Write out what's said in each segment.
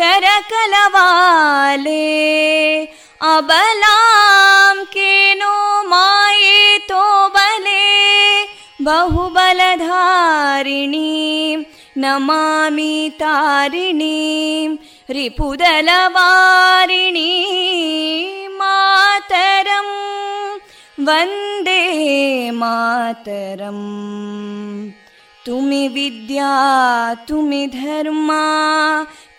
कलकल निनाद कराले कोटि कोटि भुजैदृता करकलवाले अबलां केनो मायेतो बले बहुबलधारिणीं नमामि तारिणीं रिपुदलवारिणी मातरं वन्दे मातरम् तुमि विद्या तुमि धर्मा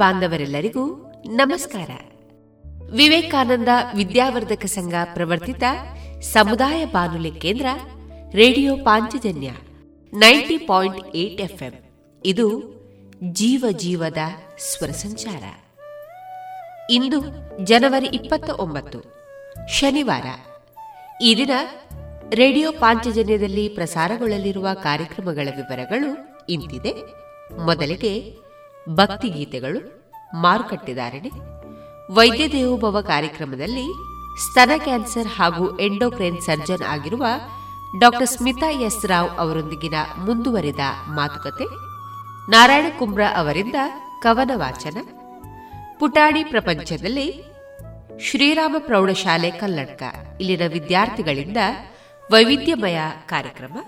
ಬಾಂಧವರೆಲ್ಲರಿಗೂ ನಮಸ್ಕಾರ. ವಿವೇಕಾನಂದ ವಿದ್ಯಾವರ್ಧಕ ಸಂಘ ಪ್ರವರ್ತಿತ ಸಮುದಾಯ ಬಾನುಲಿ ಕೇಂದ್ರ radio Panchajanya ninety point eight FM. ಇದು ಜೀವ ಜೀವದ ಸ್ವರ ಸಂಚಾರ. ಇಂದು ಜನವರಿ ಇಪ್ಪತ್ತ ಒಂಬತ್ತು, ಶನಿವಾರ. ಈ ದಿನ ರೇಡಿಯೋ ಪಾಂಚಜನ್ಯದಲ್ಲಿ ಪ್ರಸಾರಗೊಳ್ಳಲಿರುವ ಕಾರ್ಯಕ್ರಮಗಳ ವಿವರಗಳು ಇಂತಿದೆ. ಮೊದಲಿಗೆ ಭಕ್ತಿಗೀತೆಗಳು ಮಾರುಕಟ್ಟೆದಾರಣೆ ವೈದ್ಯ ದೇವೋಭವ ಕಾರ್ಯಕ್ರಮದಲ್ಲಿ ಸ್ತನ ಕ್ಯಾನ್ಸರ್ ಹಾಗೂ ಎಂಡೋಕ್ರೈನ್ ಸರ್ಜನ್ ಆಗಿರುವ ಡಾಕ್ಟರ್ ಸ್ಮಿತಾ ಎಸ್ ರಾವ್ ಅವರೊಂದಿಗಿನ ಮುಂದುವರಿದ ಮಾತುಕತೆ, ನಾರಾಯಣ ಕುಂಬ್ರ ಅವರಿಂದ ಕವನ ವಾಚನ ಪುಟಾಣಿ ಪ್ರಪಂಚದಲ್ಲಿ ಶ್ರೀರಾಮ ಪ್ರೌಢಶಾಲೆ ಕಲ್ಲಡ್ಕ, ಇಲ್ಲಿನ ವಿದ್ಯಾರ್ಥಿಗಳಿಂದ ವೈವಿಧ್ಯಮಯ ಕಾರ್ಯಕ್ರಮ,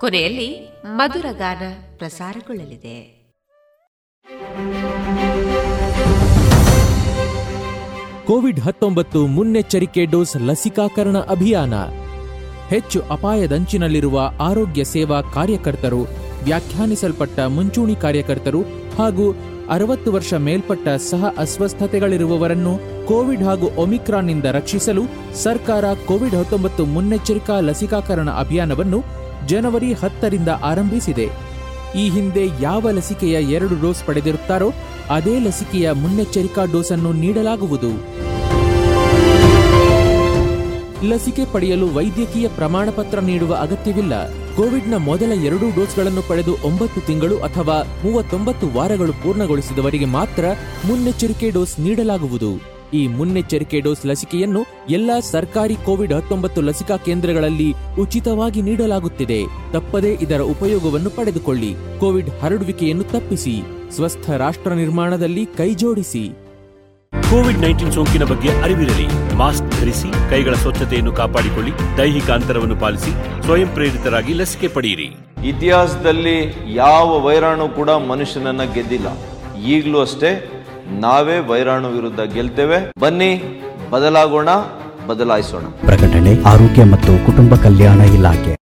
ಕೊನೆಯಲ್ಲಿ ಮಧುರ ಗಾನ ಪ್ರಸಾರಗೊಳ್ಳಲಿದೆ. ಕೋವಿಡ್ ಹತ್ತೊಂಬತ್ತು ಮುನ್ನೆಚ್ಚರಿಕೆ ಡೋಸ್ ಲಸಿಕಾಕರಣ ಅಭಿಯಾನ. ಹೆಚ್ಚು ಅಪಾಯದಂಚಿನಲ್ಲಿರುವ ಆರೋಗ್ಯ ಸೇವಾ ಕಾರ್ಯಕರ್ತರು, ವ್ಯಾಖ್ಯಾನಿಸಲ್ಪಟ್ಟ ಮುಂಚೂಣಿ ಕಾರ್ಯಕರ್ತರು ಹಾಗೂ ಅರವತ್ತು ವರ್ಷ ಮೇಲ್ಪಟ್ಟ ಸಹ ಅಸ್ವಸ್ಥತೆಗಳಿರುವವರನ್ನು ಕೋವಿಡ್ ಹಾಗೂ ಒಮಿಕ್ರಾನ್ನಿಂದ ರಕ್ಷಿಸಲು ಸರ್ಕಾರ ಕೋವಿಡ್ ಹತ್ತೊಂಬತ್ತು ಮುನ್ನೆಚ್ಚರಿಕಾ ಲಸಿಕಾಕರಣ ಅಭಿಯಾನವನ್ನು ಜನವರಿ ಹತ್ತರಿಂದ ಆರಂಭಿಸಿದೆ. ಈ ಹಿಂದೆ ಯಾವ ಲಸಿಕೆಯ ಎರಡು ಡೋಸ್ ಪಡೆದಿರುತ್ತಾರೋ ಅದೇ ಲಸಿಕೆಯ ಮುನ್ನೆಚ್ಚರಿಕಾ ಡೋಸ್ ಅನ್ನು ನೀಡಲಾಗುವುದು. ಲಸಿಕೆ ಪಡೆಯಲು ವೈದ್ಯಕೀಯ ಪ್ರಮಾಣ ಪತ್ರ ನೀಡುವ ಅಗತ್ಯವಿಲ್ಲ. ಕೋವಿಡ್ನ ಮೊದಲ ಎರಡೂ ಡೋಸ್ಗಳನ್ನು ಪಡೆದು ಒಂಬತ್ತು ತಿಂಗಳು ಅಥವಾ ಮೂವತ್ತೊಂಬತ್ತು ವಾರಗಳು ಪೂರ್ಣಗೊಳಿಸಿದವರಿಗೆ ಮಾತ್ರ ಮುನ್ನೆಚ್ಚರಿಕೆ ಡೋಸ್ ನೀಡಲಾಗುವುದು. ಈ ಮುನ್ನೆಚ್ಚರಿಕೆ ಡೋಸ್ ಲಸಿಕೆಯನ್ನು ಎಲ್ಲಾ ಸರ್ಕಾರಿ ಕೋವಿಡ್ ಹತ್ತೊಂಬತ್ತು ಲಸಿಕಾ ಕೇಂದ್ರಗಳಲ್ಲಿ ಉಚಿತವಾಗಿ ನೀಡಲಾಗುತ್ತಿದೆ. ತಪ್ಪದೇ ಇದರ ಉಪಯೋಗವನ್ನು ಪಡೆದುಕೊಳ್ಳಿ. ಕೋವಿಡ್ ಹರಡುವಿಕೆಯನ್ನು ತಪ್ಪಿಸಿ. ಸ್ವಸ್ಥ ರಾಷ್ಟ್ರ ನಿರ್ಮಾಣದಲ್ಲಿ ಕೈಜೋಡಿಸಿ ಕೋವಿಡ್ ನೈನ್ಟೀನ್ ಸೋಂಕಿನ ಬಗ್ಗೆ ಅರಿವಿರಲಿ. ಮಾಸ್ಕ್ ಧರಿಸಿ ಕೈಗಳ ಸ್ವಚ್ಛತೆಯನ್ನು ಕಾಪಾಡಿಕೊಳ್ಳಿ ದೈಹಿಕ ಅಂತರವನ್ನು ಪಾಲಿಸಿ ಸ್ವಯಂ ಪ್ರೇರಿತರಾಗಿ ಲಸಿಕೆ ಪಡೆಯಿರಿ. ಇತಿಹಾಸದಲ್ಲಿ ಯಾವ ವೈರಾಣು ಕೂಡ ಮನುಷ್ಯನನ್ನ ಗೆದ್ದಿಲ್ಲ. ಈಗಲೂ ಅಷ್ಟೇ ನಾವೇ ವೈರಾಣು ವಿರುದ್ಧ ಗೆಲ್ತೇವೆ. ಬನ್ನಿ ಬದಲಾಗೋಣ ಬದಲಾಯಿಸೋಣ. ಪ್ರಕಟಣೆ ಆರೋಗ್ಯ ಮತ್ತು ಕುಟುಂಬ ಕಲ್ಯಾಣ ಇಲಾಖೆ.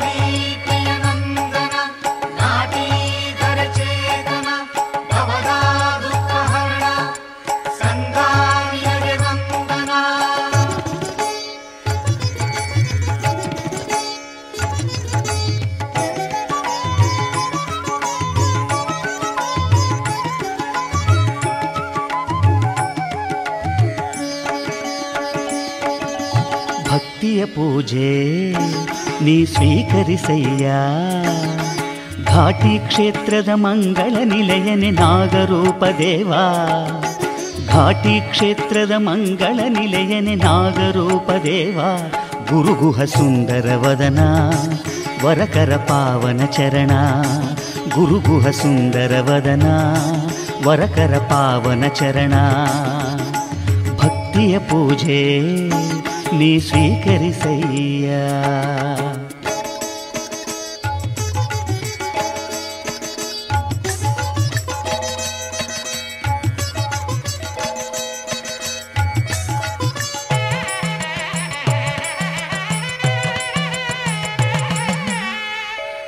ಪೂಜೆ, ನೀ ಸ್ವೀಕರಿಸಯ್ಯ. ಘಾಟಿ ಕ್ಷೇತ್ರದ ಮಂಗಳ ನಿಲಯನೆ ನಾಗರೂಪ ದೇವಾ. ಘಾಟಿ ಕ್ಷೇತ್ರದ ಮಂಗಳ ನಿಲಯನೆ ನಾಗರೂಪ ದೇವಾ. ಗುರುಗುಹ ಸುಂದರ ವದನ, ವರಕರ ಪಾವನ ಚರಣ. ಗುರುಗುಹ ಸುಂದರ ವದನ, ವರಕರ ಪಾವನ ಚರಣ. ಭಕ್ತಿಯ ಪೂಜೆ ನೀ ಸ್ವೀಕರಿಸಯ್ಯ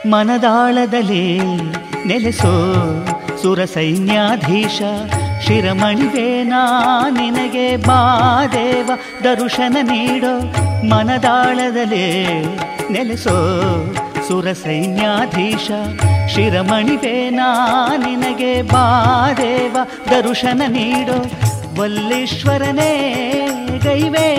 ಮನದಾಳದಲ್ಲಿ ನೆಲೆಸೋ ಸುರ ಸೈನ್ಯಾಧೀಶ ಶಿರಮಣಿವೇನಾ ನಿನಗೆ ಬಾದೇವ ದರುಶನ ನೀಡೋ ಮನದಾಳದಲ್ಲಿ ನೆಲೆಸೋ ಸುರ ಸೈನ್ಯಾಧೀಶ ಶಿರಮಣಿವೇನಾ ನಿನಗೆ ಬಾದೇವ ದರುಶನ ನೀಡೋ ವಲ್ಲೀಶ್ವರನೇ ಗೈವೇ,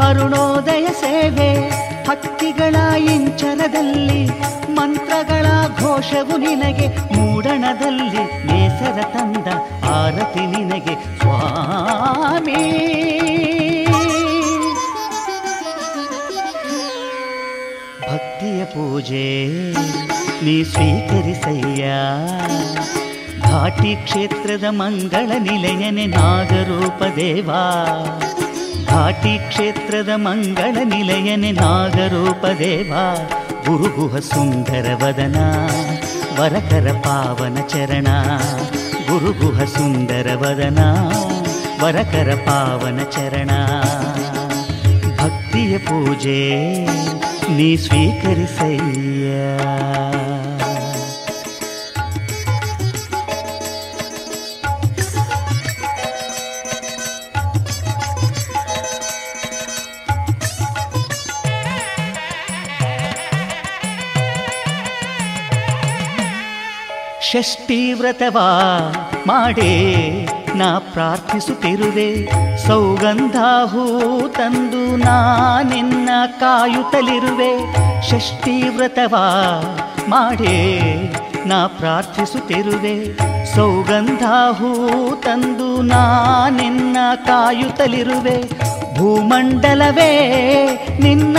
ಅರುಣೋದಯ ಸೇವೆ. ಹಕ್ಕಿಗಳ ಇಂಚರದಲ್ಲಿ ಮಂತ್ರಗಳ ಘೋಷವು ನಿನಗೆ ಮೂಡಣದಲ್ಲಿ ಬೇಸರ ತಂದ ಆರತಿ ನಿನಗೆ ಸ್ವಾಮಿ. ಭಕ್ತಿಯ ಪೂಜೆ ನೀ ಸ್ವೀಕರಿಸಯ್ಯ. ಘಾಟಿ ಕ್ಷೇತ್ರದ ಮಂಗಳ ನಿಲಯನೆ ನಾಗರೂಪ ದೇವಾ. ಘಾಟಿ ಕ್ಷೇತ್ರದ ಮಂಗಳ ನಿಲಯನೆ ನಾಗರೂಪ ದೇವ, ಗುರುಗುಹ ಸುಂದರ ವದನ, ವರಕರ ಪಾವನ ಚರಣ, ಗುರುಗುಹ ಸುಂದರ ವದನ, ವರಕರ ಪಾವನ ಚರಣ. ಭಕ್ತಿಯ ಪೂಜೆ ನೀ ಸ್ವೀಕರಿಸಯ್ಯ. ಷಷ್ಠಿ ವ್ರತವಾ ಮಾಡೇ, ನಾ ಪ್ರಾರ್ಥಿಸುತ್ತಿರುವೆ. ಸೌಗಂಧ ಹೂ ತಂದು ನಾನಿನ್ನ ಕಾಯುತ್ತಲಿರುವೆ. ಷಷ್ಠಿ ವ್ರತವಾ ಮಾಡೇ, ನಾ ಪ್ರಾರ್ಥಿಸುತ್ತಿರುವೆ. ಸೌಗಂಧ ಹೂ ತಂದು ನಾನಿನ್ನ ಕಾಯುತ್ತಲಿರುವೆ. ಭೂಮಂಡಲವೇ, ನಿನ್ನ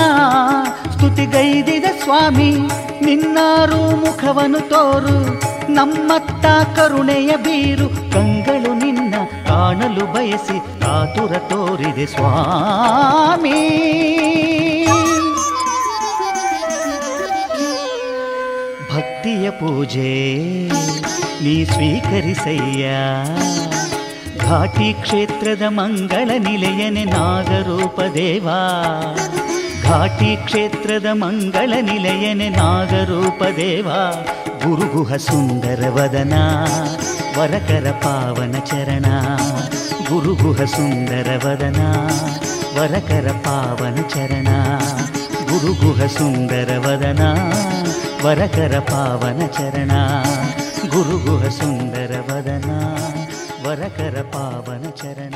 ಸ್ತುತಿಗೈದಿದ ಸ್ವಾಮಿ. ನಿನ್ನಾರು ಮುಖವನ್ನು ತೋರು. ನಮ್ಮತ್ತ ಕರುಣೆಯ ಬೀರು ಕಂಗಳು ನಿನ್ನ ಕಾಣಲು ಬಯಸಿ ಕಾತುರ ತೋರಿದೆ ಸ್ವಾಮಿ. ಭಕ್ತಿಯ ಪೂಜೆ ನೀ ಸ್ವೀಕರಿಸಯ್ಯ. ಘಾಟಿ ಕ್ಷೇತ್ರದ ಮಂಗಳ ನಿಲಯನೆ ನಾಗರೂಪ ದೇವಾ. ಘಾಟಿ ಕ್ಷೇತ್ರದ ಮಂಗಳ ನಿಲಯನೆ ನಾಗರೂಪ ದೇವಾ. ಗುರುಗುಹ ಸುಂದರ ವದನ ವರಕರ ಪಾವನ ಚರಣ ಗುರುಗುಹ ಸುಂದರ ವದನ ವರಕರ ಪಾವನ ಚರಣ ಗುರುಗುಹ ಸುಂದರ ವದನ ವರಕರ ಪಾವನ ಚರಣ ಗುರುಗುಹ ಸುಂದರ ವದನ ವರಕರ ಪಾವನ ಚರಣ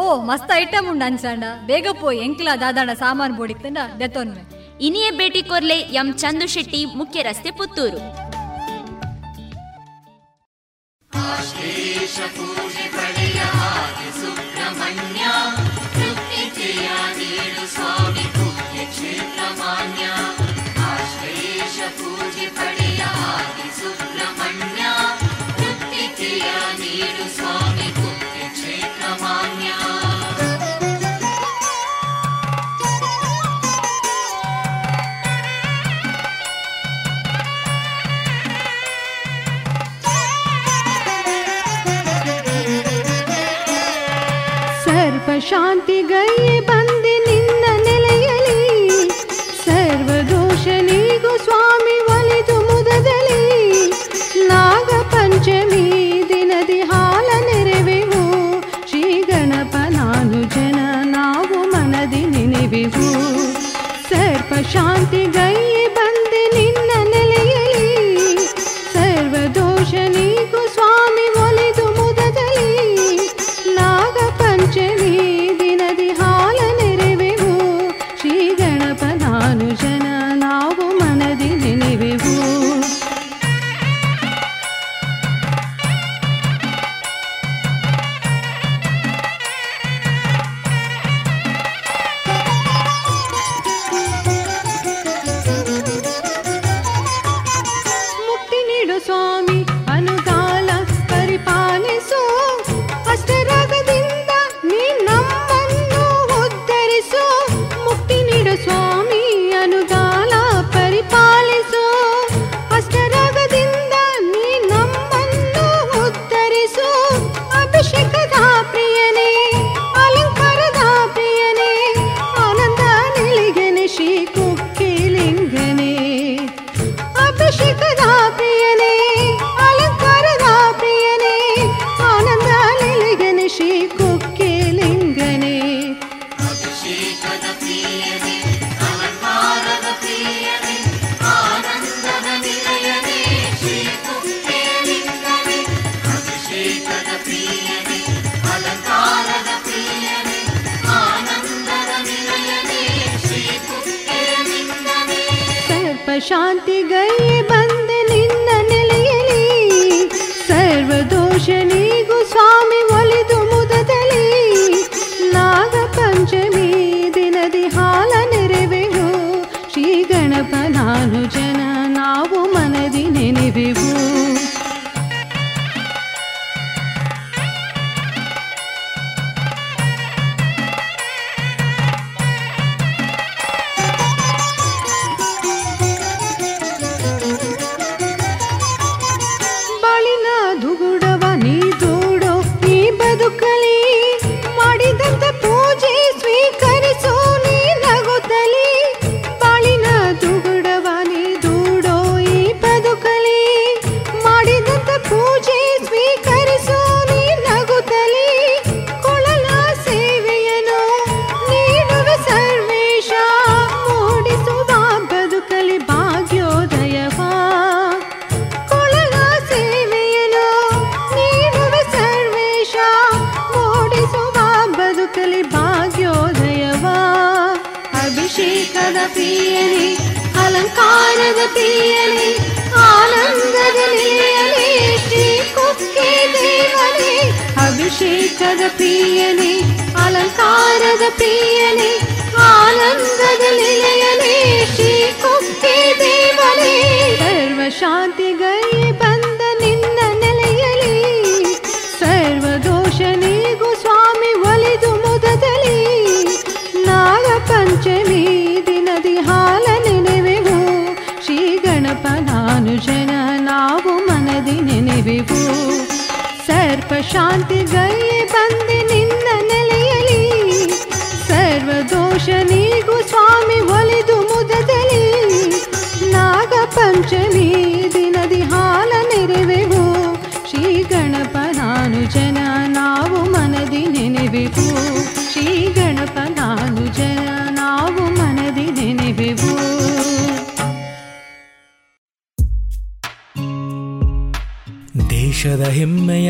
ಓ ಮಸ್ತ್ ಐಟಮ್ ಉಂಡು ಅನ್ಸಂಡ ಬೇಗ ಪೋಯ್ ಎಂಕ್ಲ ದಾದಾಂಡ ಸಾಮಾನು ಬೋಡಿತ್ತಂಡ ದೆತ್ತೊನ್ವೆ ಇನಿಯೇ ಭೇಟಿ ಕೊರ್ಲೆ ಎಂ ಚಂದು ಶೆಟ್ಟಿ ಮುಖ್ಯ ರಸ್ತೆ ಪುತ್ತೂರು. ಸುಬ್ರಹ್ಮಣ್ಯ ಸ್ವಾಮಿ. ಸರ್ವ ಬಂದೆ ನಿನ್ನ ನೆಲೆಯಲಿ ಸರ್ವ ಸ್ವಾಮಿ ಒಲಿದು ಮುದದಲ್ಲಿ. ನಾಗ ಪಂಚಮಿ ದಿನದಿ ಹಾಲ ನೆರೆವೆವು. ಶ್ರೀ ಗಣಪ ನಾನು ಜನ ನಾವು ಮನದಿ ನೆನೆವೆವು. ಸರ್ವ ಶಾಂತಿಗೈಯೇ ಮನದಿ ನೆನೆವೆವು ಸರ್ಪ ಶಾಂತಿ ಗೈ ಬಂದೆ ನಿನ್ನ ನೆಲೆಯಲಿ ಸರ್ವ ದೋಷ ನೀಗು ಸ್ವಾಮಿ ಒಲಿದು ಮುದದಲ್ಲಿ ನಾಗ ಪಂಚಮಿ ದಿನದಿ ಹಾಲ ನೆರೆವೆವು. ಶ್ರೀ ಗಣಪ ನಾನು ಜನ ನಾವು ಮನದಿ ನೆನೆವೆವು.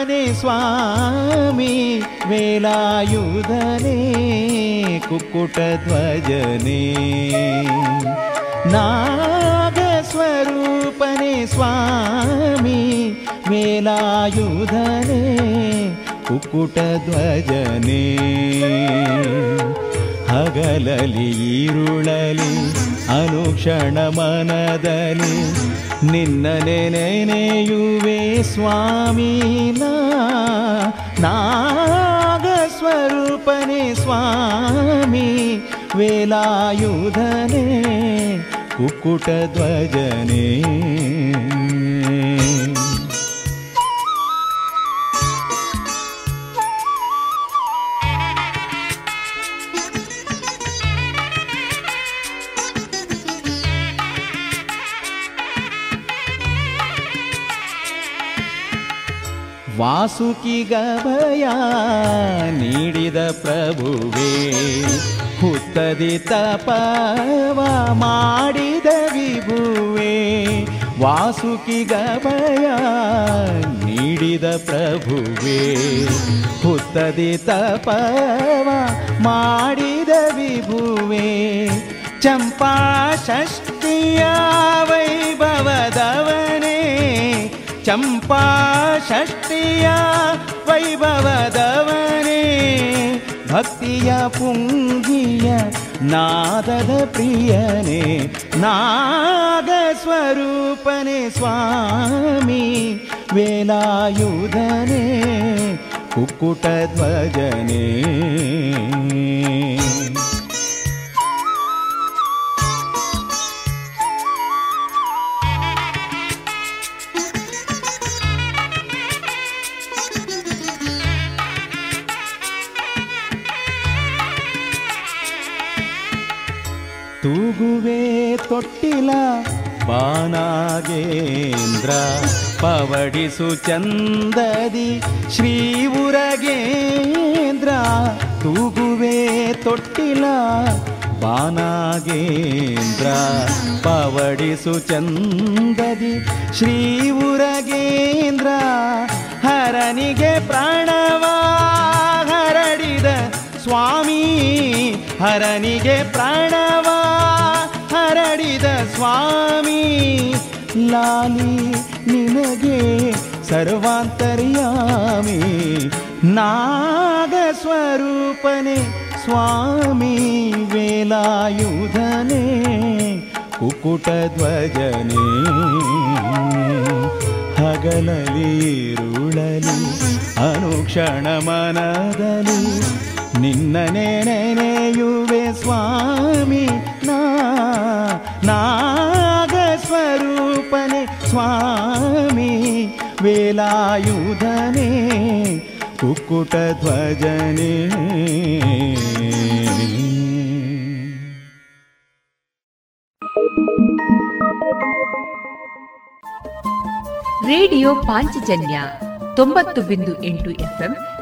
ನಾಗಸ್ವರೂಪನೆ ಸ್ವಾಮಿ ವೇಲಾಯುಧನೆ ನಾಗ ಸ್ವರೂಪನೆ ಸ್ವಾಮಿ ವೇಲಾಯುಧನೆ ಕುಕ್ಕುಟಧ್ವಜನೆ ಹಗಲಲಿ ಈರುಳಲಿ ಅನುಕ್ಷಣ ಮನದಲ್ಲಿ निन्न ನೆನೆಯುವೆ युवे स्वामी न नागस्वरूपने स्वामी वेलायुधने कुक्कुटध्वजने ಧ್ವಜನೇ ವಾಸುಕಿಗಭಯ ನೀಡಿದ ಪ್ರಭುವೇ, ಹುತ್ತದಿ ತಪವ ಮಾಡಿದ ವಿಭುವೇ, ವಾಸುಕಿಗಭಯ ನೀಡಿದ ಪ್ರಭುವೇ, ಹುತ್ತದಿ ತಪವ ಮಾಡಿದ ವಿಭುವೇ, ಚಂಪಾ ಷಷ್ಟಿಯ ವೈಭವದವನೇ चम्पाषष्टिया वैभवदवने भक्त्या पुङ्गीया नादप्रियने नागस्वरूपने स्वामी वेलायुधने कुक्कुटध्वजने। ತೂಗುವೆ ತೊಟ್ಟಿಲ ಬಾನಾಗೇಂದ್ರ ಪವಡಿಸು ಚಂದದಿ ಶ್ರೀ ಉರಗೇಂದ್ರ. ತೂಗುವೆ ತೊಟ್ಟಿಲ ಬಾನಾಗೇಂದ್ರ ಪವಡಿಸು ಚಂದದಿ ಶ್ರೀ ಉರಗೇಂದ್ರ. ಹರನಿಗೆ ಪ್ರಾಣವ ಹರಡಿದ ಸ್ವಾಮಿ, ಹರನಿಗೆ ಪ್ರಾಣವ ಹರಡಿದ ಸ್ವಾಮಿ ಲಾಲಿ ನಿನಗೆ ಸರ್ವಾಂತರ್ಯಾಮಿ. ನಾಗ ಸ್ವರೂಪನೆ ಸ್ವಾಮಿ ಕುಕುಟ ಧ್ವಜನೆ ಹಗಲಲಿ ರುಳಲಿ ಅನುಕ್ಷಣ ಮನದಲ್ಲಿ ನಿನ್ನನೆ ನೆನೆಯುವೆ ಸ್ವಾಮಿ ನಾ ನಾಗ ಸ್ವರೂಪನೆ ಸ್ವಾಮಿ ವೇಲಾಯುಧನೇ ಕುಕ್ಕುಟ ಧ್ವಜನೇ ರೇಡಿಯೋ ಪಾಂಚಜನ್ಯ ತೊಂಬತ್ತು ಬಿಂದು ಎಂಟು ಎಫ್ಎಂ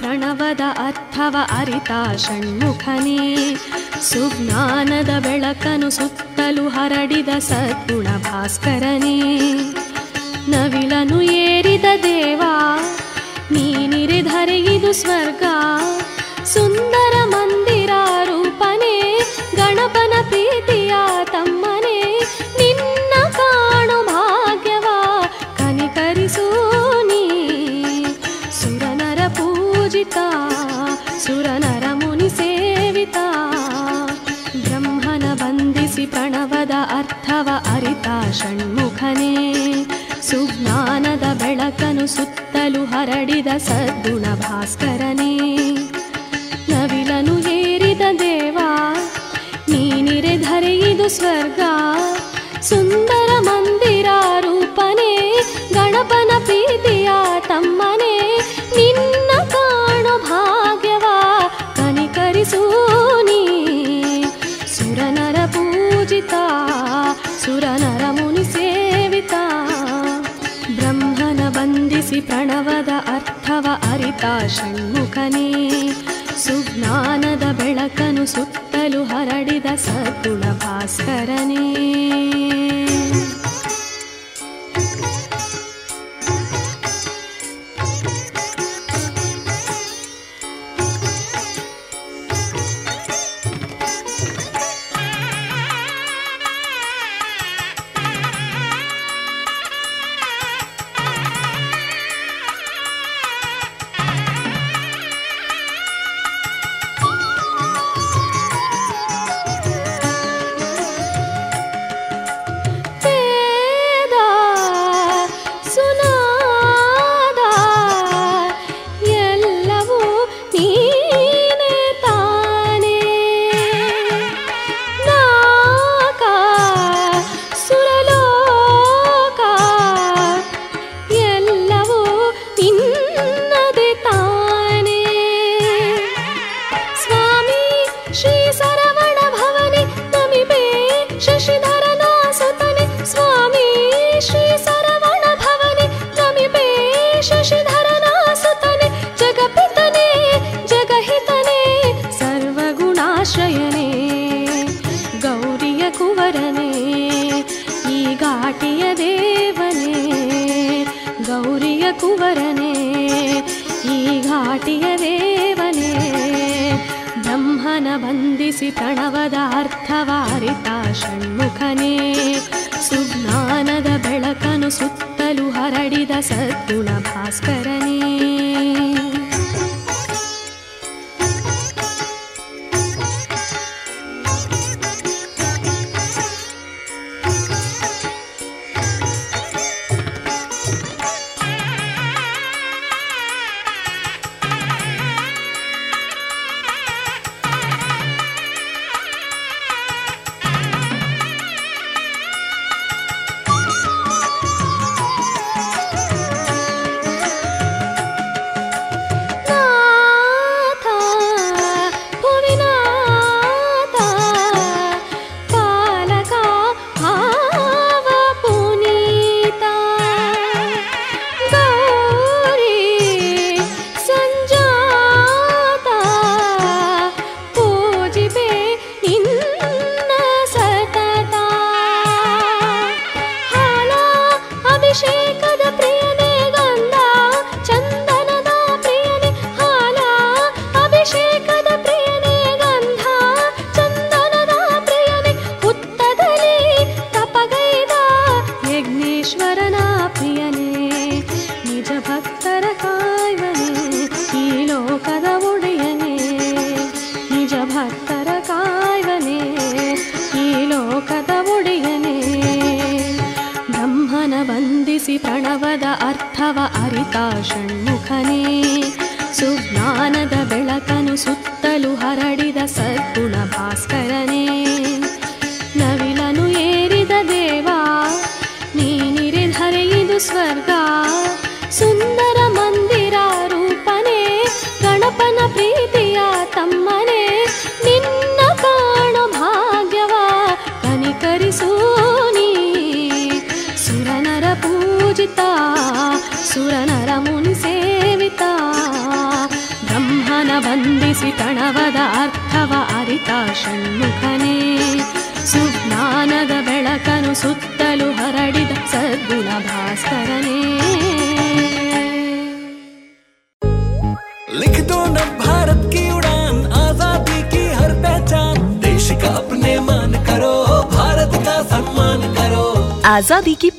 ಪ್ರಣವದ ಅರ್ಥವ ಅರಿತ ಷಣ್ಮುಖನೇ. ಸುಜ್ಞಾನದ ಬೆಳಕನು ಸುತ್ತಲೂ ಹರಡಿದ ಸದ್ಗುಣ ಭಾಸ್ಕರನೇ. ನವಿಲನು ಏರಿದ ದೇವ ನೀನಿರಿಧರೆಗಿದು ಸ್ವರ್ಗ. ಸುಂದರ ಮಂದಿರ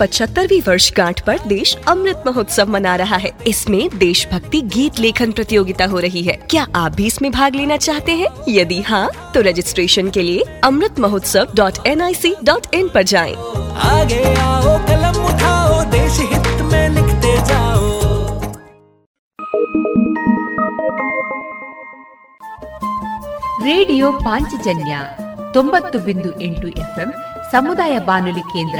पचहत्तरवी वर्षगांठ पर देश अमृत महोत्सव मना रहा है। इसमें देशभक्ति गीत लेखन प्रतियोगिता हो रही है। क्या आप भी इसमें भाग लेना चाहते हैं? यदि हाँ तो रजिस्ट्रेशन के लिए Amrit Mahotsav dot N I C dot in आरोप जाए। आगे आओ कलम उठाओ देश हित में लिखते जाओ। ರೇಡಿಯೋ ಪಾಂಚಜನ್ಯ ತೊಂಬತ್ತು ಬಿಂದು ಎಂಟು ಎಫ್ಎಂ ಸಮುದಾಯ ಬಾನುಲಿ ಕೇಂದ್ರ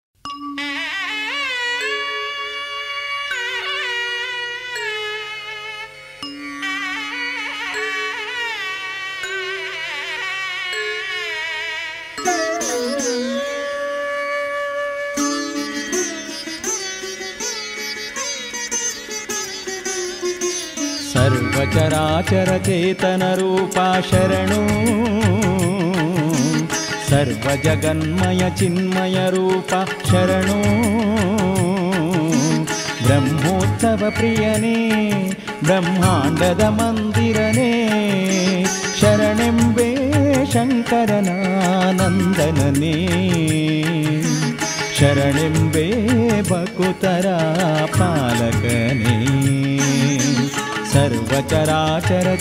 ಸರ್ವಚರಾಚರ ಚೇತನ ರೂಪ ಶರಣು. ಸರ್ವ ಜಗನ್ಮಯ ಚಿನ್ಮಯ ರೂಪ ಶರಣು. ಬ್ರಹ್ಮೋತ್ಸವ ಪ್ರಿಯನೇ ಬ್ರಹ್ಮಾಂಡದ सर्वचराचरचेतनरूप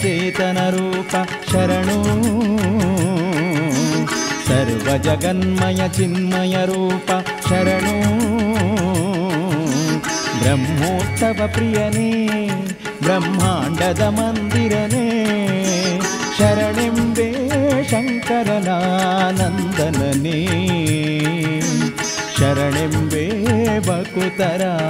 शरणो। सर्वजगन्मय चिन्मयरूप शरणो। ब्रह्मोत्सवप्रियनि ब्रह्माण्डद मन्दिरने शरणिंबे शङ्करनन्दननि शरणिं बे वकुतरापालकनि।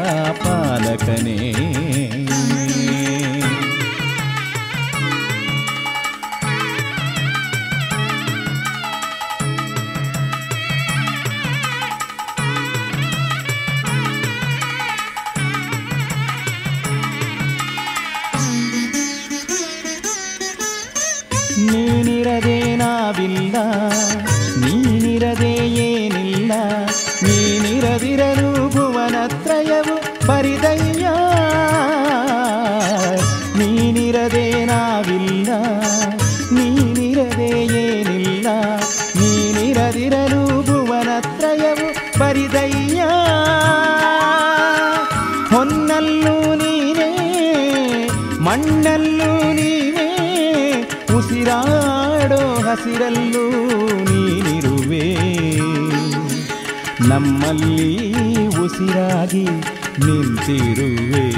ನಮ್ಮಲ್ಲಿ ಉಸಿರಾಗಿ ನಿಂತಿರುವೆ.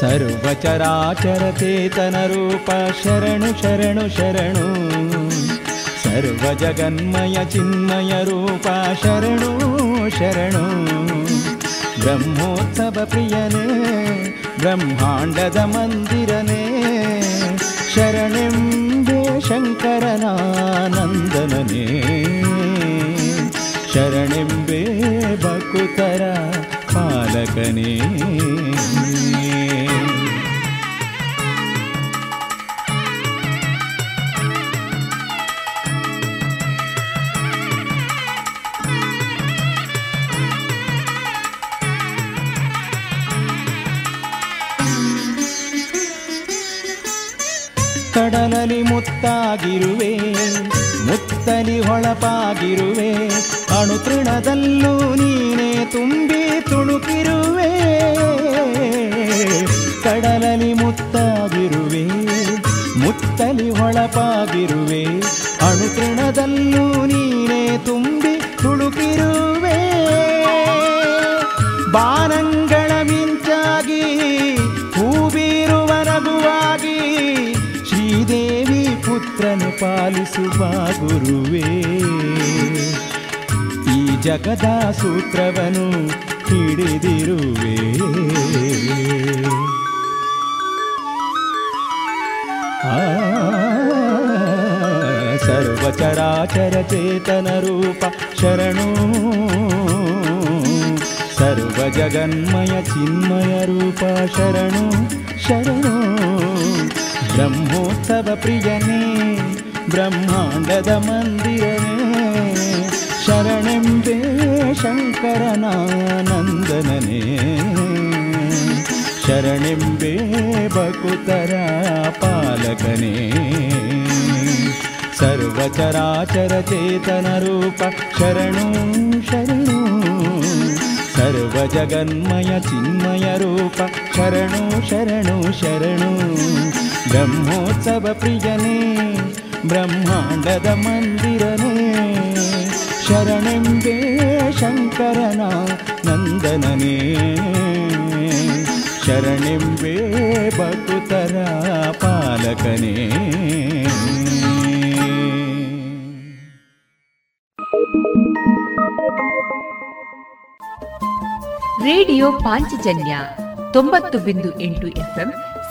ಸರ್ವಚರಾಚರಚೇತನ ರೂಪ ಶರಣು ಶರಣು ಶರಣು. ಸರ್ವ ಜಗನ್ಮಯ, ಚಿನ್ಮಯ ರೂಪ ಶರಣು ಶರಣು. ಬ್ರಹ್ಮೋತ್ಸವ ಪ್ರಿಯನೇ, ಬ್ರಹ್ಮಾಂಡದ ಮಂದಿರನೇ. शरणेम्बे शङ्करनन्दमनि शरणिं बकुतर भक्कुकरापालकनि ಮುತ್ತಾಗಿರುವೆ ಮುತ್ತಲಿ ಹೊಳಪಾಗಿರುವೆ. ಅಣುತೃಣದಲ್ಲೂ ನೀನೇ ತುಂಬಿ ತುಣುಕಿರುವೆ. ಕಡಲಲಿ ಮುತ್ತಾಗಿರುವೆ ಮುತ್ತಲಿ ಹೊಳಪಾಗಿರುವೆ. ಅಣುತೃಣದಲ್ಲೂ ನೀನೇ ತುಂಬಿ ತುಳುಕಿರುವೆ ಬಾನಂಗಳ ಪಾಲಿಸುವ ಗುರುವೇ. ಈ ಜಗದ ಸೂತ್ರವನು ಹಿಡಿದಿರುವೆ. ಸರ್ವಚರಾಚರ ಚೇತನ ರೂಪ ಶರಣು. ಸರ್ವ ಜಗನ್ಮಯ ಚಿನ್ಮಯ ರೂಪ ಶರಣು. ಶರಣು. ಬ್ರಹ್ಮೋತ್ಸವ ಪ್ರಿಯನೇ. ब्रह्माण्डद मन्दिरने शरणिं देव शङ्करनानन्दनने। शरणिं देवकुतरापालकने सर्वचराचरचेतनरूप क्षरण शरणु। सर्वजगन्मय चिन्मयरूप क्षरणु शरणु शरणु। ब्रह्मोत्सवप्रियने। ಬ್ರಹ್ಮಾಂಡದ ಮಂದಿರನೇ. ಶರಣೆಂದೇ ಶಂಕರನ ನಂದನನೇ. ಶರಣೆಂಬೇ ಬಕುತರ ಪಾಲಕನೇ. ರೇಡಿಯೋ ಪಾಂಚಜನ್ಯ ತೊಂಬತ್ತು ಬಿಂದು ಎಂಟು ಎಫ್ಎಂ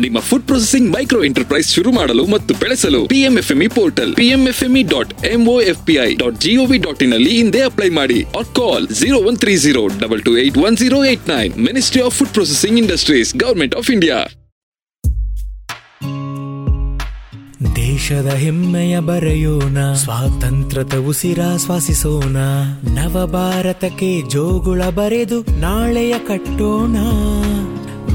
ನಿಮ್ಮ ಫುಡ್ ಪ್ರೊಸೆಸಿಂಗ್ ಮೈಕ್ರೋ ಎಂಟರ್ಪ್ರೈಸ್ ಶುರು ಮಾಡಲು ಮತ್ತು ಬೆಳೆಸಲು PMFME portal PMFME dot MOFPI dot GOV dot in ಅಲ್ಲಿ ಹಿಂದೆ ಅಪ್ಲೈ ಮಾಡಿ or call zero one three zero double two eight one zero eight nine ministry of food processing industries government of India ದೇಶದ ಹೆಮ್ಮೆಯ ಬರೆಯೋಣ, ಸ್ವಾತಂತ್ರ್ಯದ ಉಸಿರಾಶ್ವಾಸಿಸೋಣ ನವ ಭಾರತಕ್ಕೆ ಜೋಗುಳ ಬರೆದು ನಾಳೆಯ ಕಟ್ಟೋಣ.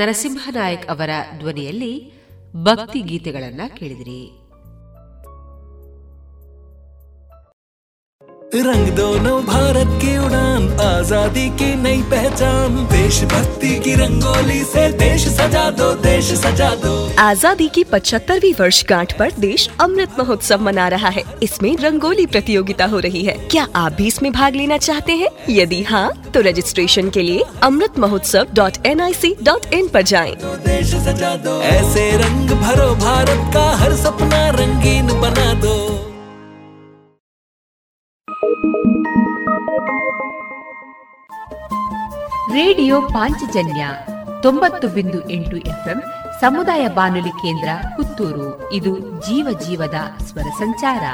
ನರಸಿಂಹನಾಯಕ್ ಅವರ ಧ್ವನಿಯಲ್ಲಿ ಭಕ್ತಿ ಗೀತೆಗಳನ್ನ ಕೇಳಿದಿರಿ रंग दोनों भारत की उड़ान आजादी की नई पहचान देशभक्ति की रंगोली से देश सजा दो देश सजा दो आजादी की पचहत्तरवीं वर्षगांठ पर देश अमृत महोत्सव मना रहा है इसमें रंगोली प्रतियोगिता हो रही है क्या आप भी इसमें भाग लेना चाहते हैं यदि हाँ तो रजिस्ट्रेशन के लिए Amrit Mahotsav dot N I C dot in पर जाएं। देश सजा दो ऐसे रंग भरो भारत का हर सपना रंगीन बना दो ರೇಡಿಯೋ ಪಾಂಚಜನ್ಯ ತೊಂಬತ್ತು ಬಿಂದು ಎಂಟು ಎಫ್ಎಂ ಸಮುದಾಯ ಬಾನುಲಿ ಕೇಂದ್ರ ಪುತ್ತೂರು ಇದು ಜೀವ ಜೀವದ ಸ್ವರ ಸಂಚಾರ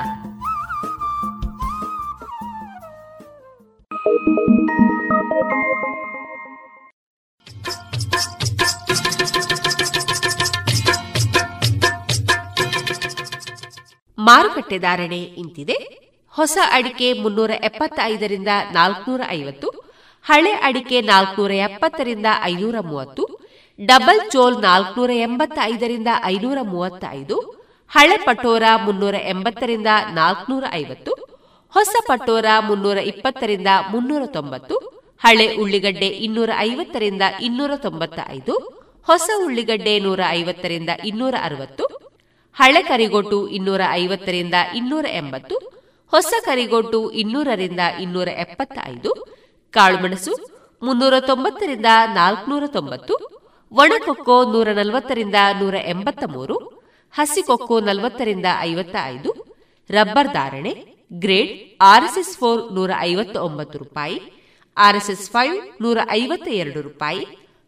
ಮಾರುಕಟ್ಟೆ ಧಾರಣೆ ಇಂತಿದೆ. ಹೊಸ ಅಡಿಕೆ ಮುನ್ನೂರ ಎಪ್ಪತ್ತೈದರಿಂದ ನಾಲ್ಕನೂರ ಐವತ್ತು, ಹಳೆ ಅಡಿಕೆ ನಾಲ್ಕನೂರ ಎಪ್ಪತ್ತರಿಂದ ಐನೂರ ಮೂವತ್ತು, ಡಬಲ್ ಚೋಲ್ ನಾಲ್ಕನೂರ ಎಂಬತ್ತೈದರಿಂದ ಐನೂರ ಮೂವತ್ತೈದು, ಹಳೆ ಪಟೋರ ಮುನ್ನೂರ ಎಂಬತ್ತರಿಂದ ನಾಲ್ಕನೂರ ಐವತ್ತು, ಹೊಸ ಪಟೋರ ಮುನ್ನೂರ ಇಪ್ಪತ್ತರಿಂದ ಮುನ್ನೂರ ತೊಂಬತ್ತು, ಹಳೆ ಉಳ್ಳಿಗಡ್ಡೆ ಇನ್ನೂರ ಐವತ್ತರಿಂದ ಇನ್ನೂರ ತೊಂಬತ್ತ ಐದು ಹೊಸ ಉಳ್ಳಿಗಡ್ಡೆ ನೂರ ಐವತ್ತರಿಂದ ಇನ್ನೂರ ಅರವತ್ತು ಹಳೆ ಕರಿಗೊಟ್ಟು ಇನ್ನೂರ ಐವತ್ತರಿಂದ ಇನ್ನೂರ ಎಂಬತ್ತು, ಹೊಸ ಕರಿಗೊಟ್ಟು ಇನ್ನೂರರಿಂದ ಇನ್ನೂರ ಎಪ್ಪತ್ತ ಐದು ಕಾಳುಮೆಣಸು ಮುನ್ನೂರ ತೊಂಬತ್ತರಿಂದ ನಾಲ್ಕುನೂರ ತೊಂಬತ್ತು, ಒಣಕೊಕ್ಕೋ ನೂರ ನಲವತ್ತರಿಂದ ನೂರ ಎಂಬತ್ತ ಮೂರು ಹಸಿಕೊಕ್ಕೋ ನಲವತ್ತರಿಂದ ಐವತ್ತ ಐದು ರಬ್ಬರ್ ಧಾರಣೆ ಗ್ರೇಡ್ ಆರ್ಎಸ್ಎಸ್ ಫೋರ್ ನೂರ ಐವತ್ತ ಒಂಬತ್ತು ರೂಪಾಯಿ, ಆರ್ಎಸ್ಎಸ್ ಫೈವ್ ನೂರ ಐವತ್ತ ಎರಡು ರೂಪಾಯಿ,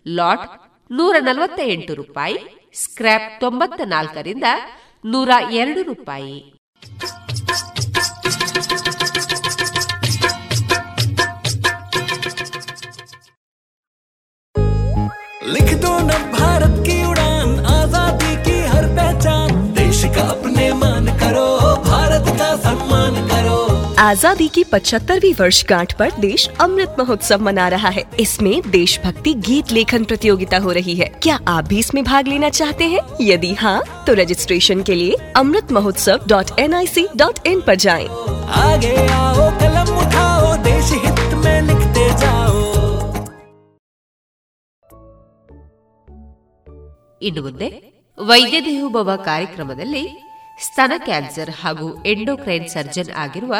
ಲಾಟ್ ನೂರ ನಲವತ್ತ ಎಂಟು ರೂಪಾಯಿ ಸ್ಕ್ರ್ಯಾಪ್ ತೊಂಬತ್ತ ನಾಲ್ಕರಿಂದ ನೂರ ಎರಡು ರೂಪಾಯಿ लिख दो न आजादी की पचहत्तरवीं वर्षगांठ पर देश अमृत महोत्सव मना रहा है इसमें देशभक्ति गीत लेखन प्रतियोगिता हो रही है क्या आप भी इसमें भाग लेना चाहते हैं यदि हाँ तो रजिस्ट्रेशन के लिए Amrit Mahotsav dot N I C dot in पर जाएं। आगे आओ कलम उठाओ देश हित में लिखते जाओ ಇನ್ನು ಮುಂದೆ ವೈದ್ಯ ದೇವೋಭವ ಕಾರ್ಯಕ್ರಮದಲ್ಲಿ ಸ್ತನ ಕ್ಯಾನ್ಸರ್ ಹಾಗೂ ಎಂಡೋಕ್ರೈನ್ ಸರ್ಜನ್ ಆಗಿರುವ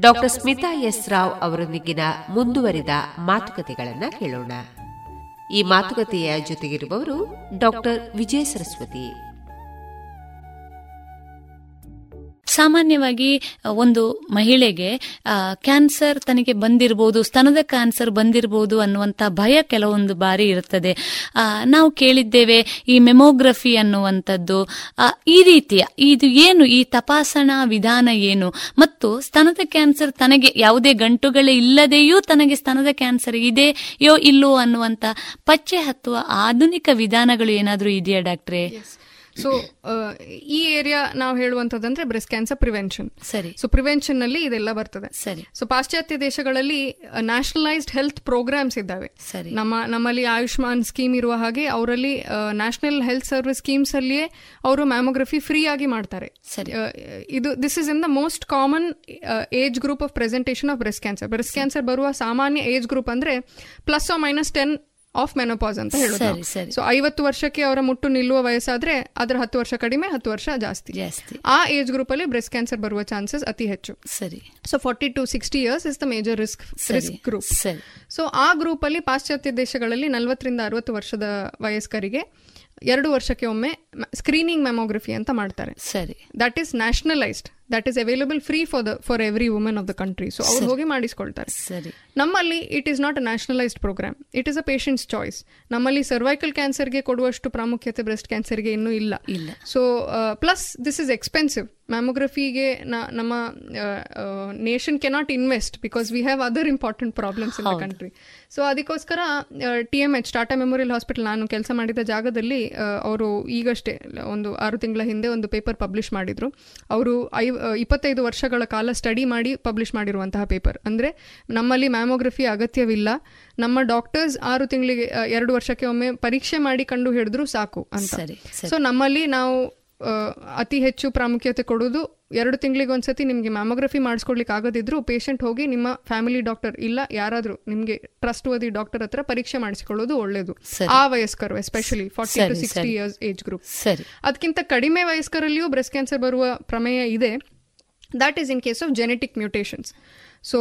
ಡಾಕ್ಟರ್ ಸ್ಮಿತಾ ಎಸ್ ರಾವ್ ಅವರೊಂದಿಗಿನ ಮುಂದುವರಿದ ಮಾತುಕತೆಗಳನ್ನು ಕೇಳೋಣ. ಈ ಮಾತುಕತೆಯ ಜೊತೆಗಿರುವವರು ಡಾಕ್ಟರ್ ವಿಜಯ ಸರಸ್ವತಿ. ಸಾಮಾನ್ಯವಾಗಿ ಒಂದು ಮಹಿಳೆಗೆ ಕ್ಯಾನ್ಸರ್ ತನಗೆ ಬಂದಿರಬಹುದು ಸ್ತನದ ಕ್ಯಾನ್ಸರ್ ಬಂದಿರಬಹುದು ಅನ್ನುವಂಥ ಭಯ ಕೆಲವೊಂದು ಬಾರಿ ಇರುತ್ತದೆ. ನಾವು ಕೇಳಿದ್ದೇವೆ ಈ ಮೆಮೋಗ್ರಫಿ ಅನ್ನುವಂಥದ್ದು. ಈ ರೀತಿಯ, ಇದು ಏನು, ಈ ತಪಾಸಣಾ ವಿಧಾನ ಏನು? ಮತ್ತು ಸ್ತನದ ಕ್ಯಾನ್ಸರ್ ತನಗೆ ಯಾವುದೇ ಗಂಟುಗಳೇ ಇಲ್ಲದೆಯೂ ತನಗೆ ಸ್ತನದ ಕ್ಯಾನ್ಸರ್ ಇದೆಯೋ ಇಲ್ಲೋ ಅನ್ನುವಂಥ ಪಚ್ಚೆ ಹತ್ತುವ ಆಧುನಿಕ ವಿಧಾನಗಳು ಏನಾದರೂ ಇದೆಯಾ ಡಾಕ್ಟ್ರೇ? ಸೊ ಈ ಏರಿಯಾ ನಾವು ಹೇಳುವಂತದಂದ್ರೆ ಬ್ರೆಸ್ಟ್ ಕ್ಯಾನ್ಸರ್ ಪ್ರಿವೆನ್ಷನ್ ಸರಿ. ಸೊ ಪ್ರಿವೆನ್ಷನ್ನಲ್ಲಿ ಇದೆಲ್ಲ ಬರ್ತದೆ. ಸರಿ. ಸೊ ಪಾಶ್ಚಾತ್ಯ ದೇಶಗಳಲ್ಲಿ ನ್ಯಾಷನಲೈಸ್ಡ್ ಹೆಲ್ತ್ ಪ್ರೋಗ್ರಾಮ್ಸ್ ಇದ್ದಾವೆ. ಸರಿ. ನಮ್ಮ ನಮ್ಮಲ್ಲಿ ಆಯುಷ್ಮಾನ್ ಸ್ಕೀಮ್ ಇರುವ ಹಾಗೆ ಅವರಲ್ಲಿ ನ್ಯಾಷನಲ್ ಹೆಲ್ತ್ ಸರ್ವಿಸ್ ಸ್ಕೀಮ್ಸ್ ಅಲ್ಲಿಯೇ ಅವರು ಮ್ಯಾಮೋಗ್ರಫಿ ಫ್ರೀ ಆಗಿ ಮಾಡ್ತಾರೆ. ಸರಿ. ಇದು this is in the most common age group of presentation of breast cancer breast cancer ಬರುವ ಸಾಮಾನ್ಯ ಏಜ್ ಗ್ರೂಪ್ ಅಂದ್ರೆ plus minus ten of menopause ಅಂತ ಹೇಳೋದು. ಸೊ ಐವತ್ತು ವರ್ಷಕ್ಕೆ ಅವರ ಮುಟ್ಟು ನಿಲ್ಲುವ ವಯಸ್ಸಾದ್ರೆ ಅದರ ಹತ್ತು ವರ್ಷ ಕಡಿಮೆ ಹತ್ತು ವರ್ಷ ಜಾಸ್ತಿ. ಆ ಏಜ್ ಗ್ರೂಪ್ ಅಲ್ಲಿ ಬ್ರೆಸ್ಟ್ ಕ್ಯಾನ್ಸರ್ ಬರುವ ಚಾನ್ಸಸ್ ಅತಿ ಹೆಚ್ಚು. ಸರಿ. So forty to sixty years is the major risk risk group. So ಆ ಗ್ರೂಪ್ ಅಲ್ಲಿ ಪಾಶ್ಚಾತ್ಯ ದೇಶಗಳಲ್ಲಿ ನಲವತ್ತರಿಂದ ಅರವತ್ತು ವರ್ಷದ ವಯಸ್ಕರಿಗೆ ಎರಡು ವರ್ಷಕ್ಕೆ ಒಮ್ಮೆ ಸ್ಕ್ರೀನಿಂಗ್ ಮೆಮೋಗ್ರಫಿ ಅಂತ ಮಾಡ್ತಾರೆ. ಸರಿ. That is nationalised that is available free for the for every women of the country so ಅವ್ರು ಹೋಗಿ ಮಾಡಿಸ್ಕೊಳ್ತಾರೆ. ಸರಿ. ನಮ್ಮಲ್ಲಿ it is not a nationalised programme it is a patient's choice ನಮ್ಮಲ್ಲಿ ಸರ್ವೈಕಲ್ ಕ್ಯಾನ್ಸರ್ಗೆ ಕೊಡುವಷ್ಟು ಪ್ರಾಮುಖ್ಯತೆ ಬ್ರೆಸ್ಟ್ ಕ್ಯಾನ್ಸರ್ಗೆ ಇನ್ನೂ ಇಲ್ಲ. ಇಲ್ಲ. So plus this is expensive ಮ್ಯಾಮೋಗ್ರಫಿಗೆ ನಮ್ಮ nation cannot invest because we have other important problems in the. Country so ಅದಕ್ಕೋಸ್ಕರ T M H Tata memorial hospital ನಾನು ಕೆಲಸ ಮಾಡಿದ ಜಾಗದಲ್ಲಿ ಅವರು ಈಗಷ್ಟೇ ಒಂದು ಆರು ತಿಂಗಳ ಹಿಂದೆ ಒಂದು ಪೇಪರ್ ಪಬ್ಲಿಷ್ ಮಾಡಿದ್ರು. ಅವರು ಐ ಇಪ್ಪತ್ತೈದು ವರ್ಷಗಳ ಕಾಲ ಸ್ಟಡಿ ಮಾಡಿ ಪಬ್ಲಿಷ್ ಮಾಡಿರುವಂತಹ ಪೇಪರ್ ಅಂದರೆ ನಮ್ಮಲ್ಲಿ ಮ್ಯಾಮೋಗ್ರಫಿ ಅಗತ್ಯವಿಲ್ಲ. ನಮ್ಮ ಡಾಕ್ಟರ್ಸ್ ಆರು ತಿಂಗಳಿಗೆ ಎರಡು ವರ್ಷಕ್ಕೆ ಒಮ್ಮೆ ಪರೀಕ್ಷೆ ಮಾಡಿ ಕಂಡು ಹಿಡಿದ್ರು ಸಾಕು ಅಂತ. ಸೊ ನಮ್ಮಲ್ಲಿ ನಾವು ಅತಿ ಹೆಚ್ಚು ಪ್ರಾಮುಖ್ಯತೆ ಕೊಡೋದು ಎರಡು ತಿಂಗಳಿಗೆ ಒಂದ್ಸತಿ ನಿಮಗೆ ಮ್ಯಾಮೋಗ್ರಫಿ ಮಾಡಿಸ್ಕೊಡ್ಲಿಕ್ಕೆ ಆಗದಿದ್ರೂ ಪೇಷಂಟ್ ಹೋಗಿ ನಿಮ್ಮ ಫ್ಯಾಮಿಲಿ ಡಾಕ್ಟರ್ ಇಲ್ಲ ಯಾರಾದರೂ ನಿಮಗೆ ಟ್ರಸ್ಟ್ ಓದಿ ಡಾಕ್ಟರ್ ಹತ್ರ ಪರೀಕ್ಷೆ ಮಾಡಿಸ್ಕೊಳ್ಳೋದು ಒಳ್ಳೇದು. ಆ ವಯಸ್ಕರು especially forty to sixty. Years age group ಸರಿ. ಅದಕ್ಕಿಂತ ಕಡಿಮೆ ವಯಸ್ಕರಲ್ಲಿಯೂ ಬ್ರೆಸ್ಟ್ ಕ್ಯಾನ್ಸರ್ ಬರುವ ಪ್ರಮೇಯ ಇದೆ. That is in case of genetic mutations so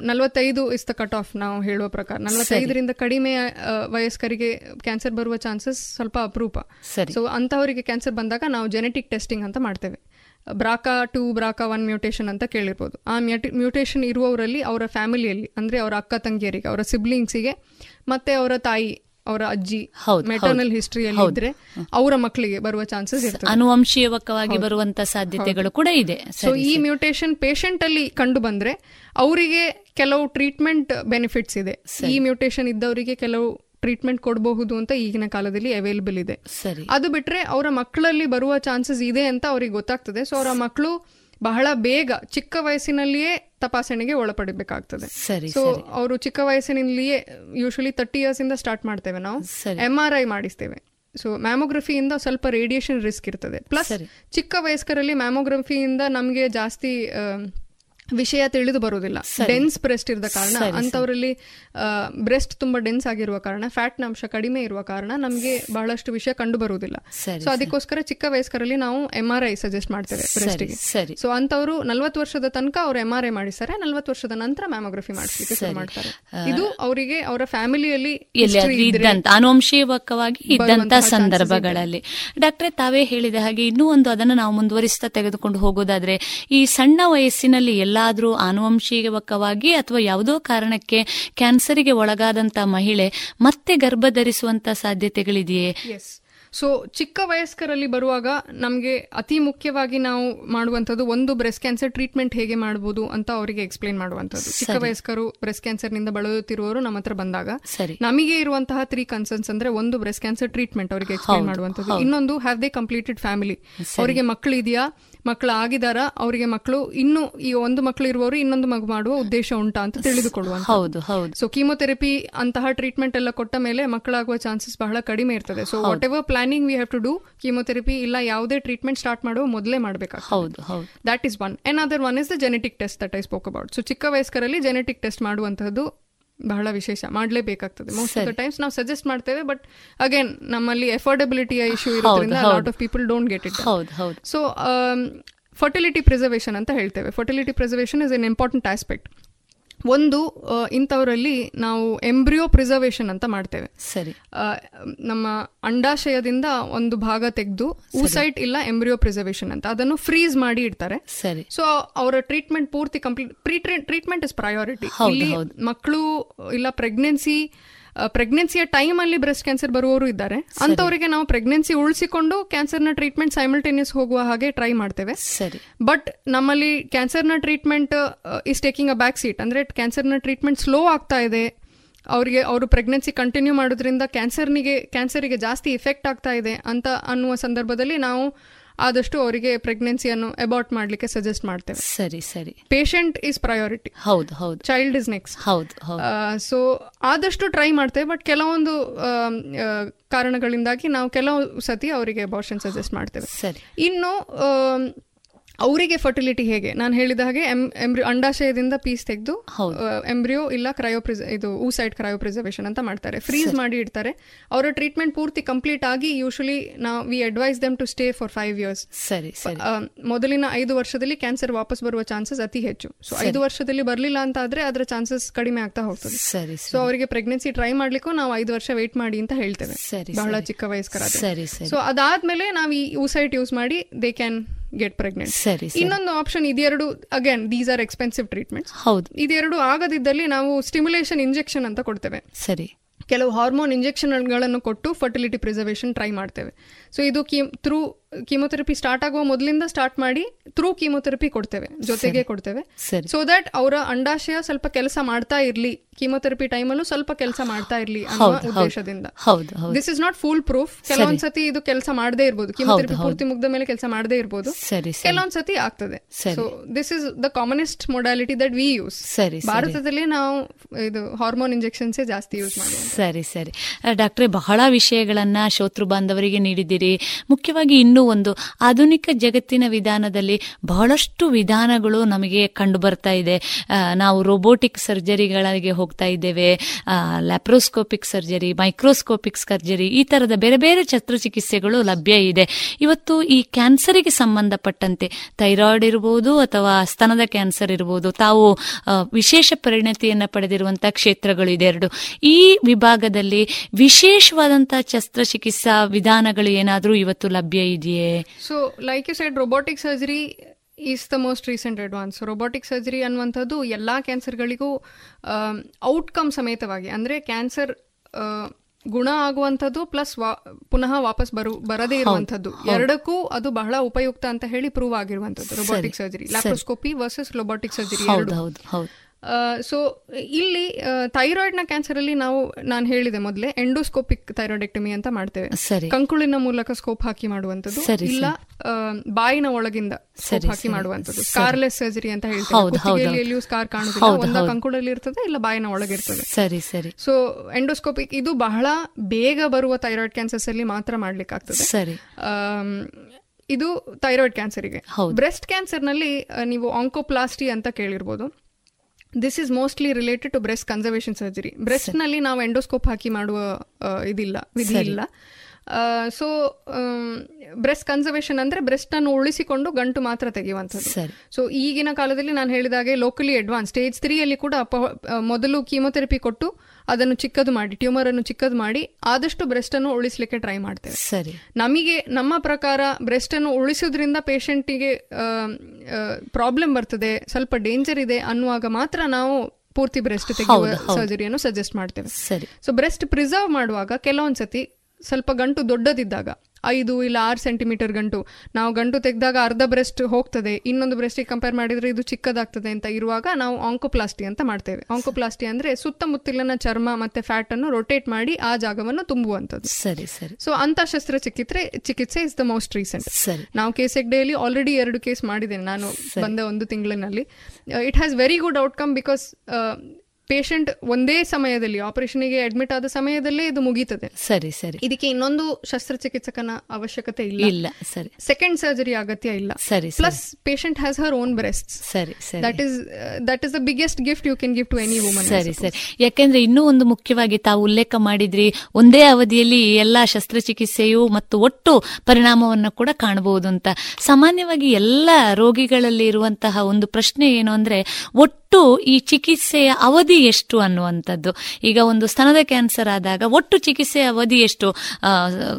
ನಲವತ್ತೈದು ಇಸ್ ದ ಕಟ್ ಆಫ್ ನಾವು ಹೇಳುವ ಪ್ರಕಾರ. ನಲವತ್ತೈದರಿಂದ ಕಡಿಮೆ ಆ, ವಯಸ್ಕರಿಗೆ ಕ್ಯಾನ್ಸರ್ ಬರುವ ಚಾನ್ಸಸ್ ಸ್ವಲ್ಪ ಅಪರೂಪ. ಸೊ ಅಂತವರಿಗೆ ಕ್ಯಾನ್ಸರ್ ಬಂದಾಗ ನಾವು ಜೆನೆಟಿಕ್ ಟೆಸ್ಟಿಂಗ್ ಅಂತ ಮಾಡ್ತೇವೆ. BRCA two BRCA one mutation ಅಂತ ಕೇಳಿರ್ಬೋದು. ಆ ಮ್ಯೂಟೇಷನ್ ಇರುವವರಲ್ಲಿ ಅವರ ಫ್ಯಾಮಿಲಿಯಲ್ಲಿ ಅಂದ್ರೆ ಅವರ ಅಕ್ಕ ತಂಗಿಯರಿಗೆ ಅವರ ಸಿಬ್ಲಿಂಗ್ಸಿಗೆ ಮತ್ತೆ ಅವರ ತಾಯಿ ಅವರ ಅಜ್ಜಿ ಮೆಟರ್ನಲ್ ಹಿಸ್ಟ್ರಿ ಹಿಸ್ಟ್ರಿಯಲ್ಲಿ ಇದ್ರೆ ಅವರ ಮಕ್ಕಳಿಗೆ ಬರುವ ಚಾನ್ಸಸ್ ಇರ್ತದೆ. ಅನುವಂಶೀಯವಾಗಿ. ಬರುವಂತ ಸಾಧ್ಯತೆಗಳು ಕೂಡ ಇದೆ. ಸೊ ಈ ಮ್ಯೂಟೇಷನ್ ಪೇಷಂಟ್ ಅಲ್ಲಿ ಕಂಡು ಬಂದ್ರೆ ಅವರಿಗೆ ಕೆಲವು ಟ್ರೀಟ್ಮೆಂಟ್ ಬೆನಿಫಿಟ್ಸ್ ಇದೆ. ಈ ಮ್ಯೂಟೇಷನ್ ಇದ್ದವರಿಗೆ ಕೆಲವು ಟ್ರೀಟ್ಮೆಂಟ್ ಕೊಡಬಹುದು ಅಂತ ಈಗಿನ ಕಾಲದಲ್ಲಿ ಅವೈಲೇಬಲ್ ಇದೆ. ಸರಿ. ಅದು ಬಿಟ್ರೆ ಅವರ ಮಕ್ಕಳಲ್ಲಿ ಬರುವ ಚಾನ್ಸಸ್ ಇದೆ ಅಂತ ಅವ್ರಿಗೆ ಗೊತ್ತಾಗ್ತದೆ. ಸೊ ಅವರ ಮಕ್ಕಳು ಬಹಳ ಬೇಗ ಚಿಕ್ಕ ವಯಸ್ಸಿನಲ್ಲಿಯೇ ತಪಾಸಣೆಗೆ ಒಳಪಡಬೇಕಾಗ್ತದೆ ಸೊ. ಅವರು ಚಿಕ್ಕ ವಯಸ್ಸಿನಲ್ಲಿಯೇ ಯೂಶಲಿ ತರ್ಟಿ ಇಯರ್ಸ್ ಇಂದ ಸ್ಟಾರ್ಟ್ ಮಾಡ್ತೇವೆ ನಾವು. ಎಂ ಆರ್ ಐ ಮಾಡಿಸ್ತೇವೆ ಸೊ ಮ್ಯಾಮೋಗ್ರಫಿಯಿಂದ ಸ್ವಲ್ಪ ರೇಡಿಯೇಷನ್ ರಿಸ್ಕ್ ಇರ್ತದೆ ಪ್ಲಸ್. ಚಿಕ್ಕ ವಯಸ್ಕರಲ್ಲಿ ಮ್ಯಾಮೋಗ್ರಫಿಯಿಂದ ನಮಗೆ ಜಾಸ್ತಿ ವಿಷಯ ತಿಳಿದು ಬರುವುದಿಲ್ಲ. ಡೆನ್ಸ್ ಬ್ರೆಸ್ಟ್ ಇರದ ಕಾರಣ. ಅಂತವರಲ್ಲಿ ಬ್ರೆಸ್ಟ್ ತುಂಬಾ ಡೆನ್ಸ್ ಆಗಿರುವ ಕಾರಣ ಫ್ಯಾಟ್ ಅಂಶ ಕಡಿಮೆ ಇರುವ ಕಾರಣ ನಮಗೆ ಬಹಳಷ್ಟು ವಿಷಯ ಕಂಡು ಬರುವುದಿಲ್ಲ. ಸೊ ಅದಕ್ಕೋಸ್ಕರ ಚಿಕ್ಕ ವಯಸ್ಕರಲ್ಲಿ ನಾವು ಎಂ ಆರ್ ಐ ಸಜೆಸ್ಟ್ ಮಾಡ್ತೇವೆ ಬ್ರೆಸ್ಟ್ಗೆ ಸೊ ಅಂತವರು ನಲ್ವತ್ತು ವರ್ಷದ ತನಕ ಅವ್ರು ಎಂ ಆರ್ ಐ ಮಾಡಿಸ್ತಾರೆ ನಲ್ವತ್ತು ವರ್ಷದ ನಂತರ ಮ್ಯಾಮೋಗ್ರಫಿ ಮಾಡಿಸ್ಲಿಕ್ಕೆ ಶುರು ಮಾಡ್ತಾರೆ. ಇದು ಅವರಿಗೆ ಅವರ ಫ್ಯಾಮಿಲಿಯಲ್ಲಿ ಆನುವಂಶಿಕವಾಗಿ ಇದ್ದಂತ ಅನುವಂಶೀಯವಾಗಿ ಇದ್ದಂತ ಸಂದರ್ಭಗಳಲ್ಲಿ. ಡಾಕ್ಟ್ರೆ ತಾವೇ ಹೇಳಿದ ಹಾಗೆ ಇನ್ನೂ ಒಂದು ಅದನ್ನು ನಾವು ಮುಂದುವರಿಸ್ತಾ ತೆಗೆದುಕೊಂಡು ಹೋಗೋದಾದ್ರೆ ಈ ಸಣ್ಣ ವಯಸ್ಸಿನಲ್ಲಿ ಎಲ್ಲಾದ್ರೂ ಆನುವಂಶಿಕವಾಗಿ ಅಥವಾ ಯಾವುದೋ ಕಾರಣಕ್ಕೆ ಕ್ಯಾನ್ಸರಿಗೆ ಒಳಗಾದಂತಹ ಮಹಿಳೆ ಮತ್ತೆ ಗರ್ಭ ಧರಿಸುವಂತ ಸಾಧ್ಯತೆಗಳಿದೆಯೇ ಸೊ ಚಿಕ್ಕ ವಯಸ್ಕರಲ್ಲಿ ಬರುವಾಗ ನಮಗೆ ಅತಿ ಮುಖ್ಯವಾಗಿ ನಾವು ಮಾಡುವಂಥದ್ದು ಒಂದು ಬ್ರೆಸ್ಟ್ ಕ್ಯಾನ್ಸರ್ ಟ್ರೀಟ್ಮೆಂಟ್ ಹೇಗೆ ಮಾಡಬಹುದು ಅಂತ ಅವರಿಗೆ ಎಕ್ಸ್ಪ್ಲೈನ್ ಮಾಡುವಂಥದ್ದು. ಚಿಕ್ಕ ವಯಸ್ಕರು ಬ್ರೆಸ್ಟ್ ಕ್ಯಾನ್ಸರ್ನಿಂದ ಬಳಲುತ್ತಿರುವವರು ನಮ್ಮ ಹತ್ರ ಬಂದಾಗ ಸರಿ. ನಮಗೆ ಇರುವಂತಹ ತ್ರೀ ಕನ್ಸರ್ನ್ಸ್ ಅಂದ್ರೆ ಒಂದು ಬ್ರೆಸ್ಟ್ ಕ್ಯಾನ್ಸರ್ ಟ್ರೀಟ್ಮೆಂಟ್ ಅವರಿಗೆ ಎಕ್ಸ್ಪ್ಲೈನ್ ಮಾಡುವಂಥದ್ದು. ಇನ್ನೊಂದು ಹ್ಯಾವ್ ದೇ ಕಂಪ್ಲೀಟೆಡ್ ಫ್ಯಾಮಿಲಿ ಅವರಿಗೆ ಮಕ್ಕಳು ಇದೆಯಾ? ಮಕ್ಕಳು ಆಗಿದಾರ? ಅವರಿಗೆ ಮಕ್ಕಳು ಇನ್ನು ಈ ಒಂದು ಮಕ್ಕಳು ಇರುವವರು ಇನ್ನೊಂದು ಮಗು ಮಾಡುವ ಉದ್ದೇಶ ಉಂಟಾ ಅಂತ ತಿಳಿದುಕೊಳ್ಳುವ ಹೌದು ಹೌದು. ಸೊ ಕೀಮೋಥೆರಪಿ ಅಂತಹ ಟ್ರೀಟ್ಮೆಂಟ್ ಎಲ್ಲ ಕೊಟ್ಟ ಮೇಲೆ ಮಕ್ಕಳಾಗುವ ಚಾನ್ಸಸ್ ಬಹಳ ಕಡಿಮೆ ಇರ್ತದೆ. So. Whatever planning we have to do chemotherapy ಇಲ್ಲ ಯಾವುದೇ ಟ್ರೀಟ್ಮೆಂಟ್ ಸ್ಟಾರ್ಟ್ ಮಾಡುವ ಮೊದಲೇ ಮಾಡಬೇಕಾಗ್ತದೆ. That is one another one is the genetic test that I spoke about so ಚಿಕ್ಕ ವಯಸ್ಕರಲ್ಲಿ ಜೆನೆಟಿಕ್ ಟೆಸ್ಟ್ ಮಾಡುವಂತಹದ್ದು ಬಹಳ ವಿಶೇಷ. ಮಾಡಲೇಬೇಕಾಗ್ತದೆ. Most of the. ಟೈಮ್ಸ್ ನಾವು ಸಜೆಸ್ಟ್ ಮಾಡ್ತೇವೆ ಬಟ್ ಅಗೇನ್ ನಮ್ಮಲ್ಲಿ ಎಫೋರ್ಡೆಬಿಲಿಟಿಯ ಇಶ್ಯೂ ಇರೋದ್ರಿಂದ. Lot of people don't get it so fertility preservation ಅಂತ ಹೇಳ್ತೇವೆ. Fertility preservation is an important aspect ಒಂದು ಇಂಥವರಲ್ಲಿ ನಾವು ಎಂಬ್ರಿಯೋ ಪ್ರಿಸರ್ವೇಷನ್ ಅಂತ ಮಾಡ್ತೇವೆ. ಸರಿ. ನಮ್ಮ ಅಂಡಾಶಯದಿಂದ ಒಂದು ಭಾಗ ತೆಗೆದು ಊಸೈಟ್ ಇಲ್ಲ ಎಂಬ್ರಿಯೋ ಪ್ರಿಸರ್ವೇಷನ್ ಅಂತ. ಅದನ್ನು ಫ್ರೀಸ್ ಮಾಡಿ ಇಡ್ತಾರೆ. ಸರಿ. ಸೊ ಅವರ ಟ್ರೀಟ್ಮೆಂಟ್ ಪೂರ್ತಿ complete pre treatment is priority ಇಲ್ಲಿ. ಮಕ್ಕಳು ಇಲ್ಲ ಪ್ರೆಗ್ನೆನ್ಸಿ ಪ್ರೆಗ್ನೆನ್ಸಿಯ ಟೈಮ್ ಅಲ್ಲಿ ಬ್ರೆಸ್ಟ್ ಕ್ಯಾನ್ಸರ್ ಬರುವವರು ಇದ್ದಾರೆ. ಅಂತವರಿಗೆ ನಾವು ಪ್ರೆಗ್ನೆನ್ಸಿ ಉಳಿಸಿಕೊಂಡು ಕ್ಯಾನ್ಸರ್ನ ಟ್ರೀಟ್ಮೆಂಟ್ ಸೈಮಲ್ಟೇನಿಯಸ್ ಹೋಗುವ ಹಾಗೆ ಟ್ರೈ ಮಾಡ್ತೇವೆ. ಸರಿ. ಬಟ್ ನಮ್ಮಲ್ಲಿ ಕ್ಯಾನ್ಸರ್ನ treatment is taking a back seat ಅಂದ್ರೆ ಕ್ಯಾನ್ಸರ್ನ ಟ್ರೀಟ್ಮೆಂಟ್ ಸ್ಲೋ ಆಗ್ತಾ ಇದೆ. ಅವರಿಗೆ ಅವರು ಪ್ರೆಗ್ನೆನ್ಸಿ ಕಂಟಿನ್ಯೂ ಮಾಡೋದ್ರಿಂದ ಕ್ಯಾನ್ಸರ್ನಿಗೆ ಕ್ಯಾನ್ಸರಿಗೆ ಜಾಸ್ತಿ ಇಫೆಕ್ಟ್ ಆಗ್ತಾ ಇದೆ ಅಂತ ಅನ್ನುವ ಸಂದರ್ಭದಲ್ಲಿ ನಾವು ಆದಷ್ಟು ಅವರಿಗೆ ಪ್ರೆಗ್ನೆನ್ಸಿಯನ್ನು ಅಬಾರ್ಟ್ ಮಾಡಲಿಕ್ಕೆ ಸಜೆಸ್ಟ್ ಮಾಡ್ತೇವೆ. ಸರಿ ಸರಿ. ಪೇಷಂಟ್ ಇಸ್ ಪ್ರಯಾರಿಟಿ ಹೌದು ಹೌದು. ಚೈಲ್ಡ್ ಇಸ್ ನೆಕ್ಸ್ಟ್ ಹೌದು ಹೌದು. ಸೊ ಆದಷ್ಟು ಟ್ರೈ ಮಾಡ್ತೇವೆ ಬಟ್ ಕೆಲವೊಂದು ಕಾರಣಗಳಿಂದಾಗಿ ನಾವು ಕೆಲವು ಸತಿ ಅವರಿಗೆ ಅಬಾರ್ಷನ್ ಸಜೆಸ್ಟ್ ಮಾಡ್ತೇವೆ. ಸರಿ. ಇನ್ನು ಅವರಿಗೆ ಫರ್ಟಿಲಿಟಿ ಹೇಗೆ? ನಾನು ಹೇಳಿದ ಹಾಗೆ ಎಂಬ್ರಿಯೋ ಅಂಡಾಶಯದಿಂದ ಪೀಸ್ ತೆಗೆದು ಎಂಬ್ರಿಯೋ ಇಲ್ಲ ಕ್ರಯೋ ಇದು ಊಸೈಡ್ ಕ್ರಯೋ ಪ್ರಿಸರ್ವೇಷನ್ ಅಂತ ಮಾಡ್ತಾರೆ. ಫ್ರೀಸ್ ಮಾಡಿ ಇಡ್ತಾರೆ. ಅವರ ಟ್ರೀಟ್ಮೆಂಟ್ ಪೂರ್ತಿ ಕಂಪ್ಲೀಟ್ ಆಗಿ ಯೂಶಲಿ ನಾವು we advise them to stay for five years ಸರಿ ಮೊದಲಿನ ಐದು ವರ್ಷದಲ್ಲಿ ಕ್ಯಾನ್ಸರ್ ವಾಪಸ್ ಬರುವ ಚಾನ್ಸಸ್ ಅತಿ ಹೆಚ್ಚು. ಸೊ ಐದು ವರ್ಷದಲ್ಲಿ ಬರಲಿಲ್ಲ ಅಂತ ಆದ್ರೆ ಅದರ ಚಾನ್ಸಸ್ ಕಡಿಮೆ ಆಗ್ತಾ ಹೋಗ್ತದೆ. ಸರಿ ಸೊ ಅವರಿಗೆ ಪ್ರೆಗ್ನೆನ್ಸಿ ಟ್ರೈ ಮಾಡ್ಲಿಕ್ಕೂ ನಾವು ಐದು ವರ್ಷ ವೇಟ್ ಮಾಡಿ ಅಂತ ಹೇಳ್ತೇವೆ. ಬಹಳ. ಚಿಕ್ಕ ವಯಸ್ಕರ. ಸೊ ಅದಾದ್ಮೇಲೆ ನಾವು ಈ ಊಸೈಟ್ ಯೂಸ್ ಮಾಡಿ ದೇ ಕ್ಯಾನ್ ಗೆಟ್ ಪ್ರೆಗ್ನೆಂಟ್ ಸರಿ. ಇನ್ನೊಂದು ಆಪ್ಷನ್ ಇದೆರಡು again these are expensive treatment ಹೌದು. ಇದೆರಡು ಆಗದಿದ್ದಲ್ಲಿ ನಾವು ಸ್ಟಿಮ್ಯುಲೇಷನ್ ಇಂಜೆಕ್ಷನ್ ಅಂತ ಕೊಡ್ತೇವೆ. ಸರಿ. ಕೆಲವು ಹಾರ್ಮೋನ್ ಇಂಜೆಕ್ಷನ್ಗಳನ್ನು ಕೊಟ್ಟು ಫರ್ಟಿಲಿಟಿ ಪ್ರಿಸರ್ವೇಷನ್ ಟ್ರೈ ಮಾಡ್ತೇವೆ. ಸೊ ಇದು ಥ್ರೂ ಕೀಮೊಥೆರಪಿ ಸ್ಟಾರ್ಟ್ ಆಗುವ ಮೊದಲಿಂದ ಸ್ಟಾರ್ಟ್ ಮಾಡಿ ಥ್ರೂ ಕೀಮೊಥೆರಪಿ ಕೊಡ್ತೇವೆ ಜೊತೆಗೆ ಕೊಡ್ತೇವೆ. ಸೊ ದಟ್ ಅವರ ಅಂಡಾಶಯ ಸ್ವಲ್ಪ ಕೆಲಸ ಮಾಡ್ತಾ ಇರ್ಲಿ ಕೀಮೊಥೆರಪಿ ಟೈಮಲ್ಲೂ ಸ್ವಲ್ಪ ಕೆಲಸ ಮಾಡ್ತಾ ಇರ್ಲಿ ಅನ್ನೋ. ಉದ್ದೇಶದಿಂದ. This is not full proof ಕೆಲವೊಂದ್ಸತಿ ಇದು ಕೆಲಸ ಮಾಡದೇ ಇರ್ಬೋದು. ಕೀಮೊಥೆರಪಿ ಪೂರ್ತಿ ಮುಗ್ದ ಮೇಲೆ ಕೆಲಸ ಮಾಡದೇ ಇರ್ಬೋದು. ಕೆಲವೊಂದ್ಸತಿ ಆಗ್ತದೆ. So this is the commonest modality that we use ಸರಿ, ಸರಿ. ಭಾರತದಲ್ಲಿ ನಾವು ಇದು ಹಾರ್ಮೋನ್ ಇಂಜೆಕ್ಷನ್ಸೇ ಜಾಸ್ತಿ ಯೂಸ್ ಮಾಡಿ ಸರಿ ಸರಿ. ಡಾಕ್ಟ್ರೆ ಬಹಳ ವಿಷಯಗಳನ್ನ ಶೋತೃ ಬಾಂಧವರಿಗೆ ನೀಡಿದ್ದೀರಿ. ಮುಖ್ಯವಾಗಿ ಇನ್ನೂ ಒಂದು ಆಧುನಿಕ ಜಗತ್ತಿನ ವಿಧಾನದಲ್ಲಿ ಬಹಳಷ್ಟು ವಿಧಾನಗಳು ನಮಗೆ ಕಂಡು ಬರ್ತಾ ಇದೆ ನಾವು ರೋಬೋಟಿಕ್ ಸರ್ಜರಿಗಳಿಗೆ ಹೋಗ್ತಾ ಇದ್ದೇವೆ. ಲ್ಯಾಪ್ರೋಸ್ಕೋಪಿಕ್ ಸರ್ಜರಿ ಮೈಕ್ರೋಸ್ಕೋಪಿಕ್ ಸರ್ಜರಿ ಈ ತರದ ಬೇರೆ ಬೇರೆ ಶಸ್ತ್ರಚಿಕಿತ್ಸೆಗಳು ಲಭ್ಯ ಇದೆ. ಇವತ್ತು ಈ ಕ್ಯಾನ್ಸರಿಗೆ ಸಂಬಂಧಪಟ್ಟಂತೆ ಥೈರಾಯ್ಡ್ ಇರಬಹುದು ಅಥವಾ ಸ್ತನದ ಕ್ಯಾನ್ಸರ್ ಇರಬಹುದು ತಾವು ವಿಶೇಷ ಪರಿಣತಿಯನ್ನು ಪಡೆದಿರುವಂತಹ ಕ್ಷೇತ್ರಗಳು ಇದೆ ಎರಡು. ಈ ವಿಭಾಗದಲ್ಲಿ ವಿಶೇಷವಾದಂತಹ ಶಸ್ತ್ರಚಿಕಿತ್ಸಾ ವಿಧಾನಗಳು ಏನಾದರೂ ಇವತ್ತು ಲಭ್ಯ ಇದೆಯೇ? So like you said robotic surgery is the most recent advance robotic surgery ಅನ್ನುವಂಥದ್ದು ಎಲ್ಲ ಕ್ಯಾನ್ಸರ್ಗಳಿಗೂ ಔಟ್ಕಮ್ ಸಮೇತವಾಗಿ ಅಂದರೆ ಕ್ಯಾನ್ಸರ್ ಗುಣ ಆಗುವಂಥದ್ದು ಪ್ಲಸ್ ವಾ ಪುನಃ ವಾಪಸ್ ಬರು ಬರದೇ ಇರುವಂಥದ್ದು. ಎರಡಕ್ಕೂ ಅದು ಬಹಳ ಉಪಯುಕ್ತ ಅಂತ ಹೇಳಿ ಪ್ರೂವ್ ಆಗಿರುವಂಥದ್ದು ರೊಬೋಟಿಕ್ ಸರ್ಜರಿ ಸರಿ. ಲ್ಯಾಪ್ರೋಸ್ಕೋಪಿ ವರ್ಸಸ್ ರೊಬೋಟಿಕ್ ಸರ್ಜರಿ ಹೌದು ಹೌದು ಹೌದು. ಸೊ ಇಲ್ಲಿ ಥೈರಾಯ್ಡ್ನ ಕ್ಯಾನ್ಸರ್ ಅಲ್ಲಿ ನಾವು ನಾನು ಹೇಳಿದೆ ಮೊದಲೇ ಎಂಡೋಸ್ಕೋಪಿಕ್ ಥೈರಾಯ್ಡೆಕ್ಟಮಿ ಅಂತ ಮಾಡ್ತೇವೆ. ಕಂಕುಳಿನ ಮೂಲಕ ಸ್ಕೋಪ್ ಹಾಕಿ ಮಾಡುವಂಥದ್ದು ಇಲ್ಲ ಬಾಯಿನ ಒಳಗಿಂದ ಸ್ಕೋಪ್ ಹಾಕಿ. ಮಾಡುವಂಥದ್ದು. ಸ್ಕಾರ್ಲೆಸ್ ಸರ್ಜರಿ ಅಂತ ಹೇಳ್ತೇವೆ. ಸ್ಕಾರ್ ಕಾಣುದಿಲ್ಲ ಒಂದ ಕಂಕುಳಲ್ಲಿ ಇರ್ತದೆ ಇಲ್ಲ ಬಾಯಿನ ಒಳಗಿರ್ತದೆ ಸರಿ ಸರಿ. ಸೊ ಎಂಡೋಸ್ಕೋಪಿಕ್ ಇದು ಬಹಳ ಬೇಗ ಬರುವ ಥೈರಾಯ್ಡ್ ಕ್ಯಾನ್ಸರ್ಸ್ ಅಲ್ಲಿ ಮಾತ್ರ ಮಾಡ್ಲಿಕ್ಕಾಗ್ತದೆ ಸರಿ. ಇದು ಥೈರಾಯ್ಡ್ ಕ್ಯಾನ್ಸರಿಗೆ. ಬ್ರೆಸ್ಟ್ ಕ್ಯಾನ್ಸರ್ನಲ್ಲಿ ನೀವು ಆಂಕೋಪ್ಲಾಸ್ಟಿ ಅಂತ ಕೇಳಿರ್ಬೋದು. This is mostly related to breast conservation surgery ಬ್ರೆಸ್ಟ್ನಲ್ಲಿ ನಾವು ಎಂಡೋಸ್ಕೋಪ್ ಹಾಕಿ ಮಾಡುವ ಇದಿಲ್ಲ ವಿಧಿ ಇಲ್ಲ. ಸೊ ಬ್ರೆಸ್ಟ್ ಕನ್ಸರ್ವೇಷನ್ ಅಂದ್ರೆ ಬ್ರೆಸ್ಟ್ ಅನ್ನು ಉಳಿಸಿಕೊಂಡು ಗಂಟು ಮಾತ್ರ ತೆಗೆಯುವಂಥದ್ದು. ಸೊ ಈಗಿನ ಕಾಲದಲ್ಲಿ ನಾನು ಹೇಳಿದಾಗೆ ಲೋಕಲಿ ಅಡ್ವಾನ್ಸ್ ಸ್ಟೇಜ್ ತ್ರೀ ಅಲ್ಲಿ ಕೂಡ ಅಪ- ಮೊದಲು ಕೀಮೊಥೆರಪಿ ಕೊಟ್ಟು ಅದನ್ನು ಚಿಕ್ಕದು ಮಾಡಿ ಟ್ಯೂಮರ್ ಅನ್ನು ಚಿಕ್ಕದು ಮಾಡಿ ಆದಷ್ಟು ಬ್ರೆಸ್ಟ್ ಅನ್ನು ಉಳಿಸಲಿಕ್ಕೆ ಟ್ರೈ ಮಾಡ್ತೇವೆ. ಸರಿ. ನಮಗೆ ನಮ್ಮ ಪ್ರಕಾರ ಬ್ರೆಸ್ಟ್ ಅನ್ನು ಉಳಿಸೋದ್ರಿಂದ ಪೇಷಂಟಿಗೆ ಪ್ರಾಬ್ಲಮ್ ಬರ್ತದೆ ಸ್ವಲ್ಪ ಡೇಂಜರ್ ಇದೆ ಅನ್ನುವಾಗ ಮಾತ್ರ ನಾವು ಪೂರ್ತಿ ಬ್ರೆಸ್ಟ್ ತೆಗೆಯುವ. ಸರ್ಜರಿಯನ್ನು ಸಜೆಸ್ಟ್ ಮಾಡ್ತೇವೆ. ಸರಿ. ಸೊ ಬ್ರೆಸ್ಟ್ ಪ್ರಿಸರ್ವ್ ಮಾಡುವಾಗ ಕೆಲವೊಂದ್ಸತಿ ಸ್ವಲ್ಪ ಗಂಟು ದೊಡ್ಡದಿದ್ದಾಗ ಐದು ಇಲ್ಲ ಆರು ಸೆಂಟಿಮೀಟರ್ ಗಂಟು. ನಾವು ಗಂಟು ತೆಗೆದಾಗ ಅರ್ಧ ಬ್ರೆಸ್ಟ್ ಹೋಗ್ತದೆ ಇನ್ನೊಂದು ಬ್ರೆಸ್ಟಿಗೆ ಕಂಪೇರ್ ಮಾಡಿದ್ರೆ ಇದು ಚಿಕ್ಕದಾಗ್ತದೆ ಅಂತ ಇರುವಾಗ ನಾವು ಆಂಕೋಪ್ಲಾಸ್ಟಿ ಅಂತ ಮಾಡ್ತೇವೆ. ಆಂಕೋಪ್ಲಾಸ್ಟಿ ಅಂದ್ರೆ ಸುತ್ತಮುತ್ತಲಿನ ಚರ್ಮ ಮತ್ತೆ ಫ್ಯಾಟ್ ಅನ್ನು ರೊಟೇಟ್ ಮಾಡಿ ಆ ಜಾಗವನ್ನು ತುಂಬುವಂಥದ್ದು. ಸರಿ ಸರಿ. ಸೊ ಅಂತ ಶಸ್ತ್ರಚಿಕಿತ್ಸೆ ಚಿಕಿತ್ಸೆ ಇಸ್ ದ ಮೋಸ್ಟ್ ರೀಸೆಂಟ್ ಸರಿ. ನಾವು ಕೇಸೆಕ್ ಡೇಲಿ ಆಲ್ರೆಡಿ ಎರಡು ಕೇಸ್ ಮಾಡಿದ್ದೇನೆ ನಾನು ಬಂದ ಒಂದು ತಿಂಗಳಿನಲ್ಲಿ. It has very good outcome because patient ಒಂದೇ ಸಮಯದಲ್ಲಿ ಆಪರೇಷನ್ಗೆ ಅಡ್ಮಿಟ್ ಆದ ಸಮಯದಲ್ಲೇ ಇದು ಮುಗೀತದೆ. ಸರಿ ಸರಿ. ಇದಕ್ಕೆ ಇನ್ನೊಂದು ಶಸ್ತ್ರಚಿಕಿತ್ಸಕನ ಅವಶ್ಯಕತೆ ಇಲ್ಲ. ಇಲ್ಲ ಸರಿ. ಸೆಕೆಂಡ್ ಸರ್ಜರಿ ಅಗತ್ಯ ಇಲ್ಲ. ಸರಿ plus patient has her own breast ಸರಿ ಸರಿ. That is that is the biggest gift you can gift to any woman ಸರಿ ಸರಿ. ಯಾಕೆಂದ್ರೆ ಇನ್ನೂ ಒಂದು ಮುಖ್ಯವಾಗಿ ತಾವು ಉಲ್ಲೇಖ ಮಾಡಿದ್ರಿ ಒಂದೇ ಅವಧಿಯಲ್ಲಿ ಎಲ್ಲಾ ಶಸ್ತ್ರಚಿಕಿತ್ಸೆಯು ಮತ್ತು ಒಟ್ಟು ಪರಿಣಾಮವನ್ನು ಕೂಡ ಕಾಣಬಹುದು ಅಂತ. ಸಾಮಾನ್ಯವಾಗಿ ಎಲ್ಲ ರೋಗಿಗಳಲ್ಲಿ ಇರುವಂತಹ ಒಂದು ಪ್ರಶ್ನೆ ಏನು ಅಂದ್ರೆ ಒಟ್ಟು ಈ ಚಿಕಿತ್ಸೆಯ ಅವಧಿ ಎಷ್ಟು ಅನ್ನುವಂಥದ್ದು. ಈಗ ಒಂದು ಸ್ತನದ ಕ್ಯಾನ್ಸರ್ ಆದಾಗ ಒಟ್ಟು ಚಿಕಿತ್ಸೆಯ ಅವಧಿ ಎಷ್ಟು?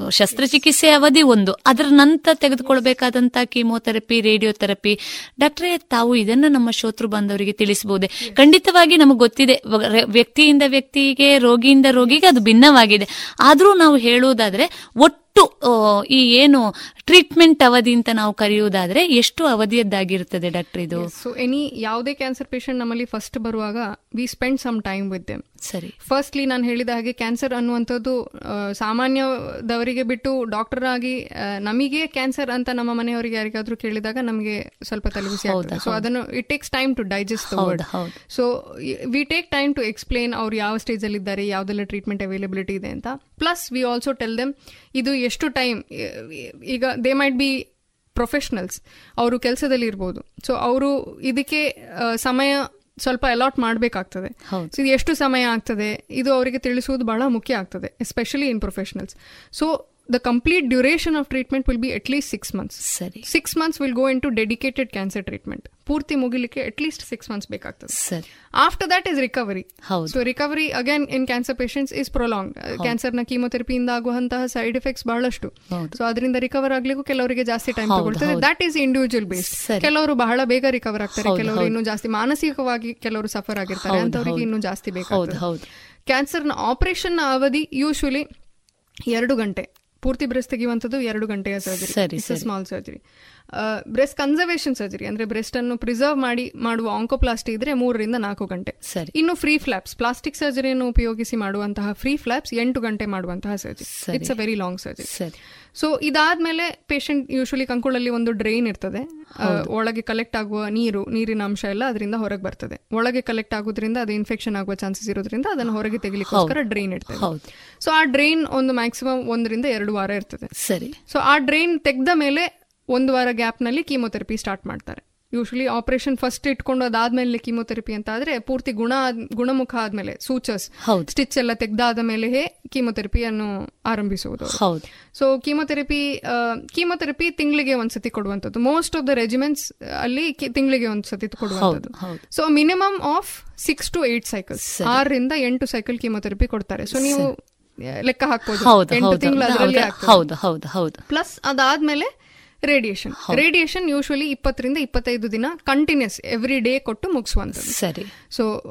ಶಸ್ತ್ರಚಿಕಿತ್ಸೆಯ ಅವಧಿ ಒಂದು. ಅದರ ನಂತರ ತೆಗೆದುಕೊಳ್ಬೇಕಾದಂತಹ ಕೀಮೋಥೆರಪಿ, ರೇಡಿಯೋಥೆರಪಿ. ಡಾಕ್ಟ್ರೇ, ತಾವು ಇದನ್ನು ನಮ್ಮ ಶೋತೃ ಬಾಂಧವರಿಗೆ ತಿಳಿಸಬಹುದೇ? ಖಂಡಿತವಾಗಿ ನಮಗೆ ಗೊತ್ತಿದೆ. ವ್ಯಕ್ತಿಯಿಂದ ವ್ಯಕ್ತಿಗೆ, ರೋಗಿಯಿಂದ ರೋಗಿಗೆ ಅದು ಭಿನ್ನವಾಗಿದೆ. ಆದರೂ ನಾವು ಹೇಳುವುದಾದ್ರೆ, ಒಟ್ಟು ಆ, ಈ ಏನು ಟ್ರೀಟ್ಮೆಂಟ್ ಅವಧಿ ಅಂತ ನಾವು ಕರೆಯುವುದಾದ್ರೆ ಎಷ್ಟು ಅವಧಿಯದ್ದಾಗಿರುತ್ತದೆ ಡಾಕ್ಟರ್ ಇದು? ಸೊ ಎನಿ ಯಾವುದೇ ಕ್ಯಾನ್ಸರ್ ಪೇಷಂಟ್ ನಮ್ಮಲ್ಲಿ ಫಸ್ಟ್ ಬರುವಾಗ we spend some time with them ಸರಿ. ಫಸ್ಟ್ಲಿ ನಾನು ಹೇಳಿದ ಹಾಗೆ ಕ್ಯಾನ್ಸರ್ ಅನ್ನುವಂಥದ್ದು ಸಾಮಾನ್ಯದವರಿಗೆ ಬಿಟ್ಟು ಡಾಕ್ಟರ್ ಆಗಿ ನಮಗೆ ಕ್ಯಾನ್ಸರ್ ಅಂತ ನಮ್ಮ ಮನೆಯವರಿಗೆ ಯಾರಿಗಾದ್ರೂ ಕೇಳಿದಾಗ ನಮಗೆ ಸ್ವಲ್ಪ ತಲೆಬಿಸಿ ಆಗ್ತದೆ. ಸೊ ಅದನ್ನು it takes time to digest word. So we take time to explain ಅವ್ರು ಯಾವ ಸ್ಟೇಜ್ ಅಲ್ಲಿ ಇದ್ದಾರೆ ಯಾವ್ದೆಲ್ಲ ಟ್ರೀಟ್ಮೆಂಟ್ ಅವೈಲೇಬಿಲಿಟಿ ಇದೆ ಅಂತ. Plus we also tell them ಇದು ಎಷ್ಟು ಟೈಮ್ ಈಗ ದೇ ಮೈಟ್ ಬಿ ಪ್ರೊಫೆಷನಲ್ಸ್ ಅವರು ಕೆಲಸದಲ್ಲಿ ಇರ್ಬೋದು ಸೊ ಅವರು ಇದಕ್ಕೆ ಸಮಯ ಸ್ವಲ್ಪ ಅಲಾಟ್ ಮಾಡಬೇಕಾಗ್ತದೆ. ಸೊ ಇದು ಎಷ್ಟು ಸಮಯ ಆಗ್ತದೆ? ಇದು ಅವರಿಗೆ ತಿಳಿಸುವುದು ಬಹಳ ಮುಖ್ಯ ಆಗ್ತದೆ especially in professionals so the complete duration of treatment will be at least six months ಸರಿ. Six months will go into dedicated cancer treatment ಪೂರ್ತಿ ಮುಗಿಲಿಕ್ಕೆ ಅಟ್ ಲೀಸ್ಟ್ ಸಿಕ್ಸ್ ಮಂತ್ಸ್ ಬೇಕಾಗ್ತದೆ. ಸರಿ. After that is recovery so recovery again in cancer patients is prolong ಕ್ಯಾನ್ಸರ್ನ ಕೀಮೊಥೆರಪಿಯಿಂದ ಆಗುವಂತಹ side effects ಬಹಳಷ್ಟು. So ಅದರಿಂದ ರಿಕವರ್ ಆಗ್ಲಿಕ್ಕೂ ಕೆಲವರಿಗೆ ಜಾಸ್ತಿ ಟೈಮ್ ತಗೊಳ್ತದೆ. ದಟ್ ಈಸ್ ಇಂಡಿವಿಜುವಲ್ ಬೇಸ್ ಕೆಲವರು ಬಹಳ ಬೇಗ ರಿಕವರ್ ಆಗ್ತಾರೆ. ಕೆಲವರು ಇನ್ನೂ ಜಾಸ್ತಿ ಮಾನಸಿಕವಾಗಿ ಕೆಲವರು ಸಫರ್ ಆಗಿರ್ತಾರೆ. ಅಂತವರಿಗೆ. ಇನ್ನೂ ಜಾಸ್ತಿ ಬೇಕಾಗ್ತದೆ. ಕ್ಯಾನ್ಸರ್ನ ಆಪರೇಷನ್ ಅವಧಿ ಯೂಶುವಲಿ ಎರಡು ಗಂಟೆ. ಪೂರ್ತಿ ಬ್ರೆಸ್ ತೆಗೆಯುವಂಥದ್ದು ಎರಡು ಗಂಟೆಯ ಸರಿ, surgery small surgery breast conservation surgery ಅಂದ್ರೆ ಬ್ರೆಸ್ಟ್ ಅನ್ನು ಪ್ರಿಸರ್ವ್ ಮಾಡಿ ಮಾಡುವ ಆಂಕೋಪ್ಲಾಸ್ಟಿ ಇದ್ರೆ ಮೂರರಿಂದ ನಾಲ್ಕು ಗಂಟೆ. ಸರಿ. ಇನ್ನು ಫ್ರೀ ಫ್ಲಾಪ್ಸ್ ಪ್ಲಾಸ್ಟಿಕ್ ಸರ್ಜರಿಯನ್ನು ಉಪಯೋಗಿಸಿ ಮಾಡುವಂತಹ ಫ್ರೀ ಫ್ಲಾಪ್ಸ್ ಎಂಟು ಗಂಟೆ ಮಾಡುವಂತಹ surgery it's a very long surgery ಸರಿ. ಸೊ ಇದಾದ್ಮೇಲೆ ಪೇಷಂಟ್ ಯೂಶಲಿ ಕಂಕುಳಲ್ಲಿ ಒಂದು ಡ್ರೈನ್ ಇರ್ತದೆ. ಒಳಗೆ ಕಲೆಕ್ಟ್ ಆಗುವ ನೀರು ನೀರಿನ ಅಂಶ ಎಲ್ಲ ಅದರಿಂದ ಹೊರಗೆ ಬರ್ತದೆ. ಒಳಗೆ ಕಲೆಕ್ಟ್ ಆಗೋದ್ರಿಂದ ಅದು ಇನ್ಫೆಕ್ಷನ್ ಆಗುವ ಚಾನ್ಸಸ್ ಇರೋದ್ರಿಂದ ಅದನ್ನು ಹೊರಗೆ ತೆಗಿಲಿಕ್ಕೋಸ್ಕರ ಡ್ರೈನ್ ಇರ್ತದೆ. ಸೊ ಆ ಡ್ರೈನ್ ಒಂದು ಮ್ಯಾಕ್ಸಿಮಮ್ ಒಂದರಿಂದ ಎರಡು ವಾರ ಇರ್ತದೆ. ಸರಿ. ಸೊ ಆ ಡ್ರೈನ್ ತೆಗೆದ ಮೇಲೆ ಒಂದು ವಾರ ಗ್ಯಾಪ್ನಲ್ಲಿ ಕೀಮೊಥೆರಪಿ ಸ್ಟಾರ್ಟ್ ಮಾಡ್ತಾರೆ. ಯೂಶಲಿ ಆಪರೇಷನ್ ಫಸ್ಟ್ ಇಟ್ಕೊಂಡು ಅದಾದ್ಮೇಲೆ ಕೀಮೊಥೆರಪಿ ಅಂತ ಆದ್ರೆ ಪೂರ್ತಿ ಗುಣ ಗುಣಮುಖ ಆದ್ಮೇಲೆ ಸೂಚರ್ಸ್ ಹೌದು. ಸ್ಟಿಚ್ ಎಲ್ಲ ತೆಗ್ದಾದ ಮೇಲೆ ಕೀಮೊಥೆರಪಿಯನ್ನು ಆರಂಭಿಸುವುದು. ಸೊ ಕೀಮೊಥೆರಪಿ ಕೀಮೊಥೆರಪಿ ತಿಂಗಳಿಗೆ ಒಂದ್ಸತಿ ಕೊಡುವಂಥದ್ದು. ಮೋಸ್ಟ್ ಆಫ್ ದ ರೆಜಿಮೆಂಟ್ಸ್ ಅಲ್ಲಿ ತಿಂಗಳಿಗೆ ಒಂದ್ಸತಿ ಕೊಡುವಂಥದ್ದು. So minimum of six to eight cycles ಆರರಿಂದ ಎಂಟು ಸೈಕಲ್ ಕೀಮೊಥೆರಪಿ ಕೊಡ್ತಾರೆ. ಸೊ ನೀವು ಲೆಕ್ಕ ಹಾಕ್ಬೋದು. ಎಂಟು ತಿಂಗಳು ಅದರಲ್ಲಿ ಪ್ಲಸ್ ಅದಾದ್ಮೇಲೆ ರೇಡಿಯೇಷನ್ ರೇಡಿಯೇಷನ್ ಯೂಶುವಲಿ ಇಪ್ಪತ್ತರಿಂದ ಇಪ್ಪತ್ತೈದು ದಿನ ಕಂಟಿನ್ಯೂಸ್ ಎವ್ರಿ ಡೇ ಕೊಟ್ಟು ಮುಗಿಸುವಂಥದ್ದು. ಸರಿ. ಸೊ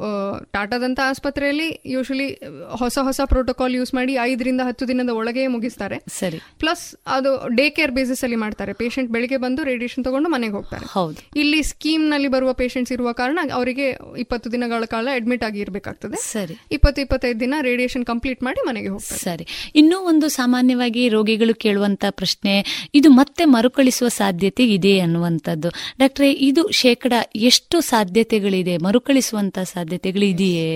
ಟಾಟಾದಂಥ ಆಸ್ಪತ್ರೆಯಲ್ಲಿ ಯೂಶುವಲಿ ಹೊಸ ಹೊಸ ಪ್ರೋಟೋಕಾಲ್ ಯೂಸ್ ಮಾಡಿ ಐದರಿಂದ ಹತ್ತು ದಿನದ ಒಳಗೆ ಮುಗಿಸ್ತಾರೆ. ಸರಿ. ಪ್ಲಸ್ ಅದು ಡೇ ಕೇರ್ ಬೇಸಿಸ್ ಅಲ್ಲಿ ಮಾಡ್ತಾರೆ. ಪೇಷಂಟ್ ಬೆಳಿಗ್ಗೆ ಬಂದು ರೇಡಿಯೇಷನ್ ತಗೊಂಡು ಮನೆಗೆ ಹೋಗ್ತಾರೆ. ಹೌದು. ಇಲ್ಲಿ ಸ್ಕೀಮ್ನಲ್ಲಿ ಬರುವ ಪೇಷಂಟ್ಸ್ ಇರುವ ಕಾರಣ ಅವರಿಗೆ ಇಪ್ಪತ್ತು ದಿನಗಳ ಕಾಲ ಅಡ್ಮಿಟ್ ಆಗಿ ಇರಬೇಕಾಗ್ತದೆ. ಸರಿ. ಇಪ್ಪತ್ತು ಇಪ್ಪತ್ತೈದು ದಿನ ರೇಡಿಯೇಷನ್ ಕಂಪ್ಲೀಟ್ ಮಾಡಿ ಮನೆಗೆ ಹೋಗ್ತಾರೆ. ಸರಿ. ಇನ್ನೂ ಒಂದು ಸಾಮಾನ್ಯವಾಗಿ ರೋಗಿಗಳು ಕೇಳುವಂತ ಪ್ರಶ್ನೆ ಇದು ಮತ್ತೆ ಮರುಕಳಿಸುವ ಸಾಧ್ಯತೆ ಇದೆ ಅನ್ನುವಂಥದ್ದು. ಡಾಕ್ಟ್ರೆ ಇದು ಶೇಕಡ ಎಷ್ಟು ಸಾಧ್ಯತೆಗಳಿದೆ? ಮರುಕಳಿಸುವಂತ ಸಾಧ್ಯತೆಗಳು ಇದೆಯೇ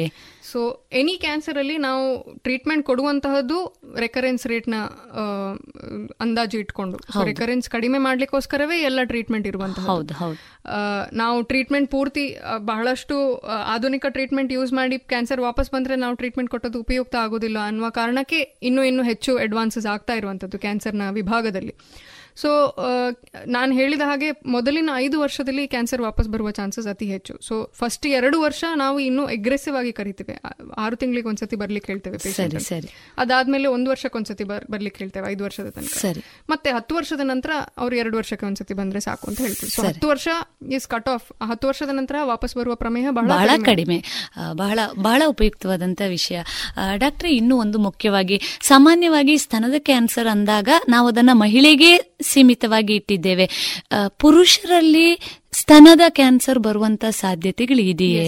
ಸೊ ಎನಿ ಕ್ಯಾನ್ಸರ್ ಅಲ್ಲಿ ನಾವು ಟ್ರೀಟ್ಮೆಂಟ್ ಕೊಡುವಂತಹದ್ದು ರೆಕರೆನ್ಸ್ ರೇಟ್ನ ಅಂದಾಜು ಇಟ್ಕೊಂಡು. ರೆಕರೆನ್ಸ್ ಕಡಿಮೆ ಮಾಡ್ಲಿಕ್ಕೋಸ್ಕರವೇ ಎಲ್ಲ ಟ್ರೀಟ್ಮೆಂಟ್ ಇರುವಂತಹ ಹೌದು ಹೌದು. ನಾವು ಟ್ರೀಟ್ಮೆಂಟ್ ಪೂರ್ತಿ ಬಹಳಷ್ಟು ಆಧುನಿಕ ಟ್ರೀಟ್ಮೆಂಟ್ ಯೂಸ್ ಮಾಡಿ ಕ್ಯಾನ್ಸರ್ ವಾಪಸ್ ಬಂದ್ರೆ ನಾವು ಟ್ರೀಟ್ಮೆಂಟ್ ಕೊಟ್ಟದ್ದು ಉಪಯುಕ್ತ ಆಗೋದಿಲ್ಲ ಅನ್ನುವ ಕಾರಣಕ್ಕೆ ಇನ್ನೂ ಇನ್ನೂ ಹೆಚ್ಚು ಅಡ್ವಾನ್ಸಸ್ ಆಗ್ತಾ ಇರುವಂತದ್ದು ಕ್ಯಾನ್ಸರ್ನ ವಿಭಾಗದಲ್ಲಿ. ಸೊ ನಾನು ಹೇಳಿದ ಹಾಗೆ ಮೊದಲಿನ ಐದು ವರ್ಷದಲ್ಲಿ ಕ್ಯಾನ್ಸರ್ ವಾಪಸ್ ಬರುವ ಚಾನ್ಸಸ್ ಅತಿ ಹೆಚ್ಚು. ಸೊ ಫಸ್ಟ್ ಎರಡು ವರ್ಷ ನಾವು ಇನ್ನೂ ಅಗ್ರೆಸಿವ್ ಆಗಿ ಕರಿತೇವೆ. ಆರು ತಿಂಗಳಿಗೆ ಒಂದ್ಸತಿ ಬರ್ಲಿಕ್ಕೆ ಹೇಳ್ತೇವೆ ಅದಾದ್ಮೇಲೆ ಒಂದು ವರ್ಷಕ್ಕೆ ಒಂದ್ಸತಿ ಬರ್ ಬರ್ಲಿಕ್ಕೆ ಹೇಳ್ತೇವೆ ಐದು ವರ್ಷದ ತನಕ. ಮತ್ತೆ ಹತ್ತು ವರ್ಷದ ನಂತರ ಅವ್ರು ಎರಡು ವರ್ಷಕ್ಕೆ ಒಂದ್ಸತಿ ಬಂದ್ರೆ ಸಾಕು ಅಂತ ಹೇಳ್ತೀವಿ. ಸೊ. ಹತ್ತು ವರ್ಷ ಇಸ್ ಕಟ್ ಆಫ್ ಹತ್ತು ವರ್ಷದ ನಂತರ ವಾಪಸ್ ಬರುವ ಪ್ರಮೇಯ ಬಹಳ ಕಡಿಮೆ. ಬಹಳ ಬಹಳ ಉಪಯುಕ್ತವಾದಂತಹ ವಿಷಯ. ಡಾಕ್ಟರ್ ಡಾಕ್ಟ್ರೆ ಇನ್ನೂ ಒಂದು ಮುಖ್ಯವಾಗಿ ಸಾಮಾನ್ಯವಾಗಿ ಸ್ತನದ ಕ್ಯಾನ್ಸರ್ ಅಂದಾಗ ನಾವು ಅದನ್ನ ಮಹಿಳೆಗೆ ಸೀಮಿತವಾಗಿ ಇಟ್ಟಿದ್ದೇವೆ. ಪುರುಷರಲ್ಲಿ ಸ್ತನದ ಕ್ಯಾನ್ಸರ್ ಬರುವಂತ ಸಾಧ್ಯತೆಗಳು ಇದೆಯೇ?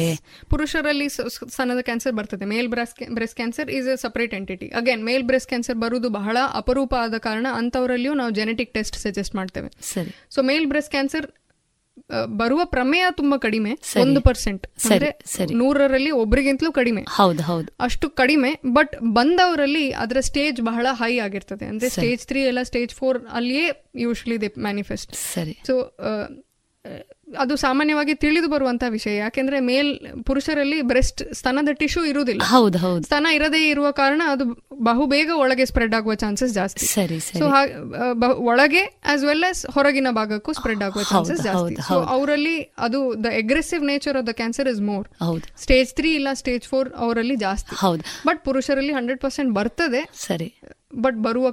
ಪುರುಷರಲ್ಲಿ ಸ್ತನದ ಕ್ಯಾನ್ಸರ್ ಬರ್ತದೆ. Male breast breast cancer is a separate entity again male breast cancer ಬರುವುದು ಬಹಳ ಅಪರೂಪ ಆದ ಕಾರಣ ಅಂತವರಲ್ಲಿಯೂ ನಾವು ಜೆನೆಟಿಕ್ ಟೆಸ್ಟ್ ಸಜೆಸ್ಟ್ ಮಾಡ್ತೇವೆ. ಸರಿ. ಸೊ ಮೇಲ್ ಬ್ರೆಸ್ಟ್ ಕ್ಯಾನ್ಸರ್ ಬರುವ ಪ್ರಮೇಯ ತುಂಬಾ ಕಡಿಮೆ. ಒಂದು ಪರ್ಸೆಂಟ್. ನೂರರಲ್ಲಿ ಒಬ್ಬರಿಗಿಂತಲೂ ಕಡಿಮೆ. ಹೌದು ಹೌದು. ಅಷ್ಟು ಕಡಿಮೆ ಬಟ್ ಬಂದವರಲ್ಲಿ ಅದರ ಸ್ಟೇಜ್ ಬಹಳ ಹೈ ಆಗಿರ್ತದೆ. ಅಂದ್ರೆ ಸ್ಟೇಜ್ ತ್ರೀ ಎಲ್ಲ ಸ್ಟೇಜ್ ಫೋರ್ ಅಲ್ಲಿಯೇ ಯೂಶಲಿ ದೇ ಮ್ಯಾನಿಫೆಸ್ಟ್. ಸರಿ. ಸೊ ಅದು ಸಾಮಾನ್ಯವಾಗಿ ತಿಳಿದು ಬರುವಂತಹ ವಿಷಯ ಯಾಕೆಂದ್ರೆ ಮೇಲ್ ಪುರುಷರಲ್ಲಿ ಬ್ರೆಸ್ಟ್ ಸ್ತನದ ಟಿಶ್ಯೂ ಇರುವುದಿಲ್ಲ. ಹೌದು ಹೌದು. ಸ್ತನ ಇರದೇ ಇರುವ ಕಾರಣ ಅದು ಬಹುಬೇಗ ಒಳಗೆ ಸ್ಪ್ರೆಡ್ ಆಗುವ ಚಾನ್ಸಸ್ ಜಾಸ್ತಿ. ಸರಿ ಸೊ ಒಳಗೆ ಆಸ್ ವೆಲ್ ಆಸ್ ಹೊರಗಿನ ಭಾಗಕ್ಕೂ ಸ್ಪ್ರೆಡ್ ಆಗುವ ಚಾನ್ಸಸ್ ಜಾಸ್ತಿ. ಸೊ ಅವರಲ್ಲಿ ಅದು the aggressive nature of the cancer is more ಹೌದು. ಸ್ಟೇಜ್ ತ್ರೀ ಇಲ್ಲ ಸ್ಟೇಜ್ ಫೋರ್ ಅವರಲ್ಲಿ ಜಾಸ್ತಿ. ಹೌದು. ಬಟ್ ಪುರುಷರಲ್ಲಿ ಹಂಡ್ರೆಡ್ ಪರ್ಸೆಂಟ್ ಬರ್ತದೆ. ಸರಿ. ಬಟ್ ಬರುವ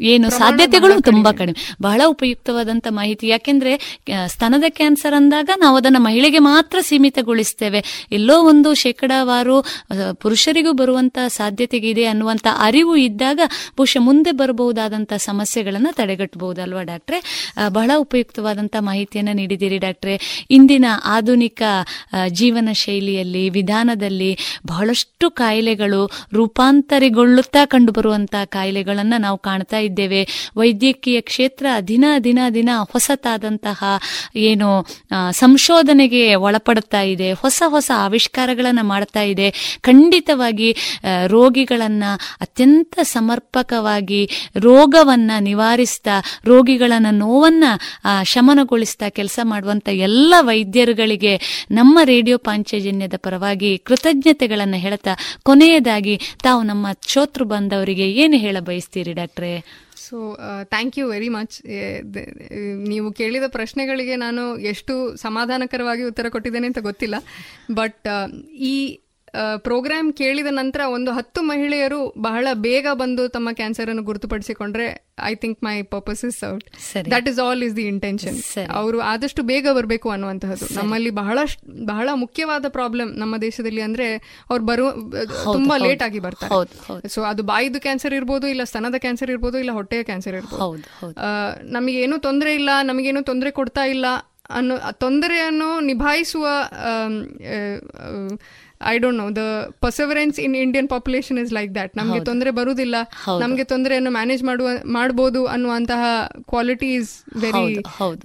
ಏನು ಸಾಧ್ಯತೆಗಳು ತುಂಬಾ ಕಡಿಮೆ. ಬಹಳ ಉಪಯುಕ್ತವಾದಂತ ಮಾಹಿತಿ. ಯಾಕೆಂದ್ರೆ ಸ್ತನದ ಕ್ಯಾನ್ಸರ್ ಅಂದಾಗ ನಾವು ಅದನ್ನ ಮಹಿಳೆಗೆ ಮಾತ್ರ ಸೀಮಿತಗೊಳಿಸ್ತೇವೆ. ಎಲ್ಲೋ ಒಂದು ಶೇಕಡಾವಾರು ಪುರುಷರಿಗೂ ಬರುವಂತ ಸಾಧ್ಯತೆ ಇದೆ ಅನ್ನುವಂತ ಅರಿವು ಇದ್ದಾಗ ಬಹುಶಃ ಮುಂದೆ ಬರಬಹುದಾದಂತಹ ಸಮಸ್ಯೆಗಳನ್ನ ತಡೆಗಟ್ಟಬಹುದಲ್ವಾ ಡಾಕ್ಟ್ರೆ? ಬಹಳ ಉಪಯುಕ್ತವಾದಂತ ಮಾಹಿತಿಯನ್ನ ನೀಡಿದ್ದೀರಿ ಡಾಕ್ಟ್ರೆ. ಇಂದಿನ ಆಧುನಿಕ ಜೀವನ ಶೈಲಿಯಲ್ಲಿ ವಿಧಾನದಲ್ಲಿ ಬಹಳಷ್ಟು ಕಾಯಿಲೆಗಳು ರೂಪಾಂತರಿಗೊಳ್ಳುತ್ತಾ ಕಂಡುಬರುವಂತಹ ಕಾಯಿಲೆಗಳನ್ನ ನಾವು ಕಾಣ್ತಾ ಇದ್ದೇವೆ. ವೈದ್ಯಕೀಯ ಕ್ಷೇತ್ರ ದಿನ ದಿನ ದಿನ ಹೊಸತಾದಂತಹ ಏನು ಸಂಶೋಧನೆಗೆ ಒಳಪಡುತ್ತಾ ಇದೆ. ಹೊಸ ಹೊಸ ಆವಿಷ್ಕಾರಗಳನ್ನು ಮಾಡ್ತಾ ಇದೆ. ಖಂಡಿತವಾಗಿ ರೋಗಿಗಳನ್ನು ಅತ್ಯಂತ ಸಮರ್ಪಕವಾಗಿ ರೋಗವನ್ನ ನಿವಾರಿಸ್ತಾ, ರೋಗಿಗಳನ್ನ ನೋವನ್ನ ಶಮನಗೊಳಿಸ್ತಾ ಕೆಲಸ ಮಾಡುವಂತ ಎಲ್ಲ ವೈದ್ಯರುಗಳಿಗೆ ನಮ್ಮ ರೇಡಿಯೋ ಪಾಂಚಜನ್ಯದ ಪರವಾಗಿ ಕೃತಜ್ಞತೆಗಳನ್ನು ಹೇಳ್ತಾ, ಕೊನೆಯದಾಗಿ ತಾವು ನಮ್ಮ ಶೋತೃ ಬಂದವರಿಗೆ ಏನು ಹೇಳ ಬಯಸ್ತೀರಿ ಡಾಕ್ಟ್ರೇ? So thank you very much ನೀವು ಕೇಳಿದ ಪ್ರಶ್ನೆಗಳಿಗೆ ನಾನು ಎಷ್ಟು ಸಮಾಧಾನಕರವಾಗಿ ಉತ್ತರ ಕೊಟ್ಟಿದ್ದೇನೆ ಅಂತ ಗೊತ್ತಿಲ್ಲ. ಬಟ್ ಈ ಪ್ರೋಗ್ರಾಮ್ ಕೇಳಿದ ನಂತರ ಒಂದು ಹತ್ತು ಮಹಿಳೆಯರು ಬಹಳ ಬೇಗ ಬಂದು ತಮ್ಮ ಕ್ಯಾನ್ಸರ್ ಅನ್ನು ಗುರುತುಪಡಿಸಿಕೊಂಡ್ರೆ I think my purpose is out. That is all is the intention ಅವರು ಆದಷ್ಟು ಬೇಗ ಬರಬೇಕು ಅನ್ನುವಂತಹದ್ದು. ನಮ್ಮಲ್ಲಿ ಬಹಳ ಬಹಳ ಮುಖ್ಯವಾದ ಪ್ರಾಬ್ಲಮ್ ನಮ್ಮ ದೇಶದಲ್ಲಿ ಅಂದ್ರೆ ಅವ್ರು ಬರುವ ತುಂಬಾ ಲೇಟ್ ಆಗಿ ಬರ್ತಾರೆ. ಸೊ ಅದು ಬಾಯಿದು ಕ್ಯಾನ್ಸರ್ ಇರ್ಬೋದು ಇಲ್ಲ ಸ್ತನದ ಕ್ಯಾನ್ಸರ್ ಇರ್ಬೋದು ಇಲ್ಲ ಹೊಟ್ಟೆಯ ಕ್ಯಾನ್ಸರ್ ಇರ್ಬೋದು. ನಮಗೇನು ತೊಂದರೆ ಇಲ್ಲ ನಮಗೇನು ತೊಂದರೆ ಕೊಡ್ತಾ ಇಲ್ಲ ಅನ್ನೋ ತೊಂದರೆಯನ್ನು ನಿಭಾಯಿಸುವ I don't know the perseverance in Indian population is like that ನಮಗೆ. ತೊಂದರೆ ಬರುವುದಿಲ್ಲ. ನಮಗೆ ತೊಂದರೆಯನ್ನು ಮ್ಯಾನೇಜ್ ಮಾಡುವ ಮಾಡಬಹುದು ಅನ್ನುವಂತಹ quality is very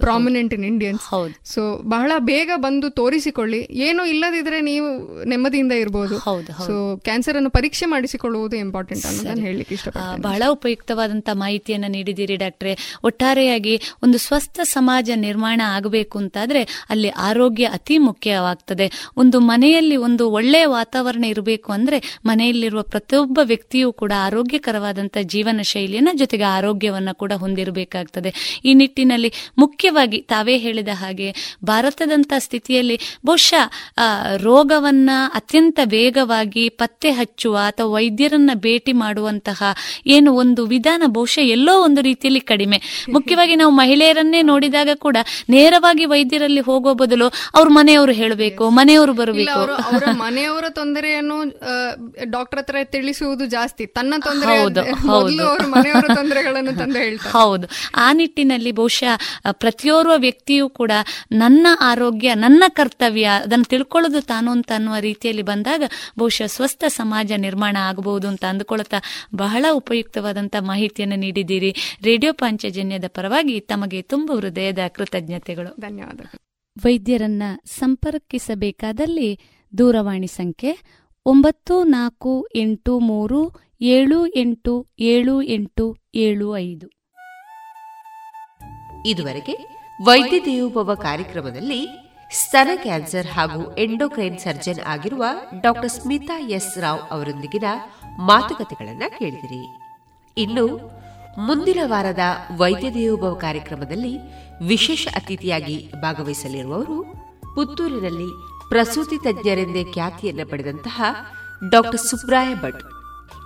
prominent in Indians. So ಬಹಳ ಬೇಗ ಬಂದು ತೋರಿಸಿಕೊಳ್ಳಿ. ಏನು ಇಲ್ಲದಿದ್ರೆ ನೀವು ನೆಮ್ಮದಿಯಿಂದ ಇರಬಹುದು ಹೌದು, ಹೌದು. ಸೊ ಕ್ಯಾನ್ಸರ್ ಅನ್ನು ಪರೀಕ್ಷೆ ಮಾಡಿಸಿಕೊಳ್ಳುವುದು ಇಂಪಾರ್ಟೆಂಟ್ ಅನ್ನೋದನ್ನು ಹೇಳಲಿಕ್ಕೆ ಇಷ್ಟಪಡ್ತೀನಿ. ಬಹಳ ಉಪಯುಕ್ತವಾದಂತಹ ಮಾಹಿತಿಯನ್ನು ನೀಡಿದ್ದೀರಿ ಡಾಕ್ಟ್ರೆ. ಒಟ್ಟಾರೆಯಾಗಿ ಒಂದು ಸ್ವಸ್ಥ ಸಮಾಜ ನಿರ್ಮಾಣ ಆಗಬೇಕು ಅಂತಾದ್ರೆ ಅಲ್ಲಿ ಆರೋಗ್ಯ ಅತಿ ಮುಖ್ಯವಾಗ್ತದೆ. ಒಂದು ಮನೆಯಲ್ಲಿ ಒಂದು ಒಳ್ಳೆಯ ವಾತಾವರಣ ಇರಬೇಕು ಅಂದ್ರೆ ಮನೆಯಲ್ಲಿರುವ ಪ್ರತಿಯೊಬ್ಬ ವ್ಯಕ್ತಿಯೂ ಕೂಡ ಆರೋಗ್ಯಕರವಾದಂತಹ ಜೀವನ ಶೈಲಿಯನ್ನ ಜೊತೆಗೆ ಆರೋಗ್ಯವನ್ನ ಕೂಡ ಹೊಂದಿರಬೇಕಾಗ್ತದೆ. ಈ ನಿಟ್ಟಿನಲ್ಲಿ ಮುಖ್ಯವಾಗಿ ತಾವೇ ಹೇಳಿದ ಹಾಗೆ ಭಾರತದಂತ ಸ್ಥಿತಿಯಲ್ಲಿ ಬಹುಶಃ ರೋಗವನ್ನ ಅತ್ಯಂತ ವೇಗವಾಗಿ ಪತ್ತೆ ಹಚ್ಚುವ ಅಥವಾ ವೈದ್ಯರನ್ನ ಭೇಟಿ ಮಾಡುವಂತಹ ಏನು ಒಂದು ವಿಧಾನ ಬಹುಶಃ ಎಲ್ಲೋ ಒಂದು ರೀತಿಯಲ್ಲಿ ಕಡಿಮೆ. ಮುಖ್ಯವಾಗಿ ನಾವು ಮಹಿಳೆಯರನ್ನೇ ನೋಡಿದಾಗ ಕೂಡ ನೇರವಾಗಿ ವೈದ್ಯರಲ್ಲಿ ಹೋಗೋ ಬದಲು ಅವ್ರ ಮನೆಯವರು ಹೇಳಬೇಕು, ಮನೆಯವರು ಬರಬೇಕು. ಮನೆಯವರ ತೊಂದರೆಯನ್ನು ಡಾಕ್ಟರ್ ಹತ್ರ ತಿಳಿಸುವುದು ಜಾಸ್ತಿ. ತನ್ನ ತೊಂದರೆ ಹೌದು, ಹೌದು. ಮನೆಯವರ ತೊಂದರೆಗಳನ್ನು ತಂದು ಹೇಳ್ತಾರೆ. ಹೌದು. ಆ ನಿಟ್ಟಿನಲ್ಲಿ ಬಹುಶಃ ಪ್ರತಿಯೋರ್ವ ವ್ಯಕ್ತಿಯೂ ಕೂಡ ನನ್ನ ಆರೋಗ್ಯ ನನ್ನ ಕರ್ತವ್ಯ ಅದನ್ನು ತಿಳ್ಕೊಳ್ಳೋದು ತಾನು ಅಂತ ಅನ್ನುವ ರೀತಿಯಲ್ಲಿ ಬಂದಾಗ ಬಹುಶಃ ಸ್ವಸ್ಥ ಸಮಾಜ ನಿರ್ಮಾಣ ಆಗಬಹುದು ಅಂತ ಅಂದುಕೊಳ್ತಾ ಬಹಳ ಉಪಯುಕ್ತವಾದಂತ ಮಾಹಿತಿಯನ್ನು ನೀಡಿದ್ದೀರಿ. ರೇಡಿಯೋ ಪಾಂಚಜನ್ಯದ ಪರವಾಗಿ ತಮಗೆ ತುಂಬ ಹೃದಯದ ಕೃತಜ್ಞತೆಗಳು. ಧನ್ಯವಾದಗಳು. ವೈದ್ಯರನ್ನ ಸಂಪರ್ಕಿಸಬೇಕಾದಲ್ಲಿ ದೂರವಾಣಿ ಸಂಖ್ಯೆ ಒಂಬತ್ತು ನಾಲ್ಕು ಎಂಟು ಮೂರು ಏಳು ಎಂಟು ಏಳು ಎಂಟು ಏಳು ಐದು. ಇದುವರೆಗೆ ವೈದ್ಯ ದೇವೋಭವ ಕಾರ್ಯಕ್ರಮದಲ್ಲಿ ಸ್ತನ ಕ್ಯಾನ್ಸರ್ ಹಾಗೂ ಎಂಡೋಕ್ರೈನ್ ಸರ್ಜನ್ ಆಗಿರುವ ಡಾಕ್ಟರ್ ಸ್ಮಿತಾ ಎಸ್ ರಾವ್ ಅವರೊಂದಿಗಿನ ಮಾತುಕತೆಗಳನ್ನು ಕೇಳಿದಿರಿ. ಇನ್ನು ಮುಂದಿನ ವಾರದ ವೈದ್ಯ ದೇವೋಭವ ಕಾರ್ಯಕ್ರಮದಲ್ಲಿ ವಿಶೇಷ ಅತಿಥಿಯಾಗಿ ಭಾಗವಹಿಸಲಿರುವವರು ಪುತ್ತೂರಿನಲ್ಲಿ ಪ್ರಸೂತಿ ತಜ್ಞರೆಂದೇ ಖ್ಯಾತಿಯನ್ನು ಪಡೆದಂತಹ ಡಾಕ್ಟರ್ ಸುಬ್ರಾಯ ಭಟ್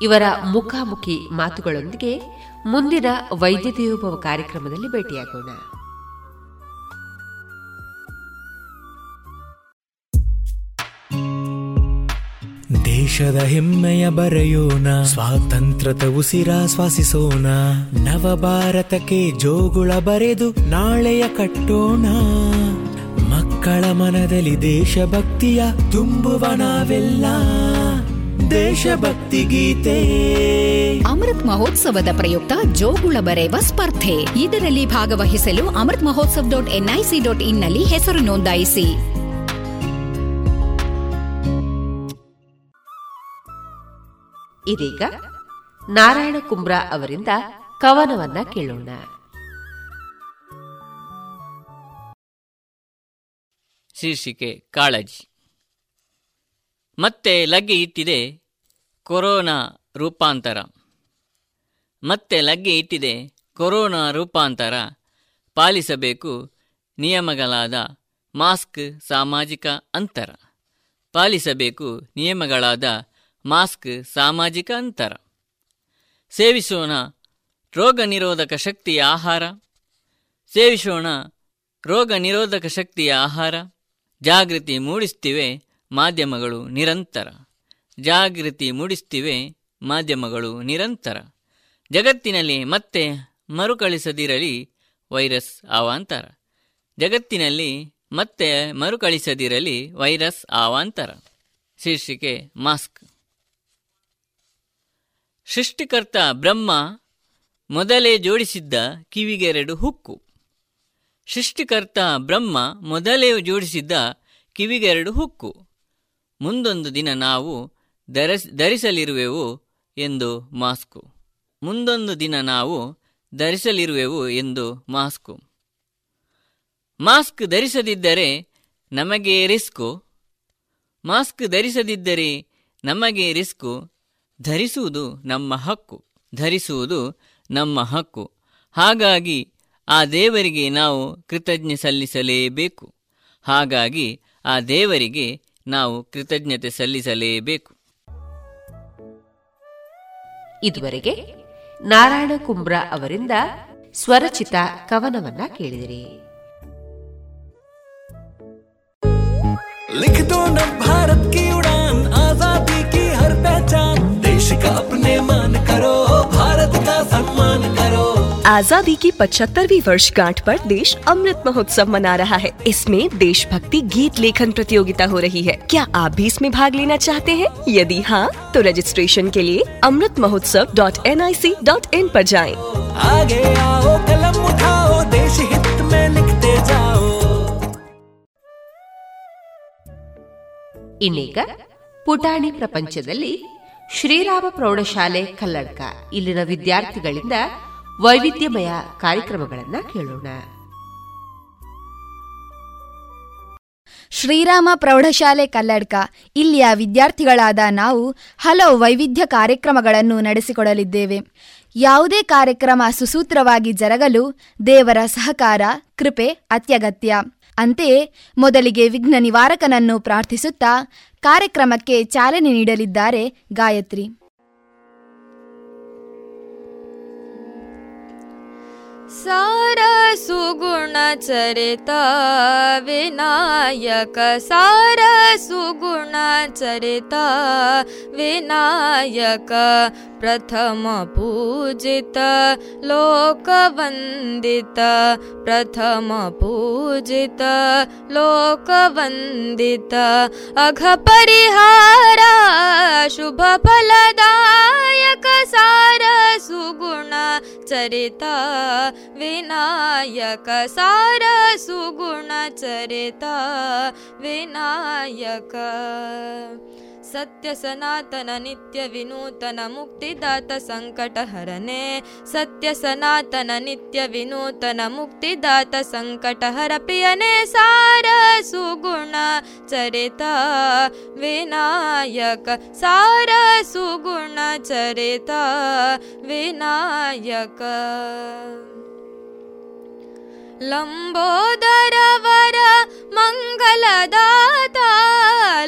ಇವರ ಮುಖಾಮುಖಿ ಮಾತುಗಳೊಂದಿಗೆ ಮುಂದಿನ ವೈದ್ಯ ದೇವೋಭವ ಕಾರ್ಯಕ್ರಮದಲ್ಲಿ ಭೇಟಿಯಾಗೋಣ. ದೇಶದ ಹೆಮ್ಮೆಯ ಬರೆಯೋಣ, ಸ್ವಾತಂತ್ರ್ಯದ ಉಸಿರಾಶ್ವಾಸಿಸೋಣ ನವ ಭಾರತಕ್ಕೆ ಜೋಗುಳ ಬರೆದು ನಾಳೆಯ ಕಟ್ಟೋಣ. ಮಕ್ಕಳ ಮನದಲ್ಲಿ ದೇಶಭಕ್ತಿಯ ತುಂಬುವ ನಾವೆಲ್ಲ. ದೇಶಭಕ್ತಿ ಗೀತೆ. ಅಮೃತ್ ಮಹೋತ್ಸವದ ಪ್ರಯುಕ್ತ ಜೋಗುಳ ಬರೆಯುವ ಸ್ಪರ್ಧೆ. ಇದರಲ್ಲಿ ಭಾಗವಹಿಸಲು Amrit Mahotsav dot NIC dot ಇನ್ನಲ್ಲಿ ಹೆಸರು ನೋಂದಾಯಿಸಿ. ಇದೀಗ ನಾರಾಯಣ ಕುಂಬ್ರಾ ಅವರಿಂದ ಕವನವನ್ನ ಕೇಳೋಣ. ಶೀರ್ಷಿಕೆ, ಕಾಳಜಿ. ಮತ್ತೆ ಲಗ್ಗೆ ಇಟ್ಟಿದೆ ಕೊರೋನಾ ರೂಪಾಂತರ. ಮತ್ತೆ ಲಗ್ಗೆ ಇಟ್ಟಿದೆ ಕೊರೋನಾ ರೂಪಾಂತರ. ಪಾಲಿಸಬೇಕು ನಿಯಮಗಳಾದ ಮಾಸ್ಕ್, ಸಾಮಾಜಿಕ ಅಂತರ. ಪಾಲಿಸಬೇಕು ನಿಯಮಗಳಾದ ಮಾಸ್ಕ್, ಸಾಮಾಜಿಕ ಅಂತರ. ಸೇವಿಸೋಣ ರೋಗ ನಿರೋಧಕ ಶಕ್ತಿಯ ಆಹಾರ. ಸೇವಿಸೋಣ ರೋಗ ನಿರೋಧಕ ಶಕ್ತಿಯ ಆಹಾರ. ಜಾಗೃತಿ ಮೂಡಿಸ್ತಿವೆ ಮಾಧ್ಯಮಗಳು ನಿರಂತರ. ಜಾಗೃತಿ ಮೂಡಿಸ್ತಿವೆ ಮಾಧ್ಯಮಗಳು ನಿರಂತರ. ಜಗತ್ತಿನಲ್ಲಿ ಮತ್ತೆ ಮರುಕಳಿಸದಿರಲಿ ವೈರಸ್ ಅವಾಂತರ ಜಗತ್ತಿನಲ್ಲಿ ಮತ್ತೆ ಮರುಕಳಿಸದಿರಲಿ ವೈರಸ್ ಅವಾಂತರ ಶೀರ್ಷಿಕೆ ಮಾಸ್ಕ್. ಸೃಷ್ಟಿಕರ್ತ ಬ್ರಹ್ಮ ಮೊದಲೇ ಜೋಡಿಸಿದ್ದ ಕಿವಿಗೆರಡು ಹುಕ್ಕು. ಸೃಷ್ಟಿಕರ್ತ ಬ್ರಹ್ಮ ಮೊದಲೇ ಜೋಡಿಸಿದ್ದ ಕಿವಿಗೆರಡು ಹುಕ್ಕು. ಮುಂದೊಂದು ದಿನ ನಾವು ಧರಿಸ್ ಧರಿಸಲಿರುವೆವು ಎಂದು ಮಾಸ್ಕು. ಮುಂದೊಂದು ದಿನ ನಾವು ಧರಿಸಲಿರುವೆವು ಎಂದು ಮಾಸ್ಕು. ಮಾಸ್ಕ್ ಧರಿಸದಿದ್ದರೆ ನಮಗೆ ರಿಸ್ಕು. ಮಾಸ್ಕ್ ಧರಿಸದಿದ್ದರೆ ನಮಗೆ ರಿಸ್ಕು. ಧರಿಸುವುದು ನಮ್ಮ ಹಕ್ಕು. ಧರಿಸುವುದು ನಮ್ಮ ಹಕ್ಕು. ಹಾಗಾಗಿ ಆ ದೇವರಿಗೆ ನಾವು ಕೃತಜ್ಞೆ ಸಲ್ಲಿಸಲೇಬೇಕು ಹಾಗಾಗಿ ಆ ದೇವರಿಗೆ ನಾವು ಕೃತಜ್ಞತೆ ಸಲ್ಲಿಸಲೇಬೇಕು ಇದುವರೆಗೆ ನಾರಾಯಣ ಕುಂಬ್ರ ಅವರಿಂದ ಸ್ವರಚಿತ ಕವನವನ್ನ ಕೇಳಿದಿರಿ लिख दो न भारत की उड़ान आजादी की हर पहचान देश का अपने मान करो भारत का सम्मान करो आजादी की 75वीं वर्षगांठ पर देश अमृत महोत्सव मना रहा है इसमें देशभक्ति गीत लेखन प्रतियोगिता हो रही है क्या आप भी इसमें भाग लेना चाहते हैं यदि हाँ तो रजिस्ट्रेशन के लिए Amrit Mahotsav dot N I C dot in पर जाएं। आगे आओ कलम उठाओ देश हित में लिखते जाओ ಇನ್ನೀಗ ಪುಟಾಣಿ ಪ್ರಪಂಚದಲ್ಲಿ ಶ್ರೀರಾಮ ಪ್ರೌಢಶಾಲೆ ಕಲ್ಲಡ್ಕ ಇಲ್ಲಿನ ವಿದ್ಯಾರ್ಥಿಗಳಿಂದ ವೈವಿಧ್ಯಮಯ ಕಾರ್ಯಕ್ರಮಗಳನ್ನು ಕೇಳೋಣ. ಶ್ರೀರಾಮ ಪ್ರೌಢಶಾಲೆ ಕಲ್ಲಡ್ಕ. ಇಲ್ಲಿಯ ವಿದ್ಯಾರ್ಥಿಗಳಾದ ನಾವು ಹಲವು ವೈವಿಧ್ಯ ಕಾರ್ಯಕ್ರಮಗಳನ್ನು ನಡೆಸಿಕೊಡಲಿದ್ದೇವೆ. ಯಾವುದೇ ಕಾರ್ಯಕ್ರಮ ಸುಸೂತ್ರವಾಗಿ ಜರಗಲು ದೇವರ ಸಹಕಾರ, ಕೃಪೆ ಅತ್ಯಗತ್ಯ. ಅಂತೆಯೇ ಮೊದಲಿಗೆ ವಿಘ್ನ ನಿವಾರಕನನ್ನು ಪ್ರಾರ್ಥಿಸುತ್ತಾ ಕಾರ್ಯಕ್ರಮಕ್ಕೆ ಚಾಲನೆ ನೀಡಲಿದ್ದಾರೆ ಗಾಯತ್ರಿ. सार सुगुणचरित विनायक सार सुगुणचरित विनायक प्रथम पूजित लोकवन्दित प्रथम पूजित लोकवन्दित। अघपरिहार शुभफलदायक सार सुगुणचरित विनायक सार सुगुणचरिता विनायक। सत्यसनातननित्यविनूतनमुक्तिदातसङ्कटहरणे सत्यसनातननित्यविनूतनमुक्तिदातसङ्कटहरपिने सार सुगुण सुगुणचरिता विनायक। सार सुगुण सुगुणचरिता विनायक। लम्बोदरवर मङ्गलदाता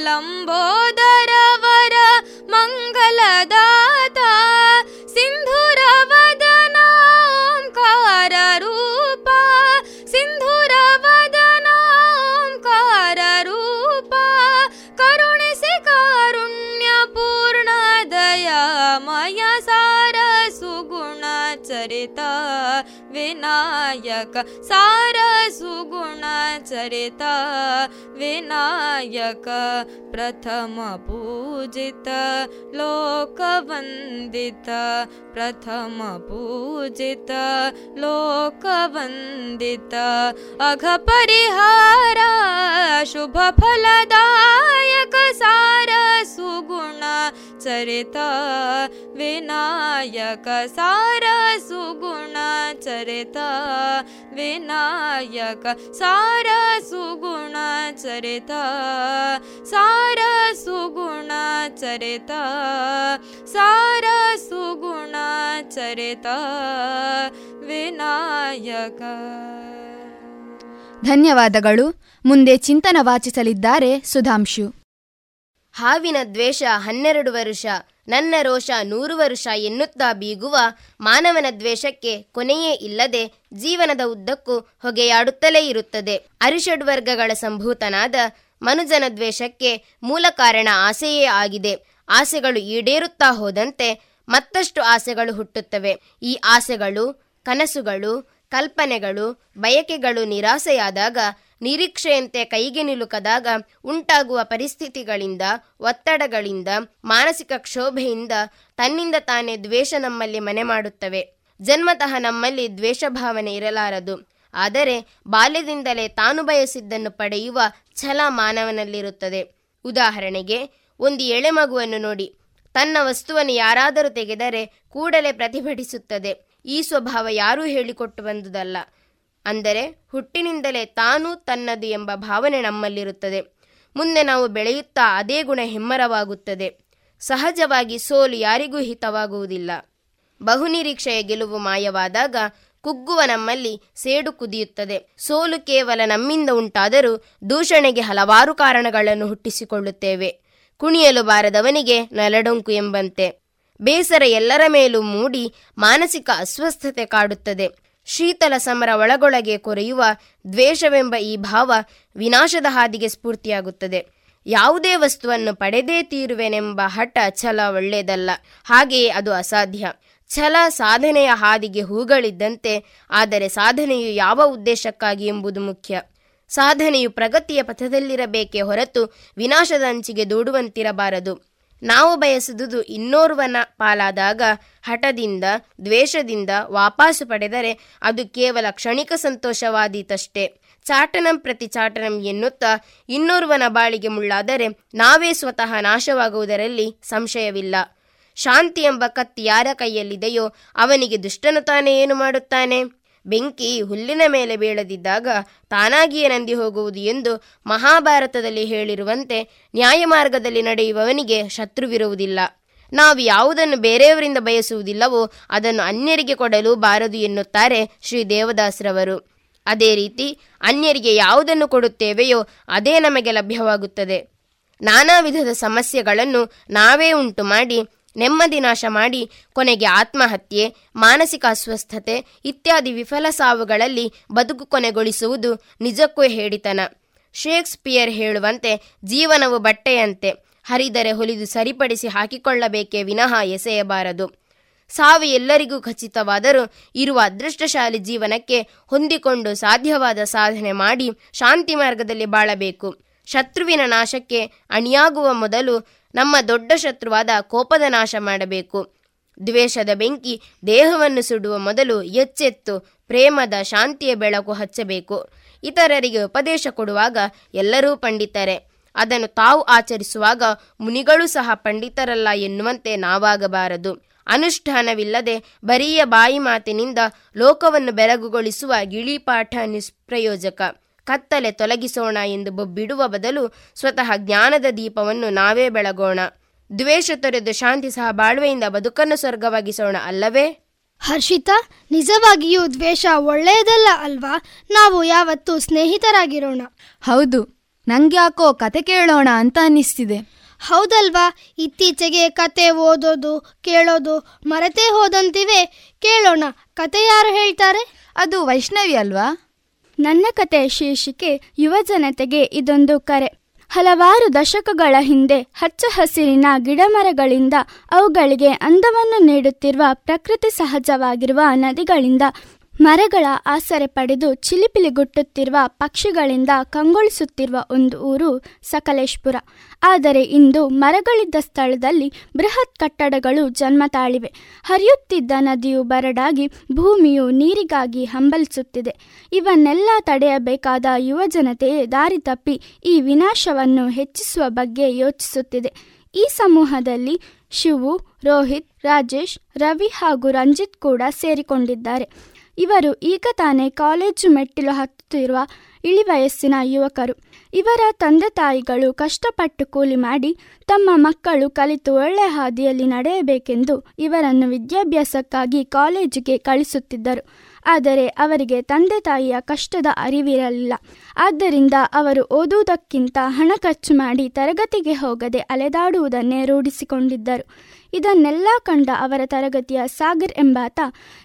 लम्बोदरवर मङ्गलदाता सिन्धुरवदनाङ्काररूपा सिन्धुरवदनाङ्काररूपा करुणसि कारुण्यपूर्णदया मय सार सुगुणचरिता विनायक सारसुगुणचरित विनायक प्रथमपूजित लोकवन्दित। प्रथमपूजित लोकवन्दित। अघपरिहार शुभफलदायक सारसुगुण चरित। विनायक सार सुगुण ಚರಿತ ವಿನಾಯಕ. ಸಾರ ಸುಗುಣ ಚರಿತ, ಸಾರ ಸುಗುಣ ಚರಿತ, ಸಾರ ಸುಗುಣ ಚರಿತ ವಿನಾಯಕ. ಧನ್ಯವಾದಗಳು. ಮುಂದೆ ಚಿಂತನ ವಾಚಿಸಲಿದ್ದಾರೆ ಸುಧಾಂಶು. ಹಾವಿನ ದ್ವೇಷ ಹನ್ನೆರಡು ವರುಷ, ನನ್ನ ರೋಷ ನೂರು ವರುಷ ಎನ್ನುತ್ತಾ ಬೀಗುವ ಮಾನವನ ದ್ವೇಷಕ್ಕೆ ಕೊನೆಯೇ ಇಲ್ಲದೆ ಜೀವನದ ಉದ್ದಕ್ಕೂ ಹೊಗೆಯಾಡುತ್ತಲೇ ಇರುತ್ತದೆ. ಅರಿಷಡ್ವರ್ಗಗಳ ಸಂಭೂತನಾದ ಮನುಜನ ದ್ವೇಷಕ್ಕೆ ಮೂಲ ಕಾರಣ ಆಸೆಯೇ ಆಗಿದೆ. ಆಸೆಗಳು ಈಡೇರುತ್ತಾ ಹೋದಂತೆ ಮತ್ತಷ್ಟು ಆಸೆಗಳು ಹುಟ್ಟುತ್ತವೆ. ಈ ಆಸೆಗಳು, ಕನಸುಗಳು, ಕಲ್ಪನೆಗಳು, ಬಯಕೆಗಳು ನಿರಾಸೆಯಾದಾಗ ನಿರೀಕ್ಷೆಯಂತೆ ಕೈಗೆ ನಿಲುಕದಾಗ ಉಂಟಾಗುವ ಪರಿಸ್ಥಿತಿಗಳಿಂದ, ಒತ್ತಡಗಳಿಂದ, ಮಾನಸಿಕ ಕ್ಷೋಭೆಯಿಂದ ತನ್ನಿಂದ ತಾನೇ ದ್ವೇಷ ನಮ್ಮಲ್ಲಿ ಮನೆ ಮಾಡುತ್ತವೆ. ಜನ್ಮತಃ ನಮ್ಮಲ್ಲಿ ದ್ವೇಷ ಭಾವನೆ ಇರಲಾರದು. ಆದರೆ ಬಾಲ್ಯದಿಂದಲೇ ತಾನು ಬಯಸಿದ್ದನ್ನು ಪಡೆಯುವ ಛಲ ಮಾನವನಲ್ಲಿರುತ್ತದೆ. ಉದಾಹರಣೆಗೆ, ಒಂದು ಎಳೆ ಮಗುವನ್ನು ನೋಡಿ. ತನ್ನ ವಸ್ತುವನ್ನು ಯಾರಾದರೂ ತೆಗೆದರೆ ಕೂಡಲೇ ಪ್ರತಿಭಟಿಸುತ್ತದೆ. ಈ ಸ್ವಭಾವ ಯಾರೂ ಹೇಳಿಕೊಟ್ಟು ಬಂದುದಲ್ಲ. ಅಂದರೆ ಹುಟ್ಟಿನಿಂದಲೇ ತಾನು ತನ್ನದು ಎಂಬ ಭಾವನೆ ನಮ್ಮಲ್ಲಿರುತ್ತದೆ. ಮುಂದೆ ನಾವು ಬೆಳೆಯುತ್ತಾ ಅದೇ ಗುಣ ಹೆಮ್ಮರವಾಗುತ್ತದೆ. ಸಹಜವಾಗಿ ಸೋಲು ಯಾರಿಗೂ ಹಿತವಾಗುವುದಿಲ್ಲ. ಬಹುನಿರೀಕ್ಷೆಯ ಗೆಲುವು ಮಾಯವಾದಾಗ ಕುಗ್ಗುವ ನಮ್ಮಲ್ಲಿ ಸೇಡು ಕುದಿಯುತ್ತದೆ. ಸೋಲು ಕೇವಲ ನಮ್ಮಿಂದ ಉಂಟಾದರೂ ದೂಷಣೆಗೆ ಹಲವಾರು ಕಾರಣಗಳನ್ನು ಹುಟ್ಟಿಸಿಕೊಳ್ಳುತ್ತೇವೆ. ಕುಣಿಯಲು ಬಾರದವನಿಗೆ ನಲಡೊಂಕು ಎಂಬಂತೆ. ಬೇಸರ ಎಲ್ಲರ ಮೇಲೂ ಮೂಡಿ ಮಾನಸಿಕ ಅಸ್ವಸ್ಥತೆ ಕಾಡುತ್ತದೆ. ಶೀತಲ ಸಮರ ಒಳಗೊಳಗೆ ಕೊರೆಯುವ ದ್ವೇಷವೆಂಬ ಈ ಭಾವ ವಿನಾಶದ ಹಾದಿಗೆ ಸ್ಫೂರ್ತಿಯಾಗುತ್ತದೆ. ಯಾವುದೇ ವಸ್ತುವನ್ನು ಪಡೆದೇ ತೀರುವೆನೆಂಬ ಹಠ ಛಲ ಒಳ್ಳೆಯದಲ್ಲ. ಹಾಗೆಯೇ ಅದು ಅಸಾಧ್ಯ. ಛಲ ಸಾಧನೆಯ ಹಾದಿಗೆ ಹೂಗಳಿದ್ದಂತೆ, ಆದರೆ ಸಾಧನೆಯು ಯಾವ ಉದ್ದೇಶಕ್ಕಾಗಿ ಎಂಬುದು ಮುಖ್ಯ. ಸಾಧನೆಯು ಪ್ರಗತಿಯ ಪಥದಲ್ಲಿರಬೇಕೇ ಹೊರತು ವಿನಾಶದ ಅಂಚಿಗೆ ದೂಡುವಂತಿರಬಾರದು. ನಾವು ಬಯಸಿದುದು ಇನ್ನೋರ್ವನ ಪಾಲಾದಾಗ ಹಠದಿಂದ, ದ್ವೇಷದಿಂದ ವಾಪಾಸು ಪಡೆದರೆ ಅದು ಕೇವಲ ಕ್ಷಣಿಕ ಸಂತೋಷವಾದೀತಷ್ಟೇ. ಚಾಟನಂ ಪ್ರತಿ ಚಾಟನಂ ಎನ್ನುತ್ತಾ ಇನ್ನೋರ್ವನ ಬಾಳಿಗೆ ಮುಳ್ಳಾದರೆ ನಾವೇ ಸ್ವತಃ ನಾಶವಾಗುವುದರಲ್ಲಿ ಸಂಶಯವಿಲ್ಲ. ಶಾಂತಿ ಎಂಬ ಕತ್ತಿ ಯಾರ ಕೈಯಲ್ಲಿದೆಯೋ ಅವನಿಗೆ ದುಷ್ಟನು ತಾನೇ ಏನು ಮಾಡುತ್ತಾನೆ? ಬೆಂಕಿ ಹುಲ್ಲಿನ ಮೇಲೆ ಬೀಳದಿದ್ದಾಗ ತಾನಾಗಿಯೇ ನಂದಿ ಹೋಗುವುದು ಎಂದು ಮಹಾಭಾರತದಲ್ಲಿ ಹೇಳಿರುವಂತೆ ನ್ಯಾಯಮಾರ್ಗದಲ್ಲಿ ನಡೆಯುವವನಿಗೆ ಶತ್ರುವಿರುವುದಿಲ್ಲ. ನಾವು ಯಾವುದನ್ನು ಬೇರೆಯವರಿಂದ ಬಯಸುವುದಿಲ್ಲವೋ ಅದನ್ನು ಅನ್ಯರಿಗೆ ಕೊಡಲು ಬಾರದು ಎನ್ನುತ್ತಾರೆ ಶ್ರೀ ದೇವದಾಸರವರು. ಅದೇ ರೀತಿ ಅನ್ಯರಿಗೆ ಯಾವುದನ್ನು ಕೊಡುತ್ತೇವೆಯೋ ಅದೇ ನಮಗೆ ಲಭ್ಯವಾಗುತ್ತದೆ. ನಾನಾ ವಿಧದ ಸಮಸ್ಯೆಗಳನ್ನು ನಾವೇ ಉಂಟು ಮಾಡಿ ನೆಮ್ಮದಿ ನಾಶ ಮಾಡಿ ಕೊನೆಗೆ ಆತ್ಮಹತ್ಯೆ, ಮಾನಸಿಕ ಅಸ್ವಸ್ಥತೆ ಇತ್ಯಾದಿ ವಿಫಲ ಸಾವುಗಳಲ್ಲಿ ಬದುಕು ಕೊನೆಗೊಳಿಸುವುದು ನಿಜಕ್ಕೂ ಹೇಳಿತನ. ಶೇಕ್ಸ್ಪಿಯರ್ ಹೇಳುವಂತೆ, ಜೀವನವು ಬಟ್ಟೆಯಂತೆ, ಹರಿದರೆ ಹೊಲಿದು ಸರಿಪಡಿಸಿ ಹಾಕಿಕೊಳ್ಳಬೇಕೇ ವಿನಃ ಎಸೆಯಬಾರದು. ಸಾವು ಎಲ್ಲರಿಗೂ ಖಚಿತವಾದರೂ ಇರುವ ಅದೃಷ್ಟಶಾಲಿ ಜೀವನಕ್ಕೆ ಹೊಂದಿಕೊಂಡು ಸಾಧ್ಯವಾದ ಸಾಧನೆ ಮಾಡಿ ಶಾಂತಿ ಮಾರ್ಗದಲ್ಲಿ ಬಾಳಬೇಕು. ಶತ್ರುವಿನ ನಾಶಕ್ಕೆ ಅಣಿಯಾಗುವ ಮೊದಲು ನಮ್ಮ ದೊಡ್ಡ ಶತ್ರುವಾದ ಕೋಪದ ನಾಶ ಮಾಡಬೇಕು. ದ್ವೇಷದ ಬೆಂಕಿ ದೇಹವನ್ನು ಸುಡುವ ಮೊದಲು ಎಚ್ಚೆತ್ತು ಪ್ರೇಮದ ಶಾಂತಿಯ ಬೆಳಕು ಹಚ್ಚಬೇಕು. ಇತರರಿಗೆ ಉಪದೇಶ ಕೊಡುವಾಗ ಎಲ್ಲರೂ ಪಂಡಿತರೆ, ಅದನ್ನು ತಾವು ಆಚರಿಸುವಾಗ ಮುನಿಗಳು ಸಹ ಪಂಡಿತರಲ್ಲ ಎನ್ನುವಂತೆ ನಾವಾಗಬಾರದು. ಅನುಷ್ಠಾನವಿಲ್ಲದೆ ಬರಿಯ ಬಾಯಿ ಮಾತಿನಿಂದ ಲೋಕವನ್ನು ಬೆರಗುಗೊಳಿಸುವ ಗಿಳಿಪಾಠ ನಿಷ್ಪ್ರಯೋಜಕ. ಕತ್ತಲೆ ತೊಲಗಿಸೋಣ ಎಂದು ಬಿಡುವ ಬದಲು ಸ್ವತಃ ಜ್ಞಾನದ ದೀಪವನ್ನು ನಾವೇ ಬೆಳಗೋಣ. ದ್ವೇಷ ತೊರೆದು ಶಾಂತಿ ಸಹ ಬಾಳ್ವೆಯಿಂದ ಬದುಕನ್ನು ಸ್ವರ್ಗವಾಗಿಸೋಣ ಅಲ್ಲವೇ? ಹರ್ಷಿತಾ ನಿಜವಾಗಿಯೂ ದ್ವೇಷ ಒಳ್ಳೆಯದಲ್ಲ ಅಲ್ವಾ? ನಾವು ಯಾವತ್ತೂ ಸ್ನೇಹಿತರಾಗಿರೋಣ. ಹೌದು ನಂಗ್ಯಾಕೋ ಕತೆ ಕೇಳೋಣ ಅಂತ ಅನ್ನಿಸ್ತಿದೆ. ಹೌದಲ್ವಾ? ಇತ್ತೀಚೆಗೆ ಕತೆ ಓದೋದು ಕೇಳೋದು ಮರೆತೇ ಹೋದಂತಿವೆ. ಕೇಳೋಣ ಕತೆ ಯಾರು ಹೇಳ್ತಾರೆ? ಅದು ವೈಷ್ಣವಿ ಅಲ್ವಾ? ನನ್ನ ಕತೆ ಶೀರ್ಷಿಕೆ ಯುವಜನತೆಗೆ ಇದೊಂದು ಕರೆ. ಹಲವಾರು ದಶಕಗಳ ಹಿಂದೆ ಹಚ್ಚ ಹಸಿರಿನ ಗಿಡಮರಗಳಿಂದ ಅವುಗಳಿಗೆ ಅಂದವನ್ನು ನೀಡುತ್ತಿರುವ ಪ್ರಕೃತಿ ಸಹಜವಾಗಿರುವ ನದಿಗಳಿಂದ ಮರಗಳ ಆಸರೆ ಪಡೆದು ಚಿಲಿಪಿಲಿಗುಟ್ಟುತ್ತಿರುವ ಪಕ್ಷಿಗಳಿಂದ ಕಂಗೊಳಿಸುತ್ತಿರುವ ಒಂದು ಊರು ಸಕಲೇಶ್ಪುರ. ಆದರೆ ಇಂದು ಮರಗಳಿದ್ದ ಸ್ಥಳದಲ್ಲಿ ಬೃಹತ್ ಕಟ್ಟಡಗಳು ಜನ್ಮ ತಾಳಿವೆ. ಹರಿಯುತ್ತಿದ್ದ ನದಿಯು ಬರಡಾಗಿ ಭೂಮಿಯು ನೀರಿಗಾಗಿ ಹಂಬಲಿಸುತ್ತಿದೆ. ಇವನ್ನೆಲ್ಲ ತಡೆಯಬೇಕಾದ ಯುವ ಜನತೆಯೇ ದಾರಿ ತಪ್ಪಿ ಈ ವಿನಾಶವನ್ನು ಹೆಚ್ಚಿಸುವ ಬಗ್ಗೆ ಯೋಚಿಸುತ್ತಿದೆ. ಈ ಸಮೂಹದಲ್ಲಿ ಶಿವು, ರೋಹಿತ್, ರಾಜೇಶ್, ರವಿ ಹಾಗೂ ರಂಜಿತ್ ಕೂಡ ಸೇರಿಕೊಂಡಿದ್ದಾರೆ. ಇವರು ಈಗ ತಾನೇ ಕಾಲೇಜು ಮೆಟ್ಟಿಲು ಹತ್ತುತ್ತಿರುವ ಇಳಿವಯಸ್ಸಿನ ಯುವಕರು. ಇವರ ತಂದೆ ತಾಯಿಗಳು ಕಷ್ಟಪಟ್ಟು ಕೂಲಿ ಮಾಡಿ ತಮ್ಮ ಮಕ್ಕಳು ಕಲಿತು ಒಳ್ಳೆ ಹಾದಿಯಲ್ಲಿ ನಡೆಯಬೇಕೆಂದು ಇವರನ್ನು ವಿದ್ಯಾಭ್ಯಾಸಕ್ಕಾಗಿ ಕಾಲೇಜಿಗೆ ಕಳಿಸುತ್ತಿದ್ದರು. ಆದರೆ ಅವರಿಗೆ ತಂದೆ ತಾಯಿಯ ಕಷ್ಟದ ಅರಿವಿರಲಿಲ್ಲ. ಆದ್ದರಿಂದ ಅವರು ಓದುವುದಕ್ಕಿಂತ ಹಣ ಖರ್ಚು ಮಾಡಿ ತರಗತಿಗೆ ಹೋಗದೆ ಅಲೆದಾಡುವುದನ್ನೇ ರೂಢಿಸಿಕೊಂಡಿದ್ದರು. ಇದನ್ನೆಲ್ಲ ಕಂಡ ಅವರ ತರಗತಿಯ ಸಾಗರ್ ಎಂಬಾತ,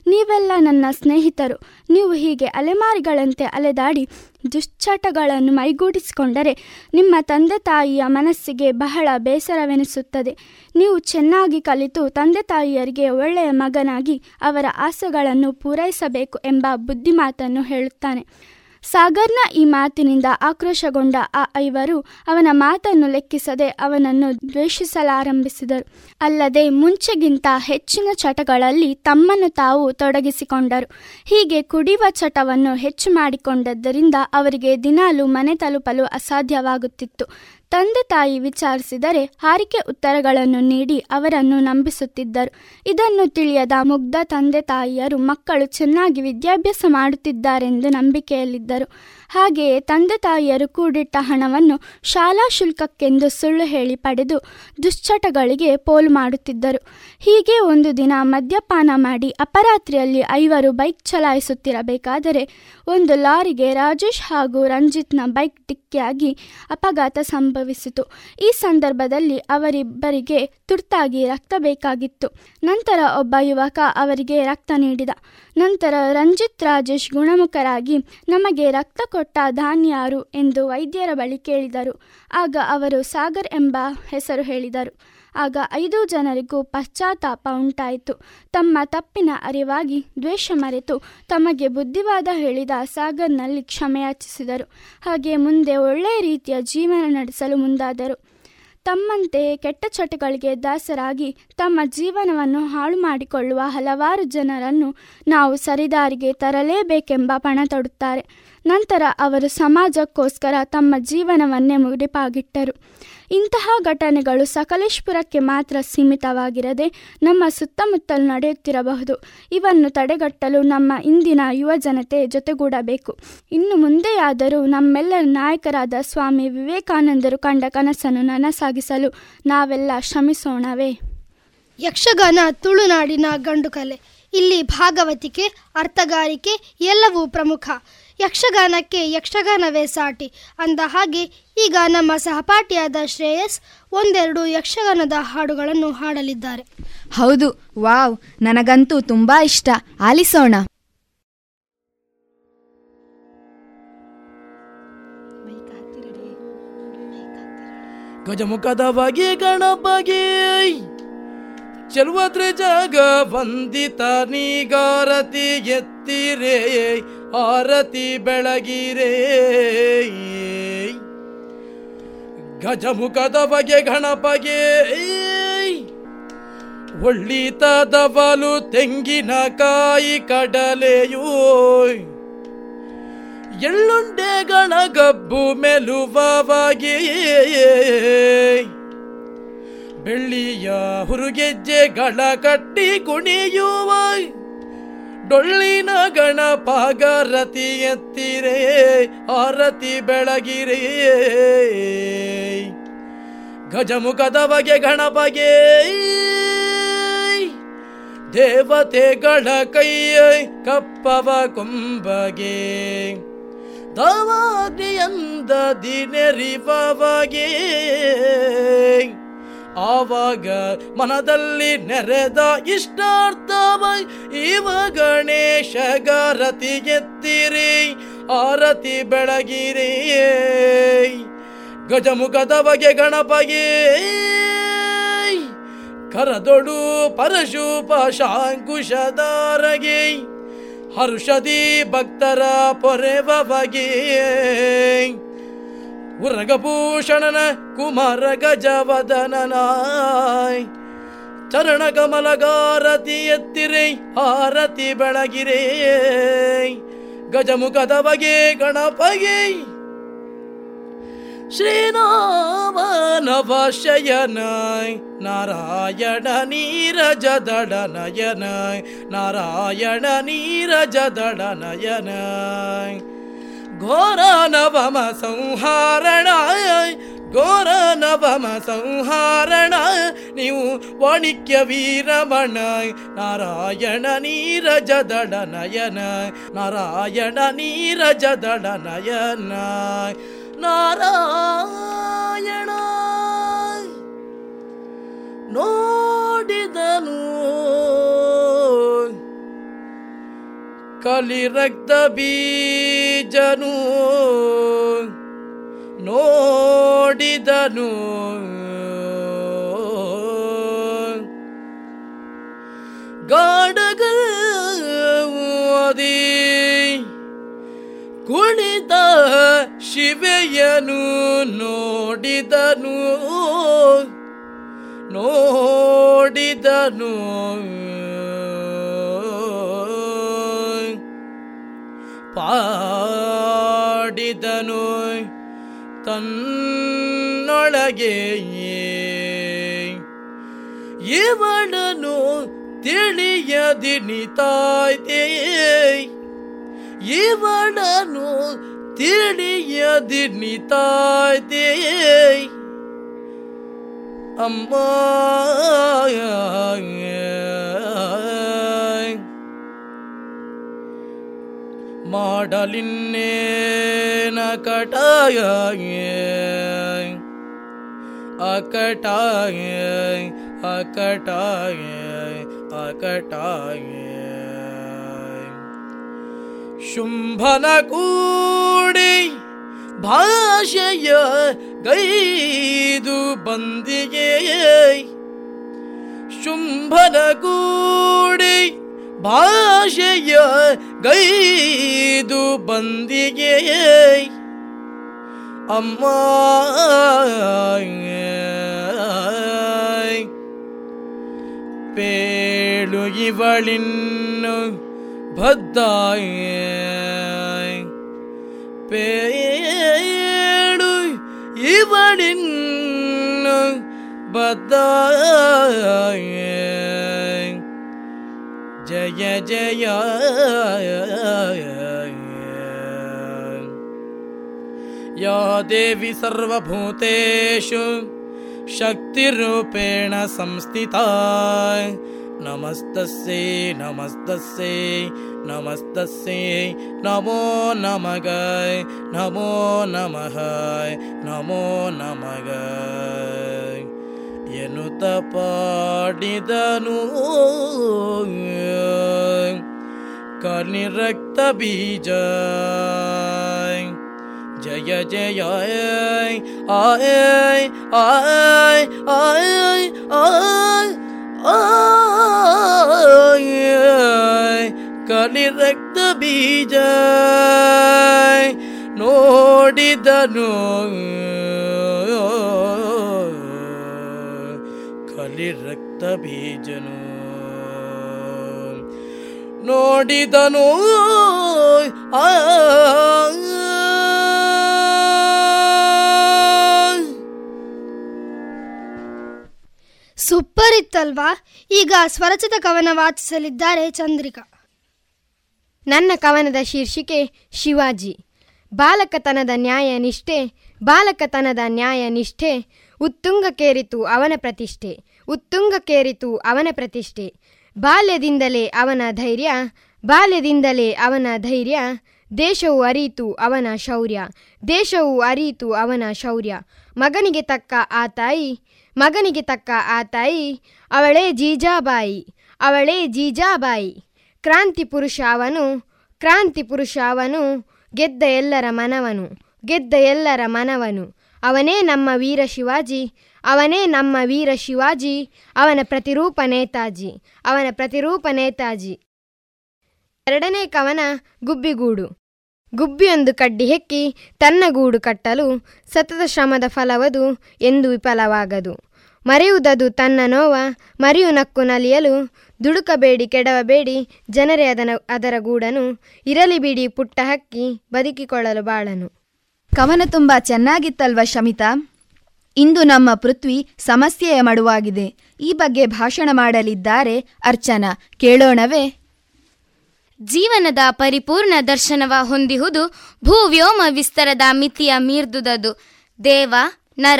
ನೀವೆಲ್ಲ ನನ್ನ ಸ್ನೇಹಿತರು. ನೀವು ಹೀಗೆ ಅಲೆಮಾರಿಗಳಂತೆ ಅಲೆದಾಡಿ ದುಶ್ಚಟಗಳನ್ನು ಮೈಗೂಡಿಸಿಕೊಂಡರೆ ನಿಮ್ಮ ತಂದೆ ತಾಯಿಯ ಮನಸ್ಸಿಗೆ ಬಹಳ ಬೇಸರವೆನಿಸುತ್ತದೆ. ನೀವು ಚೆನ್ನಾಗಿ ಕಲಿತು ತಂದೆ ತಾಯಿಯರಿಗೆ ಒಳ್ಳೆಯ ಮಗನಾಗಿ ಅವರ ಆಸೆಗಳನ್ನು ಪೂರೈಸಬೇಕು ಎಂಬ ಬುದ್ಧಿಮಾತನ್ನು ಹೇಳುತ್ತಾನೆ. ಸಾಗರ್ನ ಈ ಮಾತಿನಿಂದ ಆಕ್ರೋಶಗೊಂಡ ಆ ಐವರು ಅವನ ಮಾತನ್ನು ಲೆಕ್ಕಿಸದೆ ಅವನನ್ನು ದ್ವೇಷಿಸಲಾರಂಭಿಸಿದರು. ಅಲ್ಲದೆ ಮುಂಚೆಗಿಂತ ಹೆಚ್ಚಿನ ಚಟಗಳಲ್ಲಿ ತಮ್ಮನ್ನು ತಾವು ತೊಡಗಿಸಿಕೊಂಡರು. ಹೀಗೆ ಕುಡಿಯುವ ಚಟವನ್ನು ಹೆಚ್ಚು ಮಾಡಿಕೊಂಡದ್ದರಿಂದ ಅವರಿಗೆ ದಿನಾಲು ಮನೆ ತಲುಪಲು ಅಸಾಧ್ಯವಾಗುತ್ತಿತ್ತು. ತಂದೆ ತಾಯಿ ವಿಚಾರಿಸಿದರೆ ಹಾರಿಕೆ ಉತ್ತರಗಳನ್ನು ನೀಡಿ ಅವರನ್ನು ನಂಬಿಸುತ್ತಿದ್ದರು. ಇದನ್ನು ತಿಳಿಯದ ಮುಗ್ಧ ತಂದೆ ತಾಯಿಯರು ಮಕ್ಕಳು ಚೆನ್ನಾಗಿ ವಿದ್ಯಾಭ್ಯಾಸ ಮಾಡುತ್ತಿದ್ದಾರೆಂದು ನಂಬಿಕೆಯಲ್ಲಿದ್ದರು. ಹಾಗೆಯೇ ತಂದೆ ತಾಯಿಯರು ಕೂಡಿಟ್ಟ ಹಣವನ್ನು ಶಾಲಾ ಶುಲ್ಕಕ್ಕೆಂದು ಸುಳ್ಳು ಹೇಳಿ ಪಡೆದು ದುಶ್ಚಟಗಳಿಗೆ ಪೋಲು ಮಾಡುತ್ತಿದ್ದರು. ಹೀಗೆ ಒಂದು ದಿನ ಮದ್ಯಪಾನ ಮಾಡಿ ಅಪರಾತ್ರಿಯಲ್ಲಿ ಐವರು ಬೈಕ್ ಚಲಾಯಿಸುತ್ತಿರಬೇಕಾದರೆ ಒಂದು ಲಾರಿಗೆ ರಾಜೇಶ್ ಹಾಗೂ ರಂಜಿತ್ನ ಬೈಕ್ ಡಿಕ್ಕಿಯಾಗಿ ಅಪಘಾತ ಸಂಭವಿಸಿತು. ಈ ಸಂದರ್ಭದಲ್ಲಿ ಅವರಿಬ್ಬರಿಗೆ ತುರ್ತಾಗಿ ರಕ್ತ ಬೇಕಾಗಿತ್ತು. ನಂತರ ಒಬ್ಬ ಯುವಕ ಅವರಿಗೆ ರಕ್ತ ನೀಡಿದ. ನಂತರ ರಂಜಿತ್ ರಾಜೇಶ್ ಗುಣಮುಖರಾಗಿ ನಮಗೆ ರಕ್ತ ಕೊಟ್ಟ ಧಾನ್ಯಾರು ಎಂದು ವೈದ್ಯರ ಬಳಿ ಕೇಳಿದರು. ಆಗ ಅವರು ಸಾಗರ್ ಎಂಬ ಹೆಸರು ಹೇಳಿದರು. ಆಗ ಐದು ಜನರಿಗೂ ಪಶ್ಚಾತ್ತಾಪ ಉಂಟಾಯಿತು. ತಮ್ಮ ತಪ್ಪಿನ ಅರಿವಾಗಿ ದ್ವೇಷ ಮರೆತು ತಮಗೆ ಬುದ್ಧಿವಾದ ಹೇಳಿದ ಸಾಗರ್ನಲ್ಲಿ ಕ್ಷಮೆಯಾಚಿಸಿದರು ಹಾಗೆ ಮುಂದೆ ಒಳ್ಳೆಯ ರೀತಿಯ ಜೀವನ ನಡೆಸಲು ಮುಂದಾದರು. ತಮ್ಮಂತೆ ಕೆಟ್ಟ ಚಟಗಳಿಗೆ ದಾಸರಾಗಿ ತಮ್ಮ ಜೀವನವನ್ನು ಹಾಳು ಮಾಡಿಕೊಳ್ಳುವ ಹಲವಾರು ಜನರನ್ನು ನಾವು ಸರಿದಾರಿಗೆ ತರಲೇಬೇಕೆಂಬ ಪಣ ತೊಡುತ್ತಾರೆ. ನಂತರ ಅವರು ಸಮಾಜಕ್ಕೋಸ್ಕರ ತಮ್ಮ ಜೀವನವನ್ನೇ ಮುಡಿಪಾಗಿಟ್ಟರು. ಇಂತಹ ಘಟನೆಗಳು ಸಕಲೇಶ್ಪುರಕ್ಕೆ ಮಾತ್ರ ಸೀಮಿತವಾಗಿರದೆ ನಮ್ಮ ಸುತ್ತಮುತ್ತಲು ನಡೆಯುತ್ತಿರಬಹುದು. ಇವನ್ನು ತಡೆಗಟ್ಟಲು ನಮ್ಮ ಇಂದಿನ ಯುವ ಜನತೆ ಜೊತೆಗೂಡಬೇಕು. ಇನ್ನು ಮುಂದೆಯಾದರೂ ನಮ್ಮೆಲ್ಲರ ನಾಯಕರಾದ ಸ್ವಾಮಿ ವಿವೇಕಾನಂದರು ಕಂಡ ಕನಸನ್ನು ನನಸಾಗಿಸಲು ನಾವೆಲ್ಲ ಶ್ರಮಿಸೋಣವೇ. ಯಕ್ಷಗಾನ, ತುಳುನಾಡಿನ ಗಂಡು ಕಲೆ ಇಲ್ಲಿ ಭಾಗವತಿಕೆ, ಅರ್ಥಗಾರಿಕೆ ಎಲ್ಲವೂ ಪ್ರಮುಖ. ಯಕ್ಷಗಾನಕ್ಕೆ ಯಕ್ಷಗಾನವೇ ಸಾಟಿ ಅಂದ ಹಾಗೆ ಈಗ ನಮ್ಮ ಸಹಪಾಠಿಯಾದ ಶ್ರೇಯಸ್ ಒಂದೆರಡು ಯಕ್ಷಗಾನದ ಹಾಡುಗಳನ್ನು ಹಾಡಲಿದ್ದಾರೆ. ಹೌದು ವಾವ್ ನನಗಂತೂ ತುಂಬಾ ಇಷ್ಟ. ಆಲಿಸೋಣ. ಗಜಮುಖದ ಬಗೆ ಗಣಪಗೆ ಚೆಲುವತ್ರ ಜಾಗ ಬಂದಿತ ನೀಗಾರತಿ ಎತ್ತಿರೇ. ಆರತಿ ಬೆಳಗಿರೇ. ಗಜಮುಖದ ಬಗೆ ಗಣಪಗೆ. ಒಳ್ಳಿತದವಲು ತೆಂಗಿನಕಾಯಿ ಕಡಲೆಯೋ. ಎಳ್ಳುಂಡೆ ಗಬ್ಬು ಮೆಲುವವಾಗಿ. ಬೆಳ್ಳಿಯ ಹುರುಗೆಜ್ಜೆಗಳ ಕಟ್ಟಿ ಕುಣಿಯುವ. ಡೊಳ್ಳಿನ ಗಣಪಗರತಿ ಎತ್ತಿರೇ ಆರತಿ ಬೆಳಗಿರೇ. ಗಜಮುಖದ ಬಗೆ ಗಣಪಗೆ. ದೇವತೆಗಳ ಕೈಯ ಕಪ್ಪವ ಕೊಂಬಗೆ. ದವಾಗ್ನಿಯಂದ ದಿನೆರಿಪವಗೆ ಆವಾಗ ಮನದಲ್ಲಿ ನೆರೆದ ಇಷ್ಟಾರ್ಥವ, ಇವ ಗಣೇಶ ಗಾರತಿ ಎತ್ತಿರಿ, ಆರತಿ ಬೆಳಗಿರಿ ಗಜಮುಖದ ಬಗೆ ಗಣಪಗೆ ಕರದೊಡು ಪರಶುಪ ಶಾಂಕುಶದಾರಗೆ, ಹರುಷದಿ ಭಕ್ತರ ಪೊರೆವಗೆ ಉರಗಭೂಷಣನ ಕುಮಾರ ಗಜವದನನಾಯ್. ಚರಣ ಕಮಲಗಾರತಿ ಎತ್ತಿರೆ ಆರತಿ ಬೆಳಗಿರೇ. ಗಜಮುಖದ ಬಗೆ ಗಣಪಗೆ. ಶ್ರೀನಾಮನವಶಯನಾಯ್ ನಾರಾಯಣ ನೀರಜದಡ ನಯನಾಯ್ ನಾರಾಯಣ ನೀರಜದಡ ನಯನಾಯ್ ಘೋರ ನವಮ ಸಂಹಾರಣ ಘೋರ ನವಮ ಸಂಹಾರಣ ನೀವು ವಾಣಿಕ್ಯ ವೀರಮಣ ನಾರಾಯಣ ನೀರಜದಡ ನಯನ ನಾರಾಯಣ ನೀರಜದಡ ನಯನ ನಾರಾಯಣ ನೋಡಿದನು ಕಲಿರಕ್ತ ಬೀಜನು ನೋಡಿದನು. ಗಾಡಗದಿ ಕುಣಿತ ಶಿವೆಯನು ನೋಡಿದನು. ನೋಡಿದನು. ಪಾಡಿದನು. ತನ್ನೊಳಗೆ ಇವಳನು ತಿಳಿಯದಿನಿತಾಯ್ತೆ ಇವಳನು ತಿಳಿಯದಿನಿತಾಯ್ತೆ ಅಮ್ಮ ಮಾಡಲಿನ್ನೇನ ಕಟಾಯ ಅಕಟಾಯ ಅಕಟಾಯ ಅಕಟಾಯ? ಶುಂಭನ ಕೂಡಿ ಭಾಷೆಯ ಗೈದು ಬಂದಿಗೆ ಶುಂಭನ ಕೂಡಿ ಭಾಷೆಯ ಗೈದು ಬಂದಿಗೆ. ಅಮ್ಮ ಪೇಳು ಇವಳಿನ್ನು ಭದ್ದಾಯ. ಪೇಳು ಇವಳಿನ್ನು ಬದ್ದಾಯ ಜಯ ಜಯ या देवी सर्वभूतेषु शक्तिरूपेण संस्थिता नमस्तस्यै नमस्तस्यै नमस्तस्यै नमो नमः नमो नमः नमो नमः ಎನ್ನುತ್ತ ಪಾಡಿದನು ಕರ್ನಿರಕ್ತ ಬೀಜ. ಜಯ ಜಯ ಆಯ್ ಆಯ್ ಆಯ್ ಆಯ್ ಆಯ್ ಕಲಿರಕ್ತ ಬೀಜ. ನೋಡಿದನು ಕಲಿರಕ್ತ ಬೀಜನು. ನೋಡಿದನು ಆ ಸೂಪರ್ ಇತ್ತಲ್ವಾ ಈಗ ಸ್ವರಚಿತ ಕವನ ವಾಚಿಸಲಿದ್ದಾರೆ ಚಂದ್ರಿಕಾ ನನ್ನ ಕವನದ ಶೀರ್ಷಿಕೆ ಶಿವಾಜಿ ಬಾಲಕತನದ ನ್ಯಾಯ ನಿಷ್ಠೆ ಬಾಲಕತನದ ನ್ಯಾಯ ನಿಷ್ಠೆ ಉತ್ತುಂಗಕ್ಕೇರಿತು ಅವನ ಪ್ರತಿಷ್ಠೆ ಉತ್ತುಂಗಕ್ಕೇರಿತು ಅವನ ಪ್ರತಿಷ್ಠೆ ಬಾಲ್ಯದಿಂದಲೇ ಅವನ ಧೈರ್ಯ, ಬಾಲ್ಯದಿಂದಲೇ ಅವನ ಧೈರ್ಯ, ದೇಶವು ಅರಿಯಿತು ಅವನ ಶೌರ್ಯ, ದೇಶವು ಅರಿಯಿತು ಅವನ ಶೌರ್ಯ. ಮಗನಿಗೆ ತಕ್ಕ ಆ ತಾಯಿ, ಮಗನಿಗೆ ತಕ್ಕ ಆ ತಾಯಿ, ಅವಳೇ ಜೀಜಾಬಾಯಿ ಅವಳೇ ಜೀಜಾಬಾಯಿ. ಕ್ರಾಂತಿ ಪುರುಷ ಅವನು, ಕ್ರಾಂತಿ ಪುರುಷ ಅವನು, ಗೆದ್ದ ಎಲ್ಲರ ಮನವನು, ಗೆದ್ದ ಎಲ್ಲರ ಮನವನು. ಅವನೇ ನಮ್ಮ ವೀರ ಶಿವಾಜಿ ಅವನೇ ನಮ್ಮ ವೀರ ಶಿವಾಜಿ, ಅವನ ಪ್ರತಿರೂಪ ನೇತಾಜಿ, ಅವನ ಪ್ರತಿರೂಪ ನೇತಾಜಿ. ಎರಡನೇ ಕವನ ಗುಬ್ಬಿಗೂಡು. ಗುಬ್ಬಿಯೊಂದು ಕಡ್ಡಿ ಹೆಕ್ಕಿ ತನ್ನ ಗೂಡು ಕಟ್ಟಲು ಸತತ ಶ್ರಮದ ಫಲವದು ಎಂದು ವಿಫಲವಾಗದು. ಮರೆಯುವುದದು ತನ್ನ ನೋವ, ಮರಿಯು ನಕ್ಕು ನಲಿಯಲು ದುಡುಕಬೇಡಿ ಕೆಡವಬೇಡಿ ಜನರೇ ಅದನ, ಅದರ ಗೂಡನು, ಇರಲಿ ಬಿಡಿ ಪುಟ್ಟ ಹಕ್ಕಿ ಬದುಕಿಕೊಳ್ಳಲು ಬಾಳನು. ಕವನ ತುಂಬ ಚೆನ್ನಾಗಿತ್ತಲ್ವ ಶಮಿತಾ? ಇಂದು ನಮ್ಮ ಪೃಥ್ವಿ ಸಮಸ್ಯೆಯ ಮಡುವಾಗಿದೆ. ಈ ಬಗ್ಗೆ ಭಾಷಣ ಮಾಡಲಿದ್ದಾರೆ ಅರ್ಚನಾ. ಕೇಳೋಣವೇ? ಜೀವನದ ಪರಿಪೂರ್ಣ ದರ್ಶನವ ಹೊಂದಿಹುದು ಭೂವ್ಯೋಮ ವಿಸ್ತರದ ಮಿತಿಯ ಮೀರ್ದುದದು. ದೇವ, ನರ,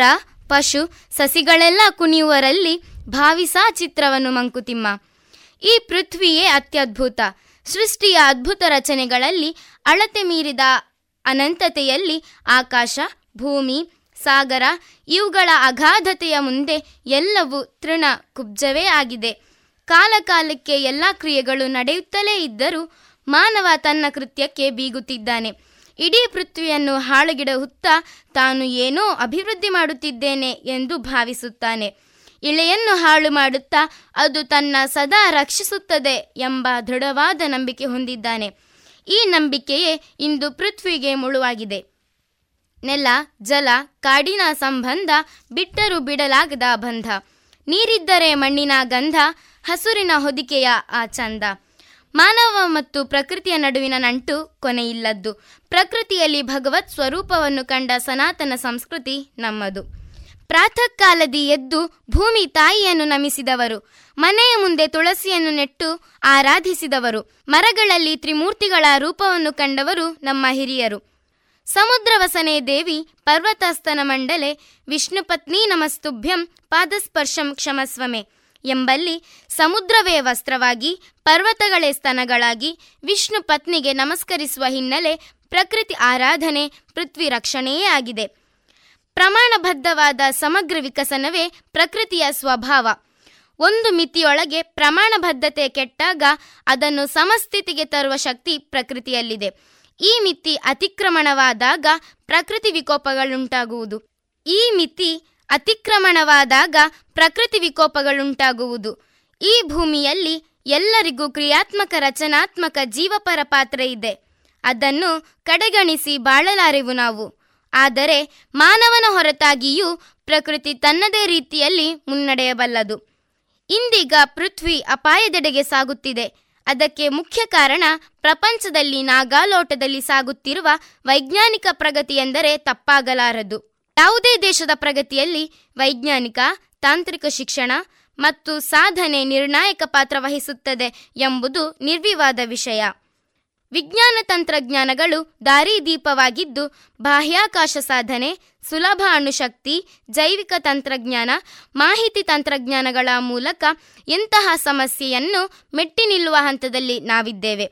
ಪಶು, ಸಸಿಗಳೆಲ್ಲ ಕುಣಿಯುವರಲ್ಲಿ ಭಾವಿಸಾ ಚಿತ್ರವನ್ನು ಮಂಕುತಿಮ್ಮ. ಈ ಪೃಥ್ವಿಯೇ ಅತ್ಯದ್ಭುತ. ಸೃಷ್ಟಿಯ ಅದ್ಭುತ ರಚನೆಗಳಲ್ಲಿ ಅಳತೆ ಮೀರಿದ ಅನಂತತೆಯಲ್ಲಿ ಆಕಾಶ, ಭೂಮಿ ಸಾಗರ, ಇವುಗಳ ಅಗಾಧತೆಯ ಮುಂದೆ ಎಲ್ಲವೂ ತೃಣ ಕುಬ್ಜವೇ ಆಗಿದೆ. ಕಾಲಕಾಲಕ್ಕೆ ಎಲ್ಲ ಕ್ರಿಯೆಗಳು ನಡೆಯುತ್ತಲೇ ಇದ್ದರೂ ಮಾನವ ತನ್ನ ಕೃತ್ಯಕ್ಕೆ ಬೀಗುತ್ತಿದ್ದಾನೆ. ಇಡೀ ಪೃಥ್ವಿಯನ್ನು ಹಾಳುಗಿಡುತ್ತಾ ತಾನು ಏನೋ ಅಭಿವೃದ್ಧಿ ಮಾಡುತ್ತಿದ್ದೇನೆ ಎಂದು ಭಾವಿಸುತ್ತಾನೆ. ಇಳೆಯನ್ನು ಹಾಳು ಮಾಡುತ್ತಾ ಅದು ತನ್ನ ಸದಾ ರಕ್ಷಿಸುತ್ತದೆ ಎಂಬ ದೃಢವಾದ ನಂಬಿಕೆ ಹೊಂದಿದ್ದಾನೆ. ಈ ನಂಬಿಕೆಯೇ ಇಂದು ಪೃಥ್ವಿಗೆ ಮುಳುವಾಗಿದೆ. ನೆಲ, ಜಲ, ಕಾಡಿನ ಸಂಬಂಧ ಬಿಟ್ಟರು ಬಿಡಲಾಗದ ಬಂಧ. ನೀರಿದ್ದರೆ ಮಣ್ಣಿನ ಗಂಧ, ಹಸುರಿನ ಹೊದಿಕೆಯ ಆ ಚಂದ. ಮಾನವ ಮತ್ತು ಪ್ರಕೃತಿಯ ನಡುವಿನ ನಂಟು ಕೊನೆಯಿಲ್ಲದ್ದು. ಪ್ರಕೃತಿಯಲ್ಲಿ ಭಗವತ್ ಸ್ವರೂಪವನ್ನು ಕಂಡ ಸನಾತನ ಸಂಸ್ಕೃತಿ ನಮ್ಮದು. ಪ್ರಾತಃ ಕಾಲದಿ ಎದ್ದು ಭೂಮಿ ತಾಯಿಯನ್ನು ನಮಿಸಿದವರು. ಮನೆಯ ಮುಂದೆ ತುಳಸಿಯನ್ನು ನೆಟ್ಟು ಆರಾಧಿಸಿದವರು. ಮರಗಳಲ್ಲಿ ತ್ರಿಮೂರ್ತಿಗಳ ರೂಪವನ್ನು ಕಂಡವರು ನಮ್ಮ ಹಿರಿಯರು. ಸಮುದ್ರವಸನೆ ದೇವಿ ಪರ್ವತಸ್ತನ ಮಂಡಲೆ ವಿಷ್ಣುಪತ್ನಿ ನಮಸ್ತುಭ್ಯಂ ಪಾದಸ್ಪರ್ಶಂ ಕ್ಷಮಸ್ವಮೆ ಎಂಬಲ್ಲಿ ಸಮುದ್ರವೇ ವಸ್ತ್ರವಾಗಿ ಪರ್ವತಗಳೇ ಸ್ತನಗಳಾಗಿ ವಿಷ್ಣು ಪತ್ನಿಗೆ ನಮಸ್ಕರಿಸುವ ಹಿನ್ನೆಲೆ ಪ್ರಕೃತಿ ಆರಾಧನೆ, ಪೃಥ್ವಿ ರಕ್ಷಣೆಯೇ ಆಗಿದೆ. ಪ್ರಮಾಣಬದ್ಧವಾದ ಸಮಗ್ರ ವಿಕಸನವೇ ಪ್ರಕೃತಿಯ ಸ್ವಭಾವ. ಒಂದು ಮಿತಿಯೊಳಗೆ ಪ್ರಮಾಣಬದ್ಧತೆ ಕೆಟ್ಟಾಗ ಅದನ್ನು ಸಮಸ್ಥಿತಿಗೆ ತರುವ ಶಕ್ತಿ ಪ್ರಕೃತಿಯಲ್ಲಿದೆ. ಈ ಮಿತಿ ಅತಿಕ್ರಮಣವಾದಾಗ ಪ್ರಕೃತಿ ವಿಕೋಪಗಳುಂಟಾಗುವುದು. ಈ ಮಿತಿ ಅತಿಕ್ರಮಣವಾದಾಗ ಪ್ರಕೃತಿ ವಿಕೋಪಗಳುಂಟಾಗುವುದು. ಈ ಭೂಮಿಯಲ್ಲಿ ಎಲ್ಲರಿಗೂ ಕ್ರಿಯಾತ್ಮಕ ರಚನಾತ್ಮಕ ಜೀವಪರ ಪಾತ್ರ ಇದೆ. ಅದನ್ನು ಕಡೆಗಣಿಸಿ ಬಾಳಲಾರೆವು ನಾವು. ಆದರೆ ಮಾನವನ ಹೊರತಾಗಿಯೂ ಪ್ರಕೃತಿ ತನ್ನದೇ ರೀತಿಯಲ್ಲಿ ಮುನ್ನಡೆಯಬಲ್ಲದು. ಇಂದೀಗ ಪೃಥ್ವಿ ಅಪಾಯದೆಡೆಗೆ ಸಾಗುತ್ತಿದೆ. ಅದಕ್ಕೆ ಮುಖ್ಯ ಕಾರಣ ಪ್ರಪಂಚದಲ್ಲಿ ನಾಗಾಲೋಟದಲ್ಲಿ ಸಾಗುತ್ತಿರುವ ವೈಜ್ಞಾನಿಕ ಪ್ರಗತಿ ಎಂದರೆ ತಪ್ಪಾಗಲಾರದು. ಯಾವುದೇ ದೇಶದ ಪ್ರಗತಿಯಲ್ಲಿ ವೈಜ್ಞಾನಿಕ, ತಾಂತ್ರಿಕ ಶಿಕ್ಷಣ ಮತ್ತು ಸಾಧನೆ ನಿರ್ಣಾಯಕ ಪಾತ್ರ ವಹಿಸುತ್ತದೆ ಎಂಬುದು ನಿರ್ವಿವಾದ ವಿಷಯ. ವಿಜ್ಞಾನ ತಂತ್ರಜ್ಞಾನಗಳು ದಾರಿದೀಪವಾಗಿದ್ದು, ಬಾಹ್ಯಾಕಾಶ ಸಾಧನೆ, ಸುಲಭ ಅಣುಶಕ್ತಿ, ಜೈವಿಕ ತಂತ್ರಜ್ಞಾನ, ಮಾಹಿತಿ ತಂತ್ರಜ್ಞಾನಗಳ ಮೂಲಕ ಇಂತಹ ಸಮಸ್ಯೆಯನ್ನು ಮೆಟ್ಟಿ ನಿಲ್ಲುವ ಹಂತದಲ್ಲಿ ನಾವಿದ್ದೇವೆ.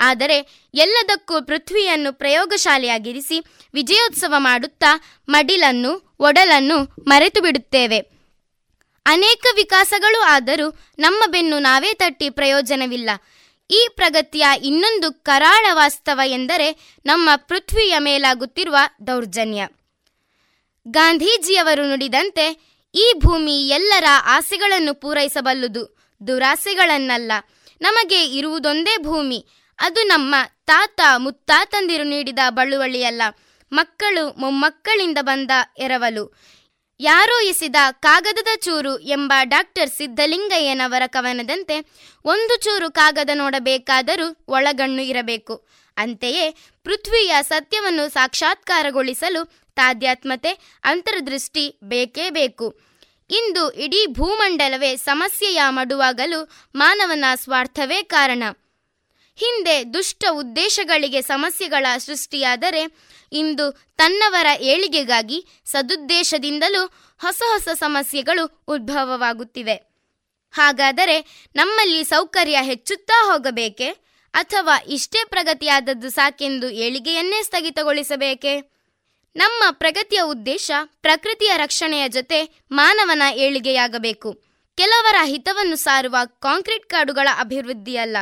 ಆದರೆ ಎಲ್ಲದಕ್ಕೂ ಪೃಥ್ವಿಯನ್ನು ಪ್ರಯೋಗಶಾಲೆಯಾಗಿರಿಸಿ ವಿಜಯೋತ್ಸವ ಮಾಡುತ್ತಾ ಮಡಿಲನ್ನು, ಒಡಲನ್ನು ಮರೆತು ಬಿಡುತ್ತೇವೆ ಅನೇಕ ವಿಕಾಸಗಳು ಆದರೂ ನಮ್ಮ ಬೆನ್ನು ನಾವೇ ತಟ್ಟಿ ಪ್ರಯೋಜನವಿಲ್ಲ. ಈ ಪ್ರಗತಿಯ ಇನ್ನೊಂದು ಕರಾಳ ವಾಸ್ತವ ಎಂದರೆ ನಮ್ಮ ಪೃಥ್ವಿಯ ಮೇಲಾಗುತ್ತಿರುವ ದೌರ್ಜನ್ಯ. ಗಾಂಧೀಜಿಯವರು ನುಡಿದಂತೆ ಈ ಭೂಮಿ ಎಲ್ಲರ ಆಸೆಗಳನ್ನು ಪೂರೈಸಬಲ್ಲುದು ದುರಾಸೆಗಳನ್ನಲ್ಲ. ನಮಗೆ ಇರುವುದೊಂದೇ ಭೂಮಿ, ಅದು ನಮ್ಮ ತಾತ ಮುತ್ತಾತಂದಿರು ನೀಡಿದ ಬಳುವಳಿಯಲ್ಲ, ಮಕ್ಕಳು ಮೊಮ್ಮಕ್ಕಳಿಂದ ಬಂದ ಎರವಲು. ಯಾರೋ ಇಸಿದ ಕಾಗದದ ಚೂರು ಎಂಬ ಡಾಕ್ಟರ್ ಸಿದ್ದಲಿಂಗಯ್ಯನವರ ಕವನದಂತೆ ಒಂದು ಚೂರು ಕಾಗದ ನೋಡಬೇಕಾದರೂ ಒಳಗಣ್ಣು ಇರಬೇಕು. ಅಂತೆಯೇ ಪೃಥ್ವಿಯ ಸತ್ಯವನ್ನು ಸಾಕ್ಷಾತ್ಕಾರಗೊಳಿಸಲು ತಾದ್ಯಾತ್ಮತೆ, ಅಂತರ್ದೃಷ್ಟಿ ಬೇಕೇ ಬೇಕು. ಇಂದು ಇಡೀ ಭೂಮಂಡಲವೇ ಸಮಸ್ಯೆಯ ಮಡುವಾಗಲು ಮಾನವನ ಸ್ವಾರ್ಥವೇ ಕಾರಣ. ಹಿಂದೆ ದುಷ್ಟ ಉದ್ದೇಶಗಳಿಗೆ ಸಮಸ್ಯೆಗಳ ಸೃಷ್ಟಿಯಾದರೆ ಇಂದು ತನ್ನವರ ಏಳಿಗೆಗಾಗಿ ಸದುದ್ದೇಶದಿಂದಲೂ ಹೊಸ ಹೊಸ ಸಮಸ್ಯೆಗಳು ಉದ್ಭವವಾಗುತ್ತಿವೆ. ಹಾಗಾದರೆ ನಮ್ಮಲ್ಲಿ ಸೌಕರ್ಯ ಹೆಚ್ಚುತ್ತಾ ಹೋಗಬೇಕೆ? ಅಥವಾ ಇಷ್ಟೇ ಪ್ರಗತಿಯಾದದ್ದು ಸಾಕೆಂದು ಏಳಿಗೆಯನ್ನೇ ಸ್ಥಗಿತಗೊಳಿಸಬೇಕೆ? ನಮ್ಮ ಪ್ರಗತಿಯ ಉದ್ದೇಶ ಪ್ರಕೃತಿಯ ರಕ್ಷಣೆಯ ಜೊತೆ ಮಾನವನ ಏಳಿಗೆಯಾಗಬೇಕು. ಕೆಲವರ ಹಿತವನ್ನು ಸಾರುವ ಕಾಂಕ್ರೀಟ್ ಕಾಡುಗಳ ಅಭಿವೃದ್ಧಿಯಲ್ಲ.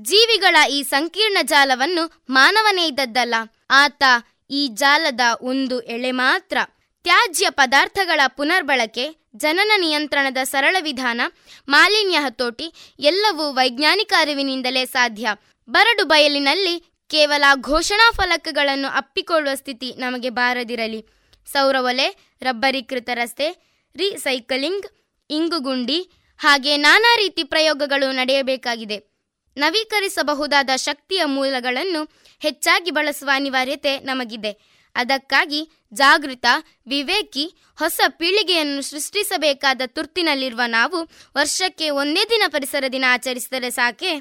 ಜೀವಿಗಳ ಈ ಸಂಕೀರ್ಣ ಜಾಲವನ್ನು ಮಾನವನೇ ಇದ್ದದ್ದಲ್ಲ. ಆತ ಈ ಜಾಲದ ಒಂದು ಎಳೆ ಮಾತ್ರ. ತ್ಯಾಜ್ಯ ಪದಾರ್ಥಗಳ ಪುನರ್ಬಳಕೆ, ಜನನ ನಿಯಂತ್ರಣದ ಸರಳ ವಿಧಾನ, ಮಾಲಿನ್ಯ ಹತೋಟಿ ಎಲ್ಲವೂ ವೈಜ್ಞಾನಿಕ ಅರಿವಿನಿಂದಲೇ ಸಾಧ್ಯ. ಬರಡು ಬಯಲಿನಲ್ಲಿ ಕೇವಲ ಘೋಷಣಾ ಫಲಕಗಳನ್ನು ಅಪ್ಪಿಕೊಳ್ಳುವ ಸ್ಥಿತಿ ನಮಗೆ ಬಾರದಿರಲಿ. ಸೌರವಲೆ, ರಬ್ಬರೀಕೃತ ರಸ್ತೆ, ರೀಸೈಕಲಿಂಗ್, ಇಂಗುಗುಂಡಿ ಹಾಗೆ ನಾನಾ ರೀತಿ ಪ್ರಯೋಗಗಳು ನಡೆಯಬೇಕಾಗಿದೆ. ನವೀಕರಿಸಬಹುದಾದ ಶಕ್ತಿಯ ಮೂಲಗಳನ್ನು ಹೆಚ್ಚಾಗಿ ಬಳಸುವ ಅನಿವಾರ್ಯತೆ ನಮಗಿದೆ. ಅದಕ್ಕಾಗಿ ಜಾಗೃತ, ವಿವೇಕಿ, ಹೊಸ ಪೀಳಿಗೆಯನ್ನು ಸೃಷ್ಟಿಸಬೇಕಾದ ತುರ್ತಿನಲ್ಲಿರುವ ನಾವು ವರ್ಷಕ್ಕೆ ಒಂದೇ ದಿನ ಪರಿಸರ ದಿನ ಆಚರಿಸಿದರೆ ಸಾಕೆ?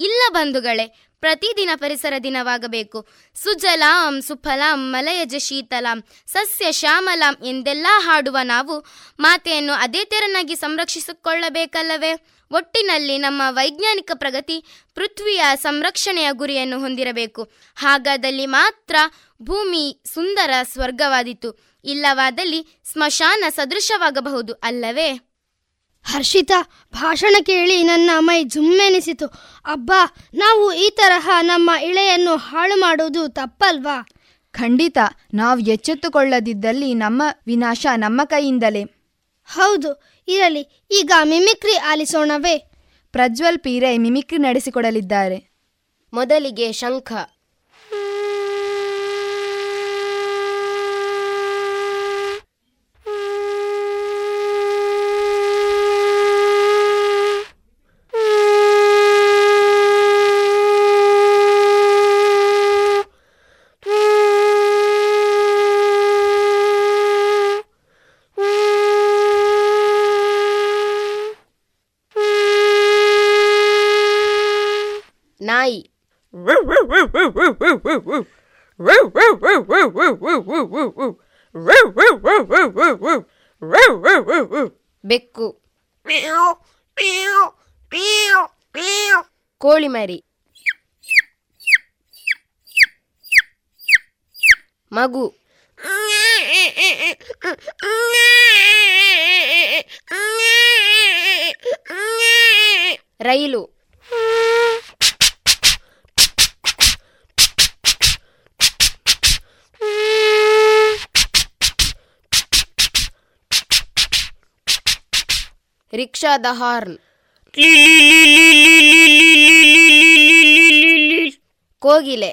ಇಲ್ಲ ಬಂಧುಗಳೇ, ಪ್ರತಿದಿನ ಪರಿಸರ ದಿನವಾಗಬೇಕು. ಸುಜಲಾಂ, ಸುಫಲಾಂ, ಮಲಯಜ ಶೀತಲಾಂ, ಸಸ್ಯ ಶ್ಯಾಮಲಾಂ ಎಂದೆಲ್ಲ ಹಾಡುವ ನಾವು ಮಾತೆಯನ್ನು ಅದೇ ತೆರನಾಗಿ ಸಂರಕ್ಷಿಸಿಕೊಳ್ಳಬೇಕಲ್ಲವೇ? ಒಟ್ಟಿನಲ್ಲಿ ನಮ್ಮ ವೈಜ್ಞಾನಿಕ ಪ್ರಗತಿ ಪೃಥ್ವಿಯ ಸಂರಕ್ಷಣೆಯ ಗುರಿಯನ್ನು ಹೊಂದಿರಬೇಕು. ಹಾಗಾದಲ್ಲಿ ಮಾತ್ರ ಭೂಮಿ ಸುಂದರ ಸ್ವರ್ಗವಾದಿತು. ಇಲ್ಲವಾದಲ್ಲಿ ಸ್ಮಶಾನ ಸದೃಶವಾಗಬಹುದು ಅಲ್ಲವೇ? ಹರ್ಷಿತಾ ಭಾಷಣ ಕೇಳಿ ನನ್ನ ಮೈ ಜುಮ್ಮೆನಿಸಿತು. ಅಬ್ಬಾ ನಾವು ಈ ತರಹ ನಮ್ಮ ಇಳೆಯನ್ನು ಹಾಳು ಮಾಡುವುದು ತಪ್ಪಲ್ವಾ? ಖಂಡಿತ ನಾವು ಎಚ್ಚೆತ್ತುಕೊಳ್ಳದಿದ್ದಲ್ಲಿ ನಮ್ಮ ವಿನಾಶ ನಮ್ಮ ಕೈಯಿಂದಲೇ. ಹೌದು ಇರಲಿ ಈಗ ಮಿಮಿಕ್ರಿ ಆಲಿಸೋಣವೇ. ಪ್ರಜ್ವಲ್ ಪೀರೈ ಮಿಮಿಕ್ರಿ ನಡೆಸಿಕೊಡಲಿದ್ದಾರೆ. ಮೊದಲಿಗೆ ಶಂಖ. the horn. கோகிலே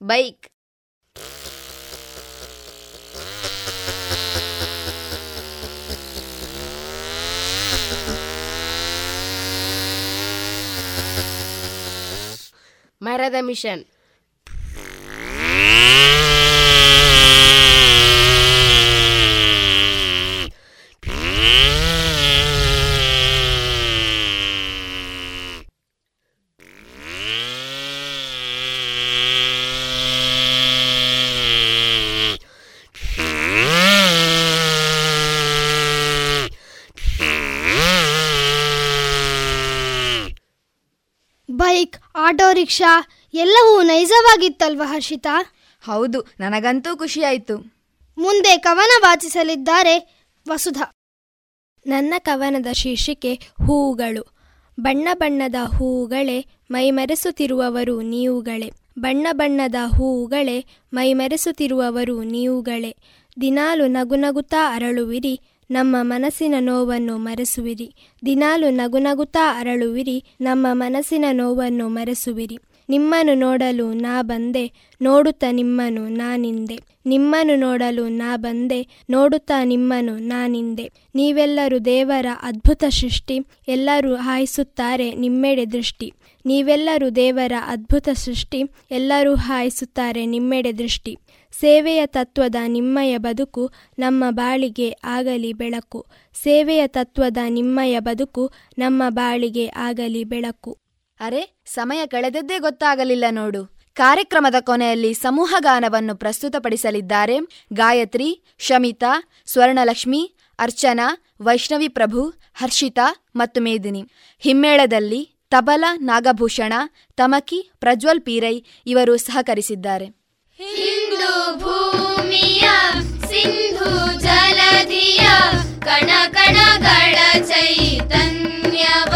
பைக் ಮರದ ಮಿಷನ್ ಬೈಕ್ ರಿಕ್ಷಾ ಎಲ್ಲವೂ ನೈಜವಾಗಿತ್ತಲ್ವ ಹರ್ಷಿತಾ? ಹೌದು ನನಗಂತೂ ಖುಷಿಯಾಯಿತು. ಮುಂದೆ ಕವನ ವಾಚಿಸಲಿದ್ದಾರೆ ವಸುಧಾ. ನನ್ನ ಕವನದ ಶೀರ್ಷಿಕೆ ಹೂವುಗಳು ಬಣ್ಣ ಬಣ್ಣದ ಹೂವುಗಳೇ ಮೈಮರೆಸುತ್ತಿರುವವರು ನೀವುಗಳೇ. ಬಣ್ಣ ಬಣ್ಣದ ಹೂವುಗಳೇ ಮೈಮರೆಸುತ್ತಿರುವವರು ನೀವುಗಳೇ. ದಿನಾಲು ನಗುನಗುತ್ತಾ ಅರಳುವಿರಿ ನಮ್ಮ ಮನಸ್ಸಿನ ನೋವನ್ನು ಮರೆಸುವಿರಿ. ದಿನಾಲು ನಗುನಗುತ್ತಾ ಅರಳುವಿರಿ ನಮ್ಮ ಮನಸ್ಸಿನ ನೋವನ್ನು ಮರೆಸುವಿರಿ. ನಿಮ್ಮನ್ನು ನೋಡಲು ನಾ ಬಂದೆ, ನೋಡುತ್ತ ನಿಮ್ಮನು ನಾನಿಂದೆ ನಿಮ್ಮನ್ನು ನೋಡಲು ನಾ ಬಂದೆ, ನೋಡುತ್ತಾ ನಿಮ್ಮನು ನಾನಿಂದೆ ನೀವೆಲ್ಲರೂ ದೇವರ ಅದ್ಭುತ ಸೃಷ್ಟಿ, ಎಲ್ಲರೂ ಹಾಯಿಸುತ್ತಾರೆ ನಿಮ್ಮೆಡೆ ದೃಷ್ಟಿ. ನೀವೆಲ್ಲರೂ ದೇವರ ಅದ್ಭುತ ಸೃಷ್ಟಿ, ಎಲ್ಲರೂ ಹಾಯಿಸುತ್ತಾರೆ ನಿಮ್ಮೆಡೆ ದೃಷ್ಟಿ. ಸೇವೆಯ ತತ್ವದ ನಿಮ್ಮಯ ಬದುಕು ನಮ್ಮ ಬಾಳಿಗೆ ಆಗಲಿ ಬೆಳಕು. ಸೇವೆಯ ತತ್ವದ ನಿಮ್ಮಯ ಬದುಕು ನಮ್ಮ ಬಾಳಿಗೆ ಆಗಲಿ ಬೆಳಕು. ಅರೆ, ಸಮಯ ಕಳೆದದ್ದೇ ಗೊತ್ತಾಗಲಿಲ್ಲ ನೋಡು. ಕಾರ್ಯಕ್ರಮದ ಕೊನೆಯಲ್ಲಿ ಸಮೂಹ ಗಾನವನ್ನು ಪ್ರಸ್ತುತಪಡಿಸಲಿದ್ದಾರೆ ಗಾಯತ್ರಿ, ಶಮಿತಾ, ಸ್ವರ್ಣಲಕ್ಷ್ಮಿ, ಅರ್ಚನಾ, ವೈಷ್ಣವಿ ಪ್ರಭು, ಹರ್ಷಿತಾ ಮತ್ತು ಮೇದಿನಿ. ಹಿಮ್ಮೇಳದಲ್ಲಿ ತಬಲ, ನಾಗಭೂಷಣ, ತಮಕಿ, ಪ್ರಜ್ವಲ್ ಪೀರೈ ಇವರು ಸಹಕರಿಸಿದ್ದಾರೆ. ಕಣ ಕಣಗಳ ಚೈತನ್ಯವ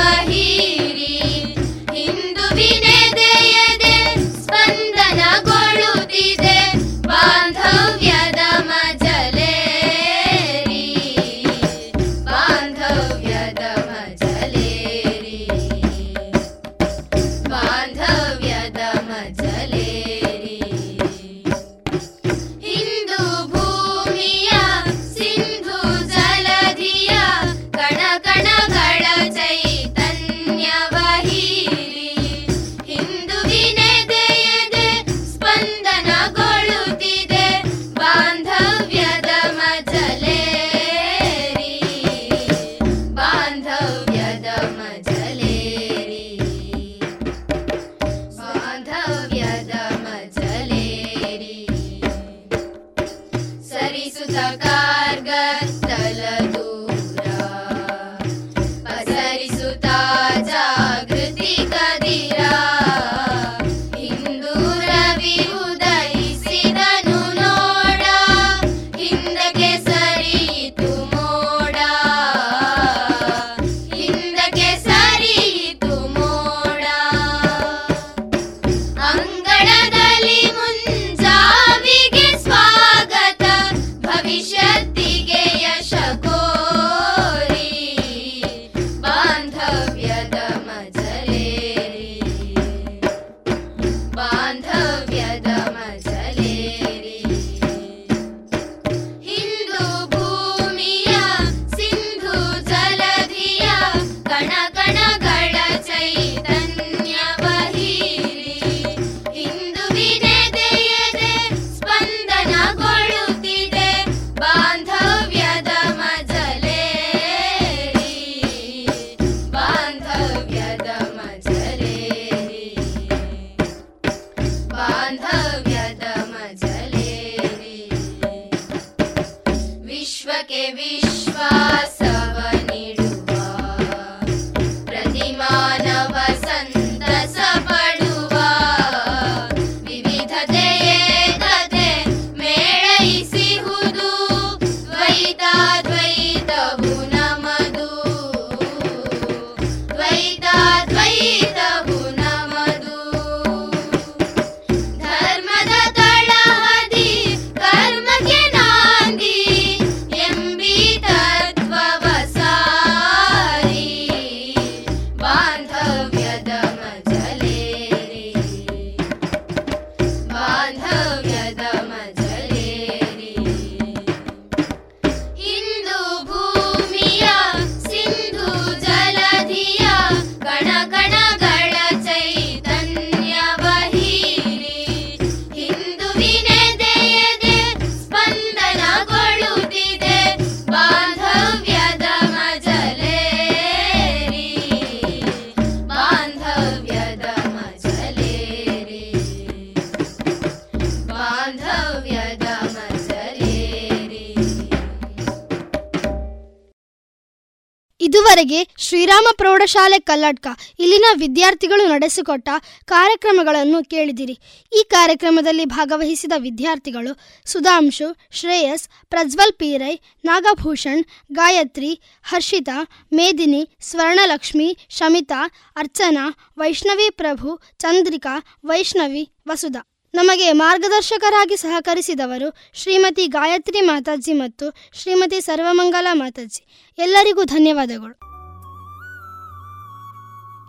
ಇದುವರೆಗೆ ಶ್ರೀರಾಮ ಪ್ರೌಢಶಾಲೆ ಕಲ್ಲಡ್ಕ ಇಲ್ಲಿನ ವಿದ್ಯಾರ್ಥಿಗಳು ನಡೆಸಿಕೊಟ್ಟ ಕಾರ್ಯಕ್ರಮಗಳನ್ನು ಕೇಳಿದಿರಿ. ಈ ಕಾರ್ಯಕ್ರಮದಲ್ಲಿ ಭಾಗವಹಿಸಿದ ವಿದ್ಯಾರ್ಥಿಗಳು ಸುಧಾಂಶು, ಶ್ರೇಯಸ್, ಪ್ರಜ್ವಲ್ ಪೀರೈ ನಾಗಭೂಷಣ್, ಗಾಯತ್ರಿ, ಹರ್ಷಿತಾ, ಮೇದಿನಿ, ಸ್ವರ್ಣಲಕ್ಷ್ಮಿ, ಶಮಿತಾ, ಅರ್ಚನಾ, ವೈಷ್ಣವಿ ಪ್ರಭು, ಚಂದ್ರಿಕಾ, ವೈಷ್ಣವಿ, ವಸುಧಾ. ನಮಗೆ ಮಾರ್ಗದರ್ಶಕರಾಗಿ ಸಹಕರಿಸಿದವರು ಶ್ರೀಮತಿ ಗಾಯತ್ರಿ ಮಾತಾಜಿ ಮತ್ತು ಶ್ರೀಮತಿ ಸರ್ವಮಂಗಲ ಮಾತಾಜಿ. ಎಲ್ಲರಿಗೂ ಧನ್ಯವಾದಗಳು.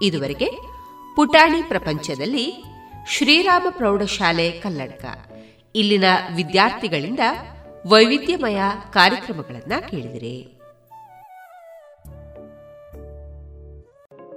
ಇದುವರೆಗೆ ಪುಟಾಣಿ ಪ್ರಪಂಚದಲ್ಲಿ ಶ್ರೀರಾಮ ಪ್ರೌಢಶಾಲೆ ಕಲ್ಲಡ್ಕ ಇಲ್ಲಿನ ವಿದ್ಯಾರ್ಥಿಗಳಿಂದ ವೈವಿಧ್ಯಮಯ ಕಾರ್ಯಕ್ರಮಗಳನ್ನು ಕೇಳಿದಿರಿ.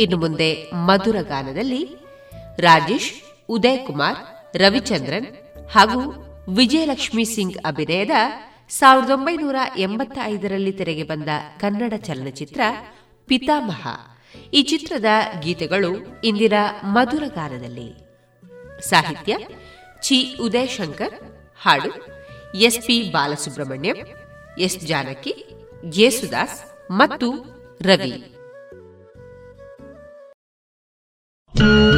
ಇನ್ನು ಮುಂದೆ ಮಧುರ ಗಾನದಲ್ಲಿ ರಾಜೇಶ್ ಉದಯ್ ಕುಮಾರ್ ರವಿಚಂದ್ರನ್ ಹಾಗೂ ವಿಜಯಲಕ್ಷ್ಮಿ ಸಿಂಗ್ ಅಭಿನಯದ ಸಾವಿರದ ಒಂಬೈನೂರ ಎಂಬತ್ತ ಐದರಲ್ಲಿ ತೆರೆಗೆ ಬಂದ ಕನ್ನಡ ಚಲನಚಿತ್ರ ಪಿತಾಮಹ. ಈ ಚಿತ್ರದ ಗೀತೆಗಳು ಇಂದಿನ ಮಧುರ ಗಾನದಲ್ಲಿ. ಸಾಹಿತ್ಯ ಚಿ ಉದಯ್ ಶಂಕರ್ ಹಾಡು S P Balasubrahmanyam, S Janaki Jesudas ಮತ್ತು ರವಿ. ಮರೆಯದಿರು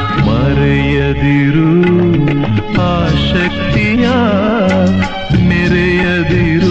ಮರೆಯದಿರು ಆ ಶಕ್ತಿಯ ಮೆರೆಯದಿರು.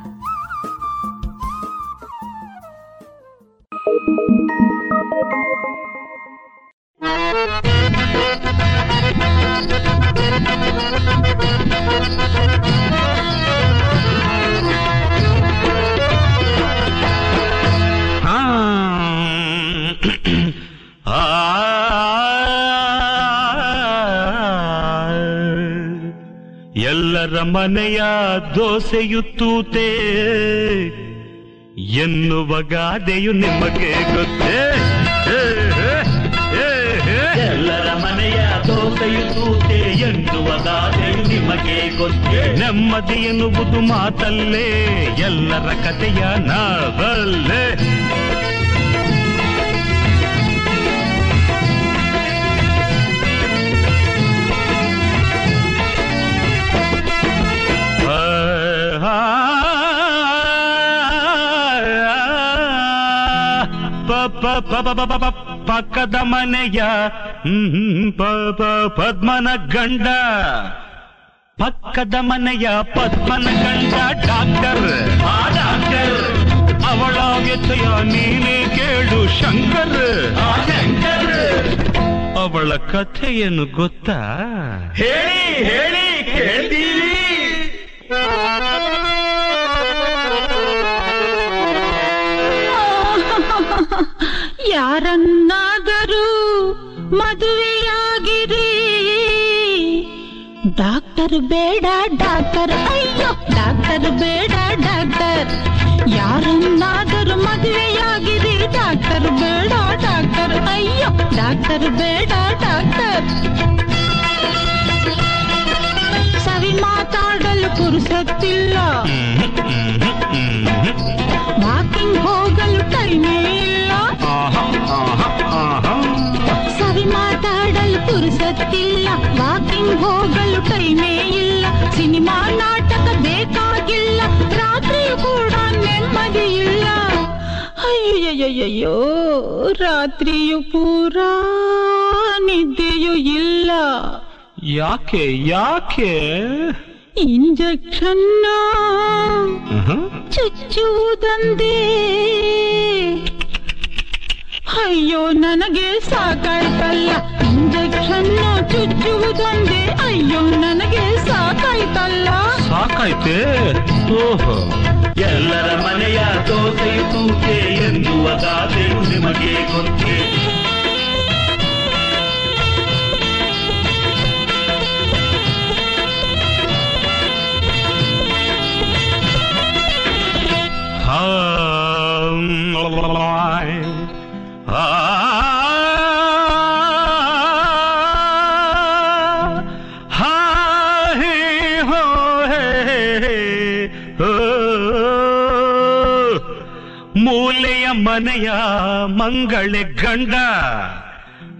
ಎಲ್ಲರ ಮನೆಯ ದೋಸೆಯು ತೂತೆ. ಎನ್ನುವ ಗಾದೆಯು ನಿಮಗೆ ಗೊತ್ತೇ. ಎಲ್ಲರ ಮನೆಯ ದೋಸೆಯುತ್ತೂತೆ ಎನ್ನುವ ಗಾದೆಯು ನಿಮಗೆ ಗೊತ್ತೇ? ನೆಮ್ಮದಿ ಎನ್ನುವುದು ಮಾತಲ್ಲೇ. ಎಲ್ಲರ ಕಥೆಯ ನಾವಲ್ಲೇ. ಪಕ್ಕದ ಮನೆಯ ಪದ್ಮನ ಗಂಡ. ಪಕ್ಕದ ಮನೆಯ ಪದ್ಮನ ಗಂಡ ಡಾಕ್ಟರ್, ಆ ಡಾಕ್ಟರ್. ಅವಳ ವ್ಯಥೆಯ ನೀನೇ ಕೇಳು ಶಂಕರ್. ಆ ಶಂಕರ್. ಅವಳ ಕಥೆಯನ್ನು ಗೊತ್ತಾ? ಹೇಳಿ ಹೇಳಿ ಕೇಳ್ತೀವಿ ಯಾರನ್ನಾದರೂ ಮದುವೆಯಾಗಿರಿ. ಡಾಕ್ಟರ್ ಬೇಡ ಡಾಕ್ಟರ್ ಅಯ್ಯೋ ಡಾಕ್ಟರ್ ಬೇಡ ಡಾಕ್ಟರ್. ಯಾರನ್ನಾದರೂ ಮದುವೆಯಾಗಿರಿ. ಡಾಕ್ಟರ್ ಬೇಡ ಡಾಕ್ಟರ್ ಅಯ್ಯೋ ಡಾಕ್ಟರ್ ಬೇಡ ಡಾಕ್ಟರ್. ಸವಿ ಮಾತಾಡಲು ಪುರುಸತ್ತಿಲ್ಲ ವಾಕಿಂಗ್ ಹೋಗಲು ಟೈಮೇ ಮಾತಾಡಲು ಪುರುಸತ್ತಿಲ್ಲ ವಾಕಿಂಗ್ ಹೋಗಲು ಟೈಮೇ ಇಲ್ಲ ಸಿನಿಮಾ ನಾಟಕ ಬೇಕಾಗಿಲ್ಲ ರಾತ್ರಿಯೂ ಕೂಡ ನೆಮ್ಮದಿ ಇಲ್ಲ. ಅಯ್ಯಯ್ಯಯ್ಯೋ ರಾತ್ರಿಯು ಪೂರಾ ನಿದ್ದೆಯೂ ಇಲ್ಲ. ಯಾಕೆ ಯಾಕೆ? ಇಂಜೆಕ್ಷನ್ ಹ್ಮ್? ಚುಚ್ಚುವುದಂದೇ. ಅಯ್ಯೋ ನನಗೆ ಸಾಕಾಯ್ತಲ್ಲ. ಇಂಜೆಕ್ಷನ್ ಚುಚ್ಚುವುದೊಂದೇ. ಅಯ್ಯೋ ನನಗೆ ಸಾಕಾಯ್ತಲ್ಲ. ಸಾಕಾಯ್ತೆ? ಓಹೋ. ಎಲ್ಲರ ಮನೆಯ ದೋಸೆ ತೂಕೆ ಎನ್ನುವ ಗಾದೆಯು ನಿಮಗೆ ಗೊತ್ತೇ? ಮೂಲೆಯ ಮನೆಯ ಮಂಗಳೆ ಗಂಡ,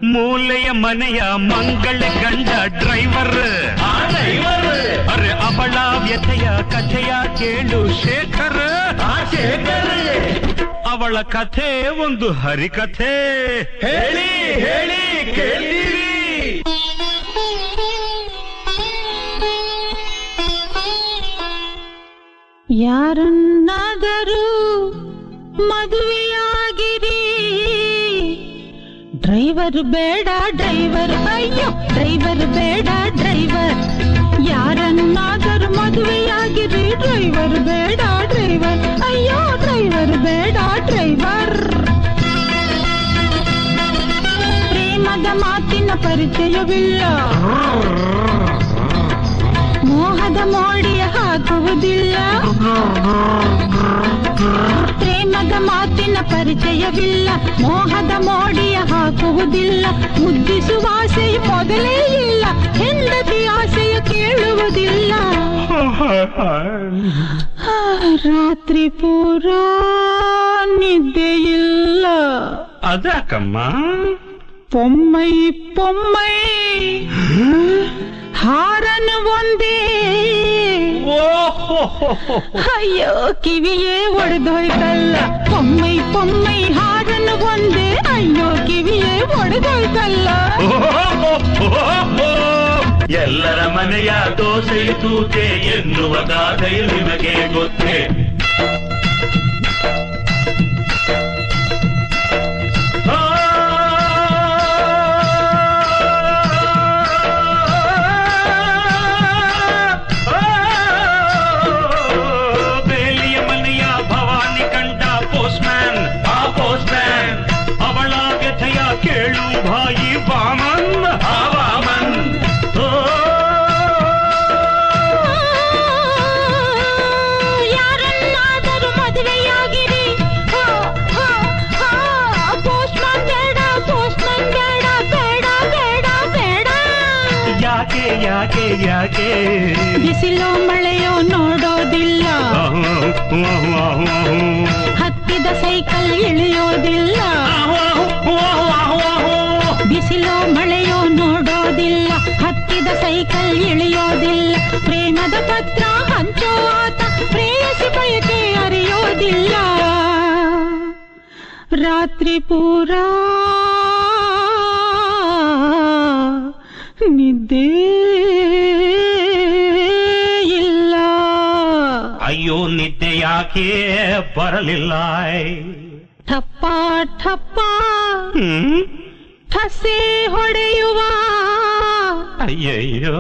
ಮೂಲೆಯ ಮನೆಯ ಮಂಗಳೆ ಗಂಡ ಡ್ರೈವರ್. ಅರೆ ಅವಳ ವ್ಯಥೆಯ ಕಥೆಯ ಕೇಳು ಶೇಖರ್. ಶೇಖರ್ ಅವಳ ಕಥೆ ಒಂದು ಹರಿಕಥೆ. ಹೇಳಿ ಹೇಳಿ ಕೇಳಿರಿ ಯಾರನ್ನಾದರೂ ಮದುವೆಯಾಗಿರಿ ಡ್ರೈವರ್ ಬೇಡ ಡ್ರೈವರ್ ಅಯ್ಯೋ ಡ್ರೈವರ್ ಬೇಡ ಡ್ರೈವರ್ ಯಾರನ್ನಾದರೂ ಮದುವೆಯಾಗಿರಿ ಡ್ರೈವರ್ ಬೇಡ ಡ್ರೈವರ್ ಅಯ್ಯೋ ಡ್ರೈವರ್ ಬೇಡ ಡ್ರೈವರ್ ಪ್ರೇಮದ ಮಾತಿನ ಪರಿಚಯವಿಲ್ಲ. ಮೋಹದ ಮೋಡಿಯ ಹಾಕುವುದಿಲ್ಲ ಪ್ರೇಮದ ಮಾತಿನ ಪರಿಚಯವಿಲ್ಲ. ಮೋಹದ ಮೋಡಿಯ ಹಾಕುವುದಿಲ್ಲ. ಮುದ್ದಿಸುವ ಆಸೆಯು ಮೊದಲೇ ಇಲ್ಲ. ಹೆಂಡತಿ ಆಸೆಯ ಕೇಳುವುದಿಲ್ಲ. ರಾತ್ರಿ ಪೂರ ನಿದ್ದೆಯಿಲ್ಲ ಅದಕ್ಕಮ್ಮ ಪೊಮ್ಮೈ ಪೊಮ್ಮೈ. ಹಾರನು ಒಂದೇ ಅಯ್ಯೋ. ಕಿವಿಯೇ ಒಡೆದೋಯ್ತಲ್ಲ. ಪೊಮ್ಮೈ ಪೊಮ್ಮೈ ಹಾಡನ್ನು ಒಂದೇ. ಅಯ್ಯೋ ಕಿವಿಯೇ ಒಡೆದೋಯ್ತಲ್ಲ. ಎಲ್ಲರ ಮನೆಯ ದೋಸೆ ತೂತೆ ಎನ್ನುವ ಗಾದೆಯು ನಿಮಗೆ ಗೊತ್ತೇ. ಯಾಕೆ ಬಿಸಿಲೋ ಮಳೆಯೋ ನೋಡೋದಿಲ್ಲ. ಹತ್ತಿದ ಸೈಕಲ್ ಇಳಿಯೋದಿಲ್ಲ. ಬಿಸಿಲೋ ಮಳೆಯೋ ನೋಡೋದಿಲ್ಲ. ಹತ್ತಿದ ಸೈಕಲ್ ಇಳಿಯೋದಿಲ್ಲ. ಪ್ರೇಮದ ಪತ್ರ ಹಂಚೋ ಆತ, ಪ್ರೇಯಸಿ ಬಯಕೆ ಅರಿಯೋದಿಲ್ಲ. ರಾತ್ರಿ ಪೂರ ನಿದ್ದೆ ಯಾಕೆ ಬರಲಿಲ್ಲ ಠಪ್ಪ ಠಪ್ಪ. ಠಸೆ ಹೊಡೆಯುವ. ಅಯ್ಯಯ್ಯೋ.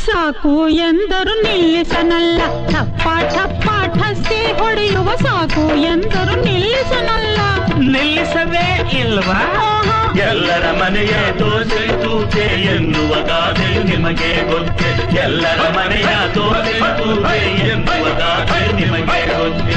ಸಾಕು ಎಂದರು ನಿಲ್ಲಿಸನಲ್ಲ ಠಪ್ಪ ಠಪ್ಪ ಠಸ್ತಿ ಹೊಡೆಯುವ ಸಾಕು ಎಂದರು ನಿಲ್ಲಿಸನಲ್ಲ ನಿಲ್ಲಿಸವೇ ಇಲ್ವಾ ಎಲ್ಲರ ಮನೆಯ ದೋಸೆ ತೂತೆ ಎನ್ನುವ ಗಾದೆ ನಿಮಗೆ ಗೊತ್ತೆ ಎಲ್ಲರ ಮನೆಯ ದೋಸೆ ತೂತೆ ಎನ್ನುವ ಗಾದೆ ನಿಮಗೆ ಗೊತ್ತೆ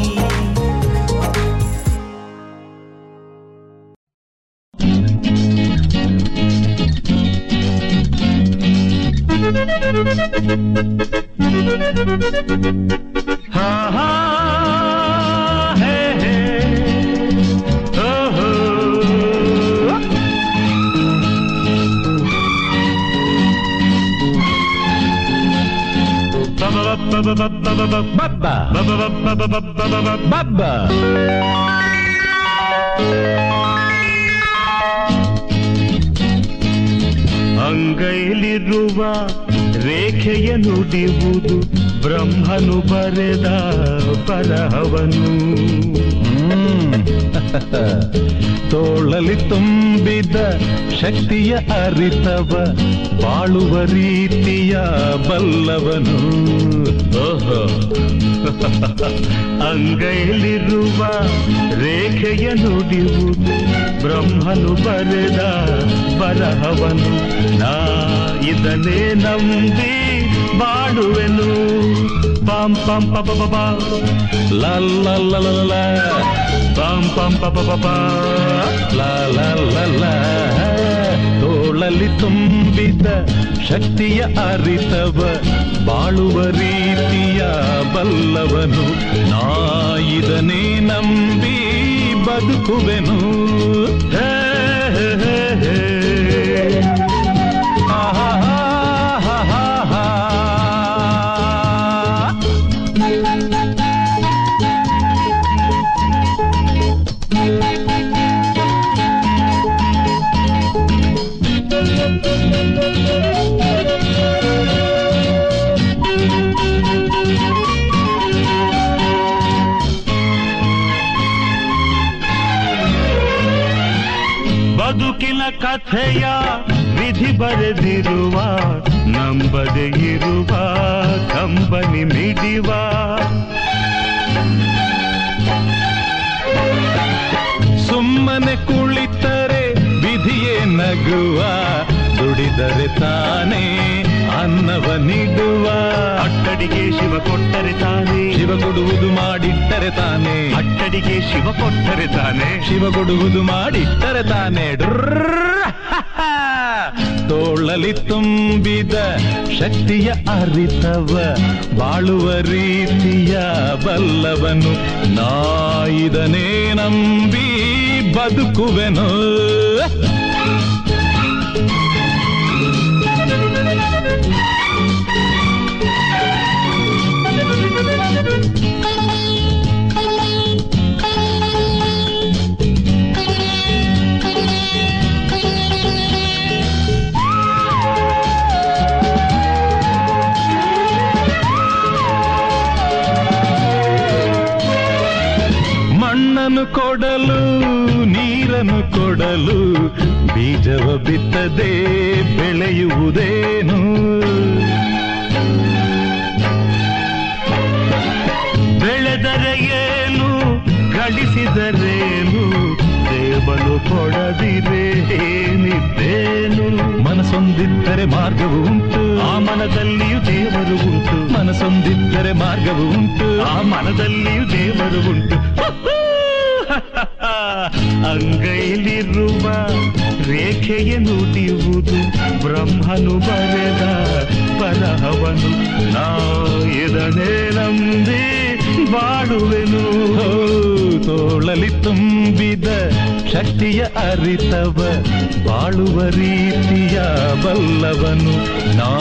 ಅಂಗೈಲಿರುವ ರೇಖೆಯ ನುಡಿಯುವುದು ಬ್ರಹ್ಮನು ಬರೆದ ಬರಹವನು ತೋಳಲಿ ತುಂಬಿದ ಶಕ್ತಿಯ ಅರಿತವ, ಬಾಳುವ ರೀತಿಯ ಬಲ್ಲವನು. ಅಂಗೈಲಿರುವ ರೇಖೆಯ ನುಡಿಯುವುದು ಬ್ರಹ್ಮನು ಬರೆದ ಬರಹವನು. ನಾ ಇದನ್ನೇ ನಂಬಿ ಬಾಡುವೆನು ಪಂ ಪಂ ಪ ಪ ಪ ಪ. ಲಾ ಲಾ ಲಾ ಲಾ ಲಾ ಲಾ. ಪಂ ಪಂ ಪ ಪ ಪ ಪ. ಲಾ ಲಾ ಲಾ ಲಾ. ತೋಳಲಿ ತುಂಬಿದ ಶಕ್ತಿಯ ಅರಿತವ ಬಾಳುವ ರೀತಿಯ ಬಲ್ಲವನು ನಾ ಇದನ್ನೇ ನಂಬಿ ಬದುಕುವೆನು ಕಥೆಯ ವಿಧಿ ಬರೆದಿರುವ ನಂಬದೆ ಇರುವ ಕಂಬನಿ ಮಿಡಿವ. ಸುಮ್ಮನೆ ಕುಳಿತರೆ ವಿಧಿಯೇ ನಗುವ ದುಡಿದರೆ ತಾನೇ ಅನ್ನವ ನೀಡುವ. ಅಟ್ಟಡಿಗೆ ಶಿವ ಕೊಟ್ಟರೆ ತಾನೇ. ಶಿವ ಕೊಡುವುದು ಮಾಡಿಟ್ಟರೆ ತಾನೇ. ಅಟ್ಟಡಿಗೆ ಶಿವ ಕೊಟ್ಟರೆ ತಾನೇ. ಶಿವ ಕೊಡುವುದು ಮಾಡಿಟ್ಟರೆ ತಾನೇ. ಡ್ರರ್ರ. ತೋಳಲಿ ತುಂಬಿದ ಶಕ್ತಿಯ ಅರಿತವ ಬಾಳುವ ರೀತಿಯ ಬಲ್ಲವನು. ನಾಯಿದನೇ ನಂಬಿ ಬದುಕುವೆನು. ಮಣ್ಣನ್ನು ಕೊಡಲು ನೀರನ್ನು ಕೊಡಲು ಬೀಜವ ಬಿತ್ತದೆ ಬೆಳೆಯುವುದೇನು ಬೆಳೆದರೆ ಏನು ಗಳಿಸಿದರೇನು ದೇವನು ಕೊಡದಿರೆ ಏನಿದ್ದೇನು ಮನಸೊಂದಿದ್ದರೆ ಮಾರ್ಗವು ಉಂಟು ಆ ಮನದಲ್ಲಿಯೂ ದೇವರು ಉಂಟು ಮನಸೊಂದಿದ್ದರೆ ಮಾರ್ಗವು ಉಂಟು ಆ ಮನದಲ್ಲಿಯೂ ದೇವರು ಉಂಟು ಅಂಗೈಲಿರುವ ರೇಖೆಯ ನುಡಿಯುವುದು ಬ್ರಹ್ಮನು ಬರೆದ ಪರಹವನು ನಾ ನಂಬಿ ಬಾಡುವೆನು ತೋಳಲಿ ತುಂಬಿದ ಶಕ್ತಿಯ ಅರಿತವ ಬಾಳುವ ರೀತಿಯ ಬಲ್ಲವನು. ನಾ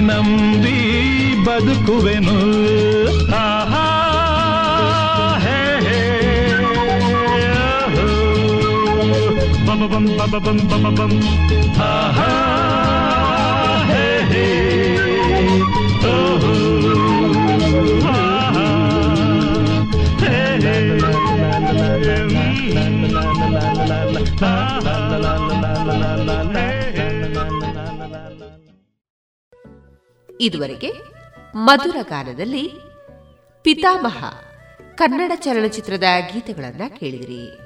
ನಂಬಿ ಬದುಕುವೆನು. ಬಮ bum ಬಮ ಬಂ bum ಹೇ ಹೇ ಇದುವರೆಗೆ ಮಧುರ ಗಾನದಲ್ಲಿ ಪಿತಾಮಹ ಕನ್ನಡ ಚಲನಚಿತ್ರದ ಗೀತೆಗಳನ್ನು ಕೇಳಿದಿರಿ.